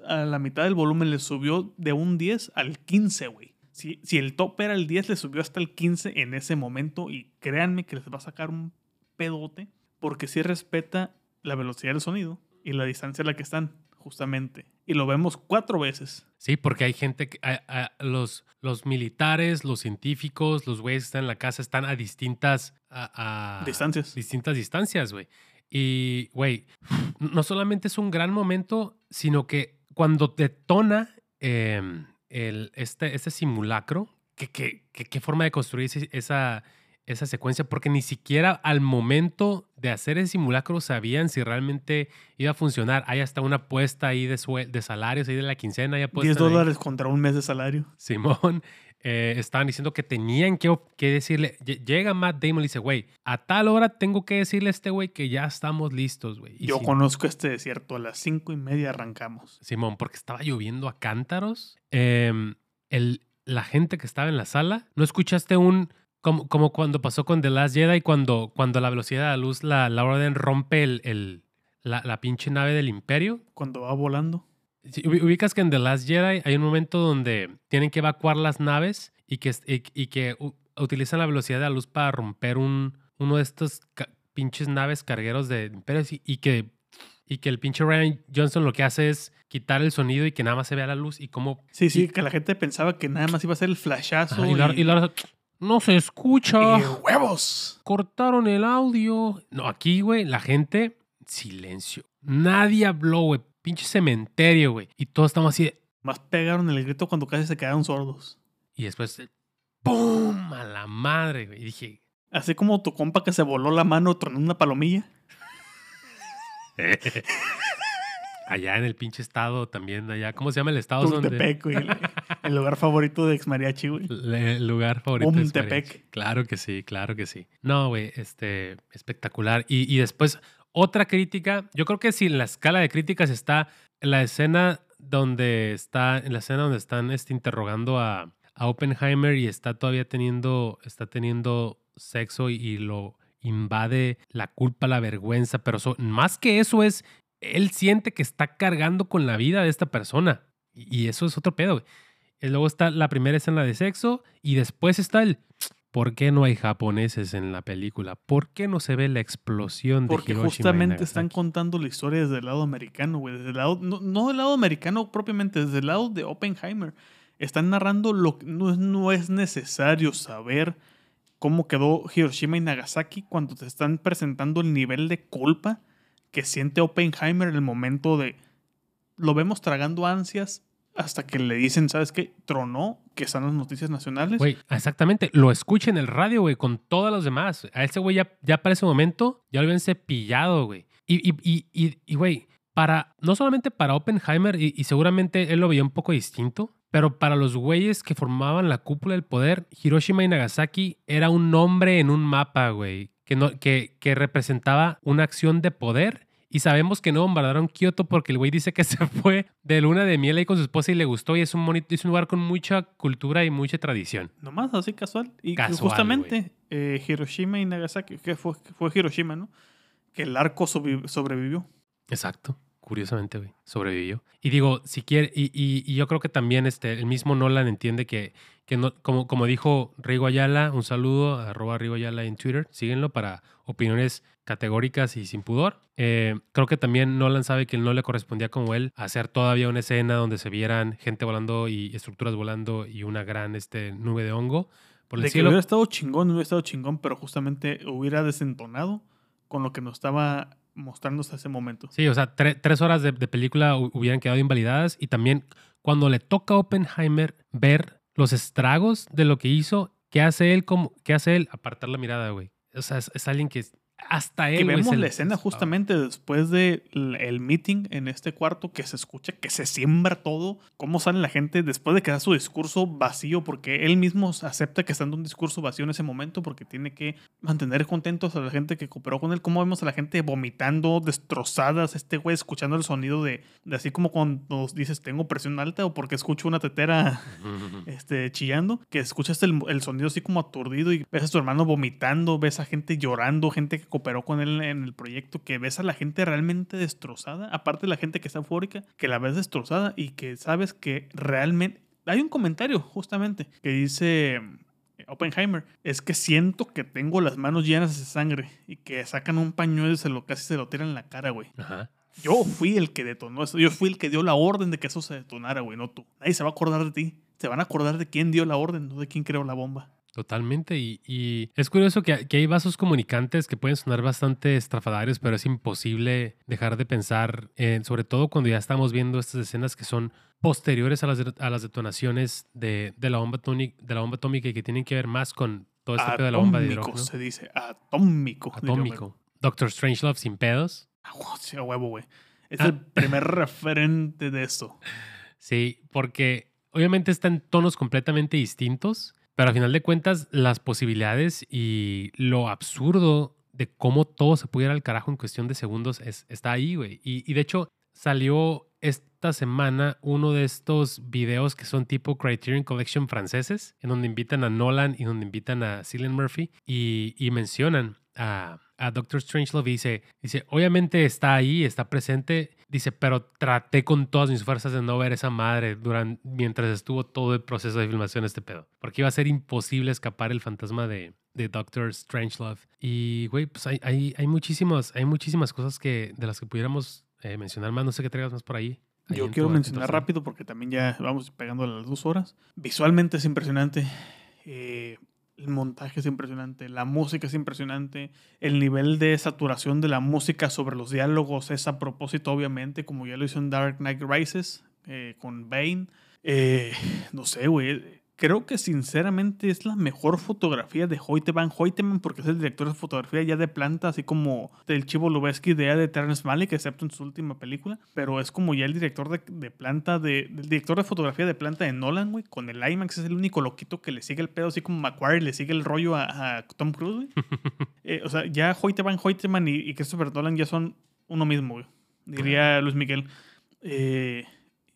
a la mitad del volumen, le subió de un 10 al 15, güey. Si, si el top era el 10, le subió hasta el 15 en ese momento y créanme que les va a sacar un pedote porque sí respeta la velocidad del sonido y la distancia a la que están, justamente. Y lo vemos cuatro veces. Sí, porque hay gente que. a- a- los, los militares, los científicos, los güeyes que están en la casa están a distintas. A, Distancias. Distintas distancias, güey. Y, güey, no solamente es un gran momento, sino que cuando detona em, el, este, este simulacro, qué, qué, qué- qué forma de construir esa, esa secuencia, porque ni siquiera al momento de hacer el simulacro sabían si realmente iba a funcionar. Hay hasta una apuesta ahí de, salarios, ahí de la quincena, ya 10 dólares contra un mes de salario. Simón, eh, estaban diciendo que tenían que, que decirle, lle- llega Matt Damon y dice, güey, a tal hora tengo que decirle a este güey que ya estamos listos, güey. Yo si- conozco este desierto, a las cinco y media arrancamos. Simón, porque estaba lloviendo a cántaros. Em, el, la gente que estaba en la sala, ¿no escuchaste un... Como, como cuando pasó con The Last Jedi, cuando, cuando la velocidad de la luz, la, la orden rompe el, el- la, la pinche nave del imperio? Cuando va volando. Sí, ubi- ubicas que en The Last Jedi hay un momento donde tienen que evacuar las naves y que, y, y que utilizan la velocidad de la luz para romper un, uno de estos pinches naves cargueros de imperios y, y que, y que el pinche Ryan Johnson lo que hace es quitar el sonido y que nada más se vea la luz y cómo... Sí, sí, que la gente pensaba que nada más iba a ser el flashazo. Ajá, y, y no se escucha. y huevos. Cortaron el audio. No, aquí, güey, la gente, silencio. Nadie habló, güey. Pinche cementerio, güey. Y todos estamos así de, Más pegaron el grito cuando casi se quedaron sordos. Y después, eh, ¡pum! A la madre, güey. Y dije, Así como tu compa que se voló la mano tronó una palomilla. allá en el pinche estado también, allá, ¿cómo se llama el estado? donde Tultepec, güey. El, lugar favorito de Exmariachi, güey. Le- El lugar favorito de Umtepec. Xmariachi. Claro que sí, claro que sí. No, güey, este, espectacular. Y, y después, otra crítica. Yo creo que si en la escala de críticas está la escena donde está, en la escena donde están este, interrogando a, a Oppenheimer y está todavía teniendo, está teniendo sexo y, y lo invade la culpa, la vergüenza, pero so- más que eso es, él siente que está cargando con la vida de esta persona. Y, eso es otro pedo, güey. Y luego está la primera escena de sexo y después está el ¿por qué no hay japoneses en la película? ¿Por qué no se ve la explosión de Porque Hiroshima y justamente están contando la historia desde el lado americano, güey. Desde el lado, no, no del lado americano propiamente, desde el lado de Oppenheimer. Están narrando lo que no, es- no es necesario saber cómo quedó Hiroshima y Nagasaki cuando te están presentando el nivel de culpa que siente Oppenheimer en el momento de. Lo vemos tragando ansias hasta que le dicen, ¿sabes qué? Tronó, que están las noticias nacionales. Güey, exactamente. Lo escucha en el radio, güey, con todos los demás. A ese güey ya, ya para ese momento ya lo habían cepillado, güey. Y, y, y, güey, para, no solamente para Oppenheimer, y, y seguramente él lo veía un poco distinto, pero para los güeyes que formaban la cúpula del poder, Hiroshima y Nagasaki era un nombre en un mapa, güey, que, no, que, que representaba una acción de poder. Y sabemos que no bombardaron Kioto porque el güey dice que se fue de luna de miel ahí con su esposa y le gustó. Y es un, bonito, es un lugar con mucha cultura y mucha tradición. Nomás así casual. Y Casual, justamente eh, Hiroshima y Nagasaki, que fue, fue Hiroshima, ¿no? Que el arco sobrevivió. Exacto. Curiosamente, güey. Sobrevivió. Y digo, si quiere, y, y- y yo creo que también este, el mismo Nolan entiende que, que no, como, como dijo Rigo Ayala, un saludo, arroba Rigo Ayala en Twitter, síguenlo para opiniones categóricas y sin pudor. Eh, creo que también Nolan sabe que no le correspondía como él hacer todavía una escena donde se vieran gente volando y estructuras volando y una gran este, nube de hongo por el De que cielo. hubiera estado chingón, hubiera estado chingón, pero justamente hubiera desentonado con lo que nos estaba mostrando hasta ese momento. Sí, o sea, tre- tres horas de, de película hu- hubieran quedado invalidadas y también cuando le toca a Oppenheimer ver los estragos de lo que hizo, ¿qué hace él? Como, ¿Qué hace él? Apartar la mirada, güey. O sea, es, es alguien que hasta él... Que vemos la escena justamente después del el meeting en este cuarto que se escucha que se siembra todo, cómo sale la gente después de que da su discurso vacío, porque él mismo acepta que está dando un discurso vacío en ese momento porque tiene que mantener contentos a la gente que cooperó con él, cómo vemos a la gente vomitando, destrozadas, este güey escuchando el sonido de, de así como cuando dices tengo presión alta o porque escucho una tetera este, chillando, que escuchas el, el sonido así como aturdido y ves a tu hermano vomitando, ves a gente llorando, gente que cooperó con él en el proyecto, que ves a la gente realmente destrozada, aparte de la gente que está eufórica, que la ves destrozada y que sabes que realmente... Hay un comentario justamente que dice eh, Oppenheimer, es que siento que tengo las manos llenas de sangre y que sacan un pañuelo y se lo, casi se lo tiran en la cara, güey. Ajá. Yo fui el que detonó eso. Yo fui el que dio la orden de que eso se detonara, güey, no tú. Nadie se va a acordar de ti. Se van a acordar de quién dio la orden, no de quién creó la bomba. Totalmente. Y, y es curioso que, que hay vasos comunicantes que pueden sonar bastante estrafalarios, pero es imposible dejar de pensar, en, sobre todo cuando ya estamos viendo estas escenas que son posteriores a las, a las detonaciones de, de, la bomba atómica, de la bomba atómica y que tienen que ver más con todo este pedo de la bomba de Atómico hidrógeno. se dice. Atómico. Atómico. Doctor Strangelove sin pedos. Ah, a huevo, güey. Es Ah. el primer referente de esto. Sí, porque obviamente está en tonos completamente distintos, pero al final de cuentas las posibilidades y lo absurdo de cómo todo se pudiera al carajo en cuestión de segundos es, está ahí, güey. Y, de hecho salió esta semana uno de estos videos que son tipo Criterion Collection franceses, en donde invitan a Nolan y donde invitan a Cillian Murphy y, y mencionan a, a Doctor Strangelove y dice, dice, obviamente está ahí, está presente, dice, pero traté con todas mis fuerzas de no ver esa madre durante, mientras estuvo todo el proceso de filmación este pedo, porque iba a ser imposible escapar el fantasma de, de Doctor Strangelove. Y, güey, pues hay, hay, hay, muchísimas, hay muchísimas cosas que, de las que pudiéramos eh, mencionar más, no sé qué traigas más por ahí. ahí Yo quiero tu- mencionar rápido porque también ya vamos pegando a las dos horas. Visualmente es impresionante. eh, el montaje es impresionante. La música es impresionante. El nivel de saturación de la música sobre los diálogos es a propósito, obviamente, como ya lo hizo en Dark Knight Rises eh, con Bane. Eh, no sé, güey. Creo que sinceramente es la mejor fotografía de Hoyte Van Hoyteman porque es el director de fotografía ya de planta, así como del Chivo Lubeski de de Terrence Malick, excepto en su última película. Pero es como ya el director de, de planta, de, del director de fotografía de planta de Nolan, güey. Con el IMAX es el único loquito que le sigue el pedo, así como Macquarie le sigue el rollo a, a Tom Cruise, güey. Eh, o sea, ya Hoyte Van Hoyteman y, y Christopher Nolan ya son uno mismo, güey. Diría Luis Miguel. Eh,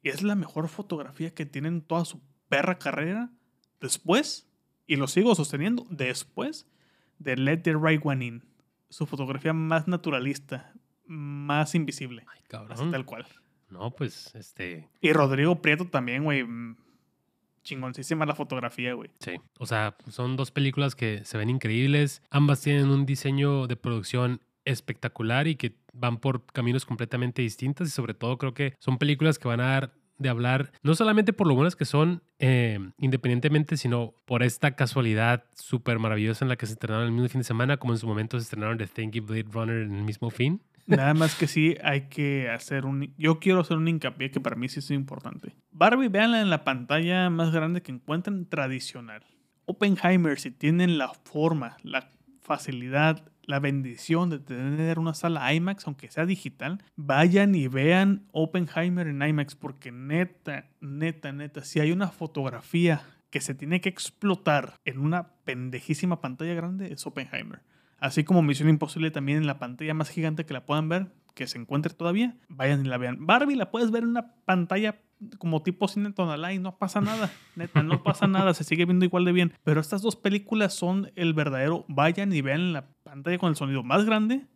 es la mejor fotografía que tienen toda su perra carrera después, y lo sigo sosteniendo, después de Let the Right One In. Su fotografía más naturalista, más invisible, Ay, así cabrón. tal cual. No, pues, este, Y Rodrigo Prieto también, güey. mm, Chingoncísima la fotografía, güey. Sí, o sea, son dos películas que se ven increíbles. Ambas tienen un diseño de producción espectacular y que van por caminos completamente distintos y sobre todo creo que son películas que van a dar de hablar no solamente por lo buenas que son eh, independientemente, sino por esta casualidad súper maravillosa en la que se estrenaron el mismo fin de semana, como en su momento se estrenaron The Thing y Blade Runner en el mismo fin. Nada más que sí hay que hacer un... Yo quiero hacer un hincapié que para mí sí es importante. Barbie, véanla en la pantalla más grande que encuentren tradicional. Oppenheimer, si tienen la forma, la facilidad, la bendición de tener una sala IMAX, aunque sea digital, vayan y vean Oppenheimer en IMAX, porque neta, neta, neta, si hay una fotografía que se tiene que explotar en una pendejísima pantalla grande, es Oppenheimer. Así como Misión Imposible también en la pantalla más gigante que la puedan ver, que se encuentre todavía, vayan y la vean. Barbie la puedes ver en una pantalla como tipo cine tonalá y no pasa nada. Neta, no pasa nada, se sigue viendo igual de bien. Pero estas dos películas son el verdadero, vayan y vean la pantalla con el sonido más grande,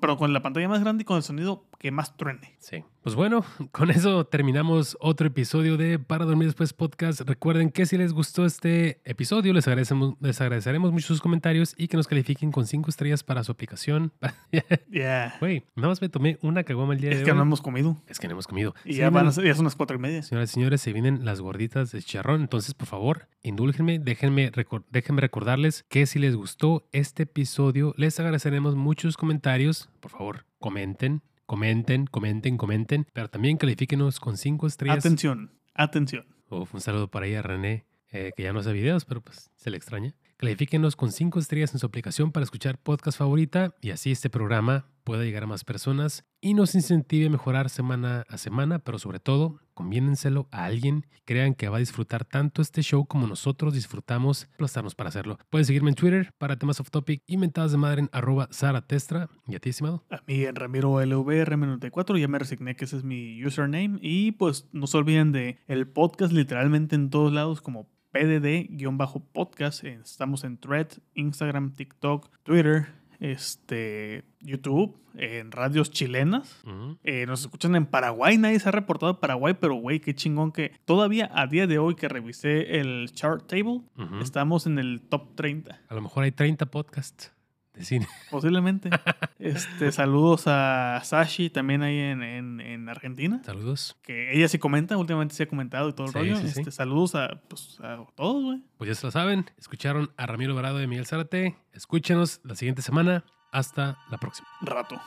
pero con la pantalla más grande y con el sonido que más truene. Sí. Pues bueno, con eso terminamos otro episodio de Para Dormir Después Podcast. Recuerden que si les gustó este episodio, les, agradecemos, les agradeceremos mucho sus comentarios y que nos califiquen con cinco estrellas para su aplicación. Ya. Güey, nada más me tomé una caguama el día Es de que no hemos comido. Es que no hemos comido. Y ya, van a ser, ya son las cuatro y media. Señoras y señores, se vienen las gorditas de chicharrón. Entonces, por favor, indúlgenme, déjenme, recor- déjenme recordarles que si les gustó este episodio, les agradeceremos muchos comentarios. Por favor, comenten, comenten, comenten, comenten. Pero también califíquenos con cinco estrellas. Atención, atención. Uf, un saludo para ella, René, eh, que ya no hace videos, pero pues se le extraña. Califíquenos con cinco estrellas en su aplicación para escuchar podcast favorita y así este programa pueda llegar a más personas y nos incentive a mejorar semana a semana, pero sobre todo, conviénenselo a alguien crean que va a disfrutar tanto este show como nosotros disfrutamos aplastarnos para hacerlo. Pueden seguirme en Twitter para temas off topic y mentadas de madre en arroba Testra. Y a ti, estimado. A mí en Ramiro LVRM94 ya me resigné que ese es mi username. Y pues no se olviden de el podcast literalmente en todos lados como PDD-podcast. Estamos en Thread, Instagram, TikTok, Twitter, este, YouTube, en radios chilenas. Eh, nos escuchan en Paraguay, nadie se ha reportado de Paraguay, pero güey, qué chingón que todavía a día de hoy que revisé el chart table, estamos en el top 30. A lo mejor hay 30 podcasts de cine. posiblemente. este, saludos a Sashi también ahí en, en, en Argentina. Saludos. Que ella sí comenta, últimamente sí ha comentado y todo el Sí, rollo. sí, sí. Este, Saludos a, pues, a todos, güey. Pues ya se lo saben. Escucharon a Ramiro Alvarado y Miguel Zárate. Escúchenos la siguiente semana. Hasta la próxima. Rato.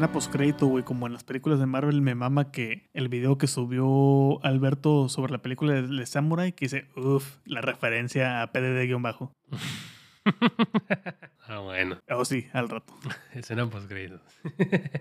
Escena postcrédito, güey, como en las películas de Marvel, me mama que el video que subió Alberto sobre la película de, de Samurai, que dice, uff, la referencia a PDD-bajo. Ah, bueno. Oh, sí, al rato. Escena post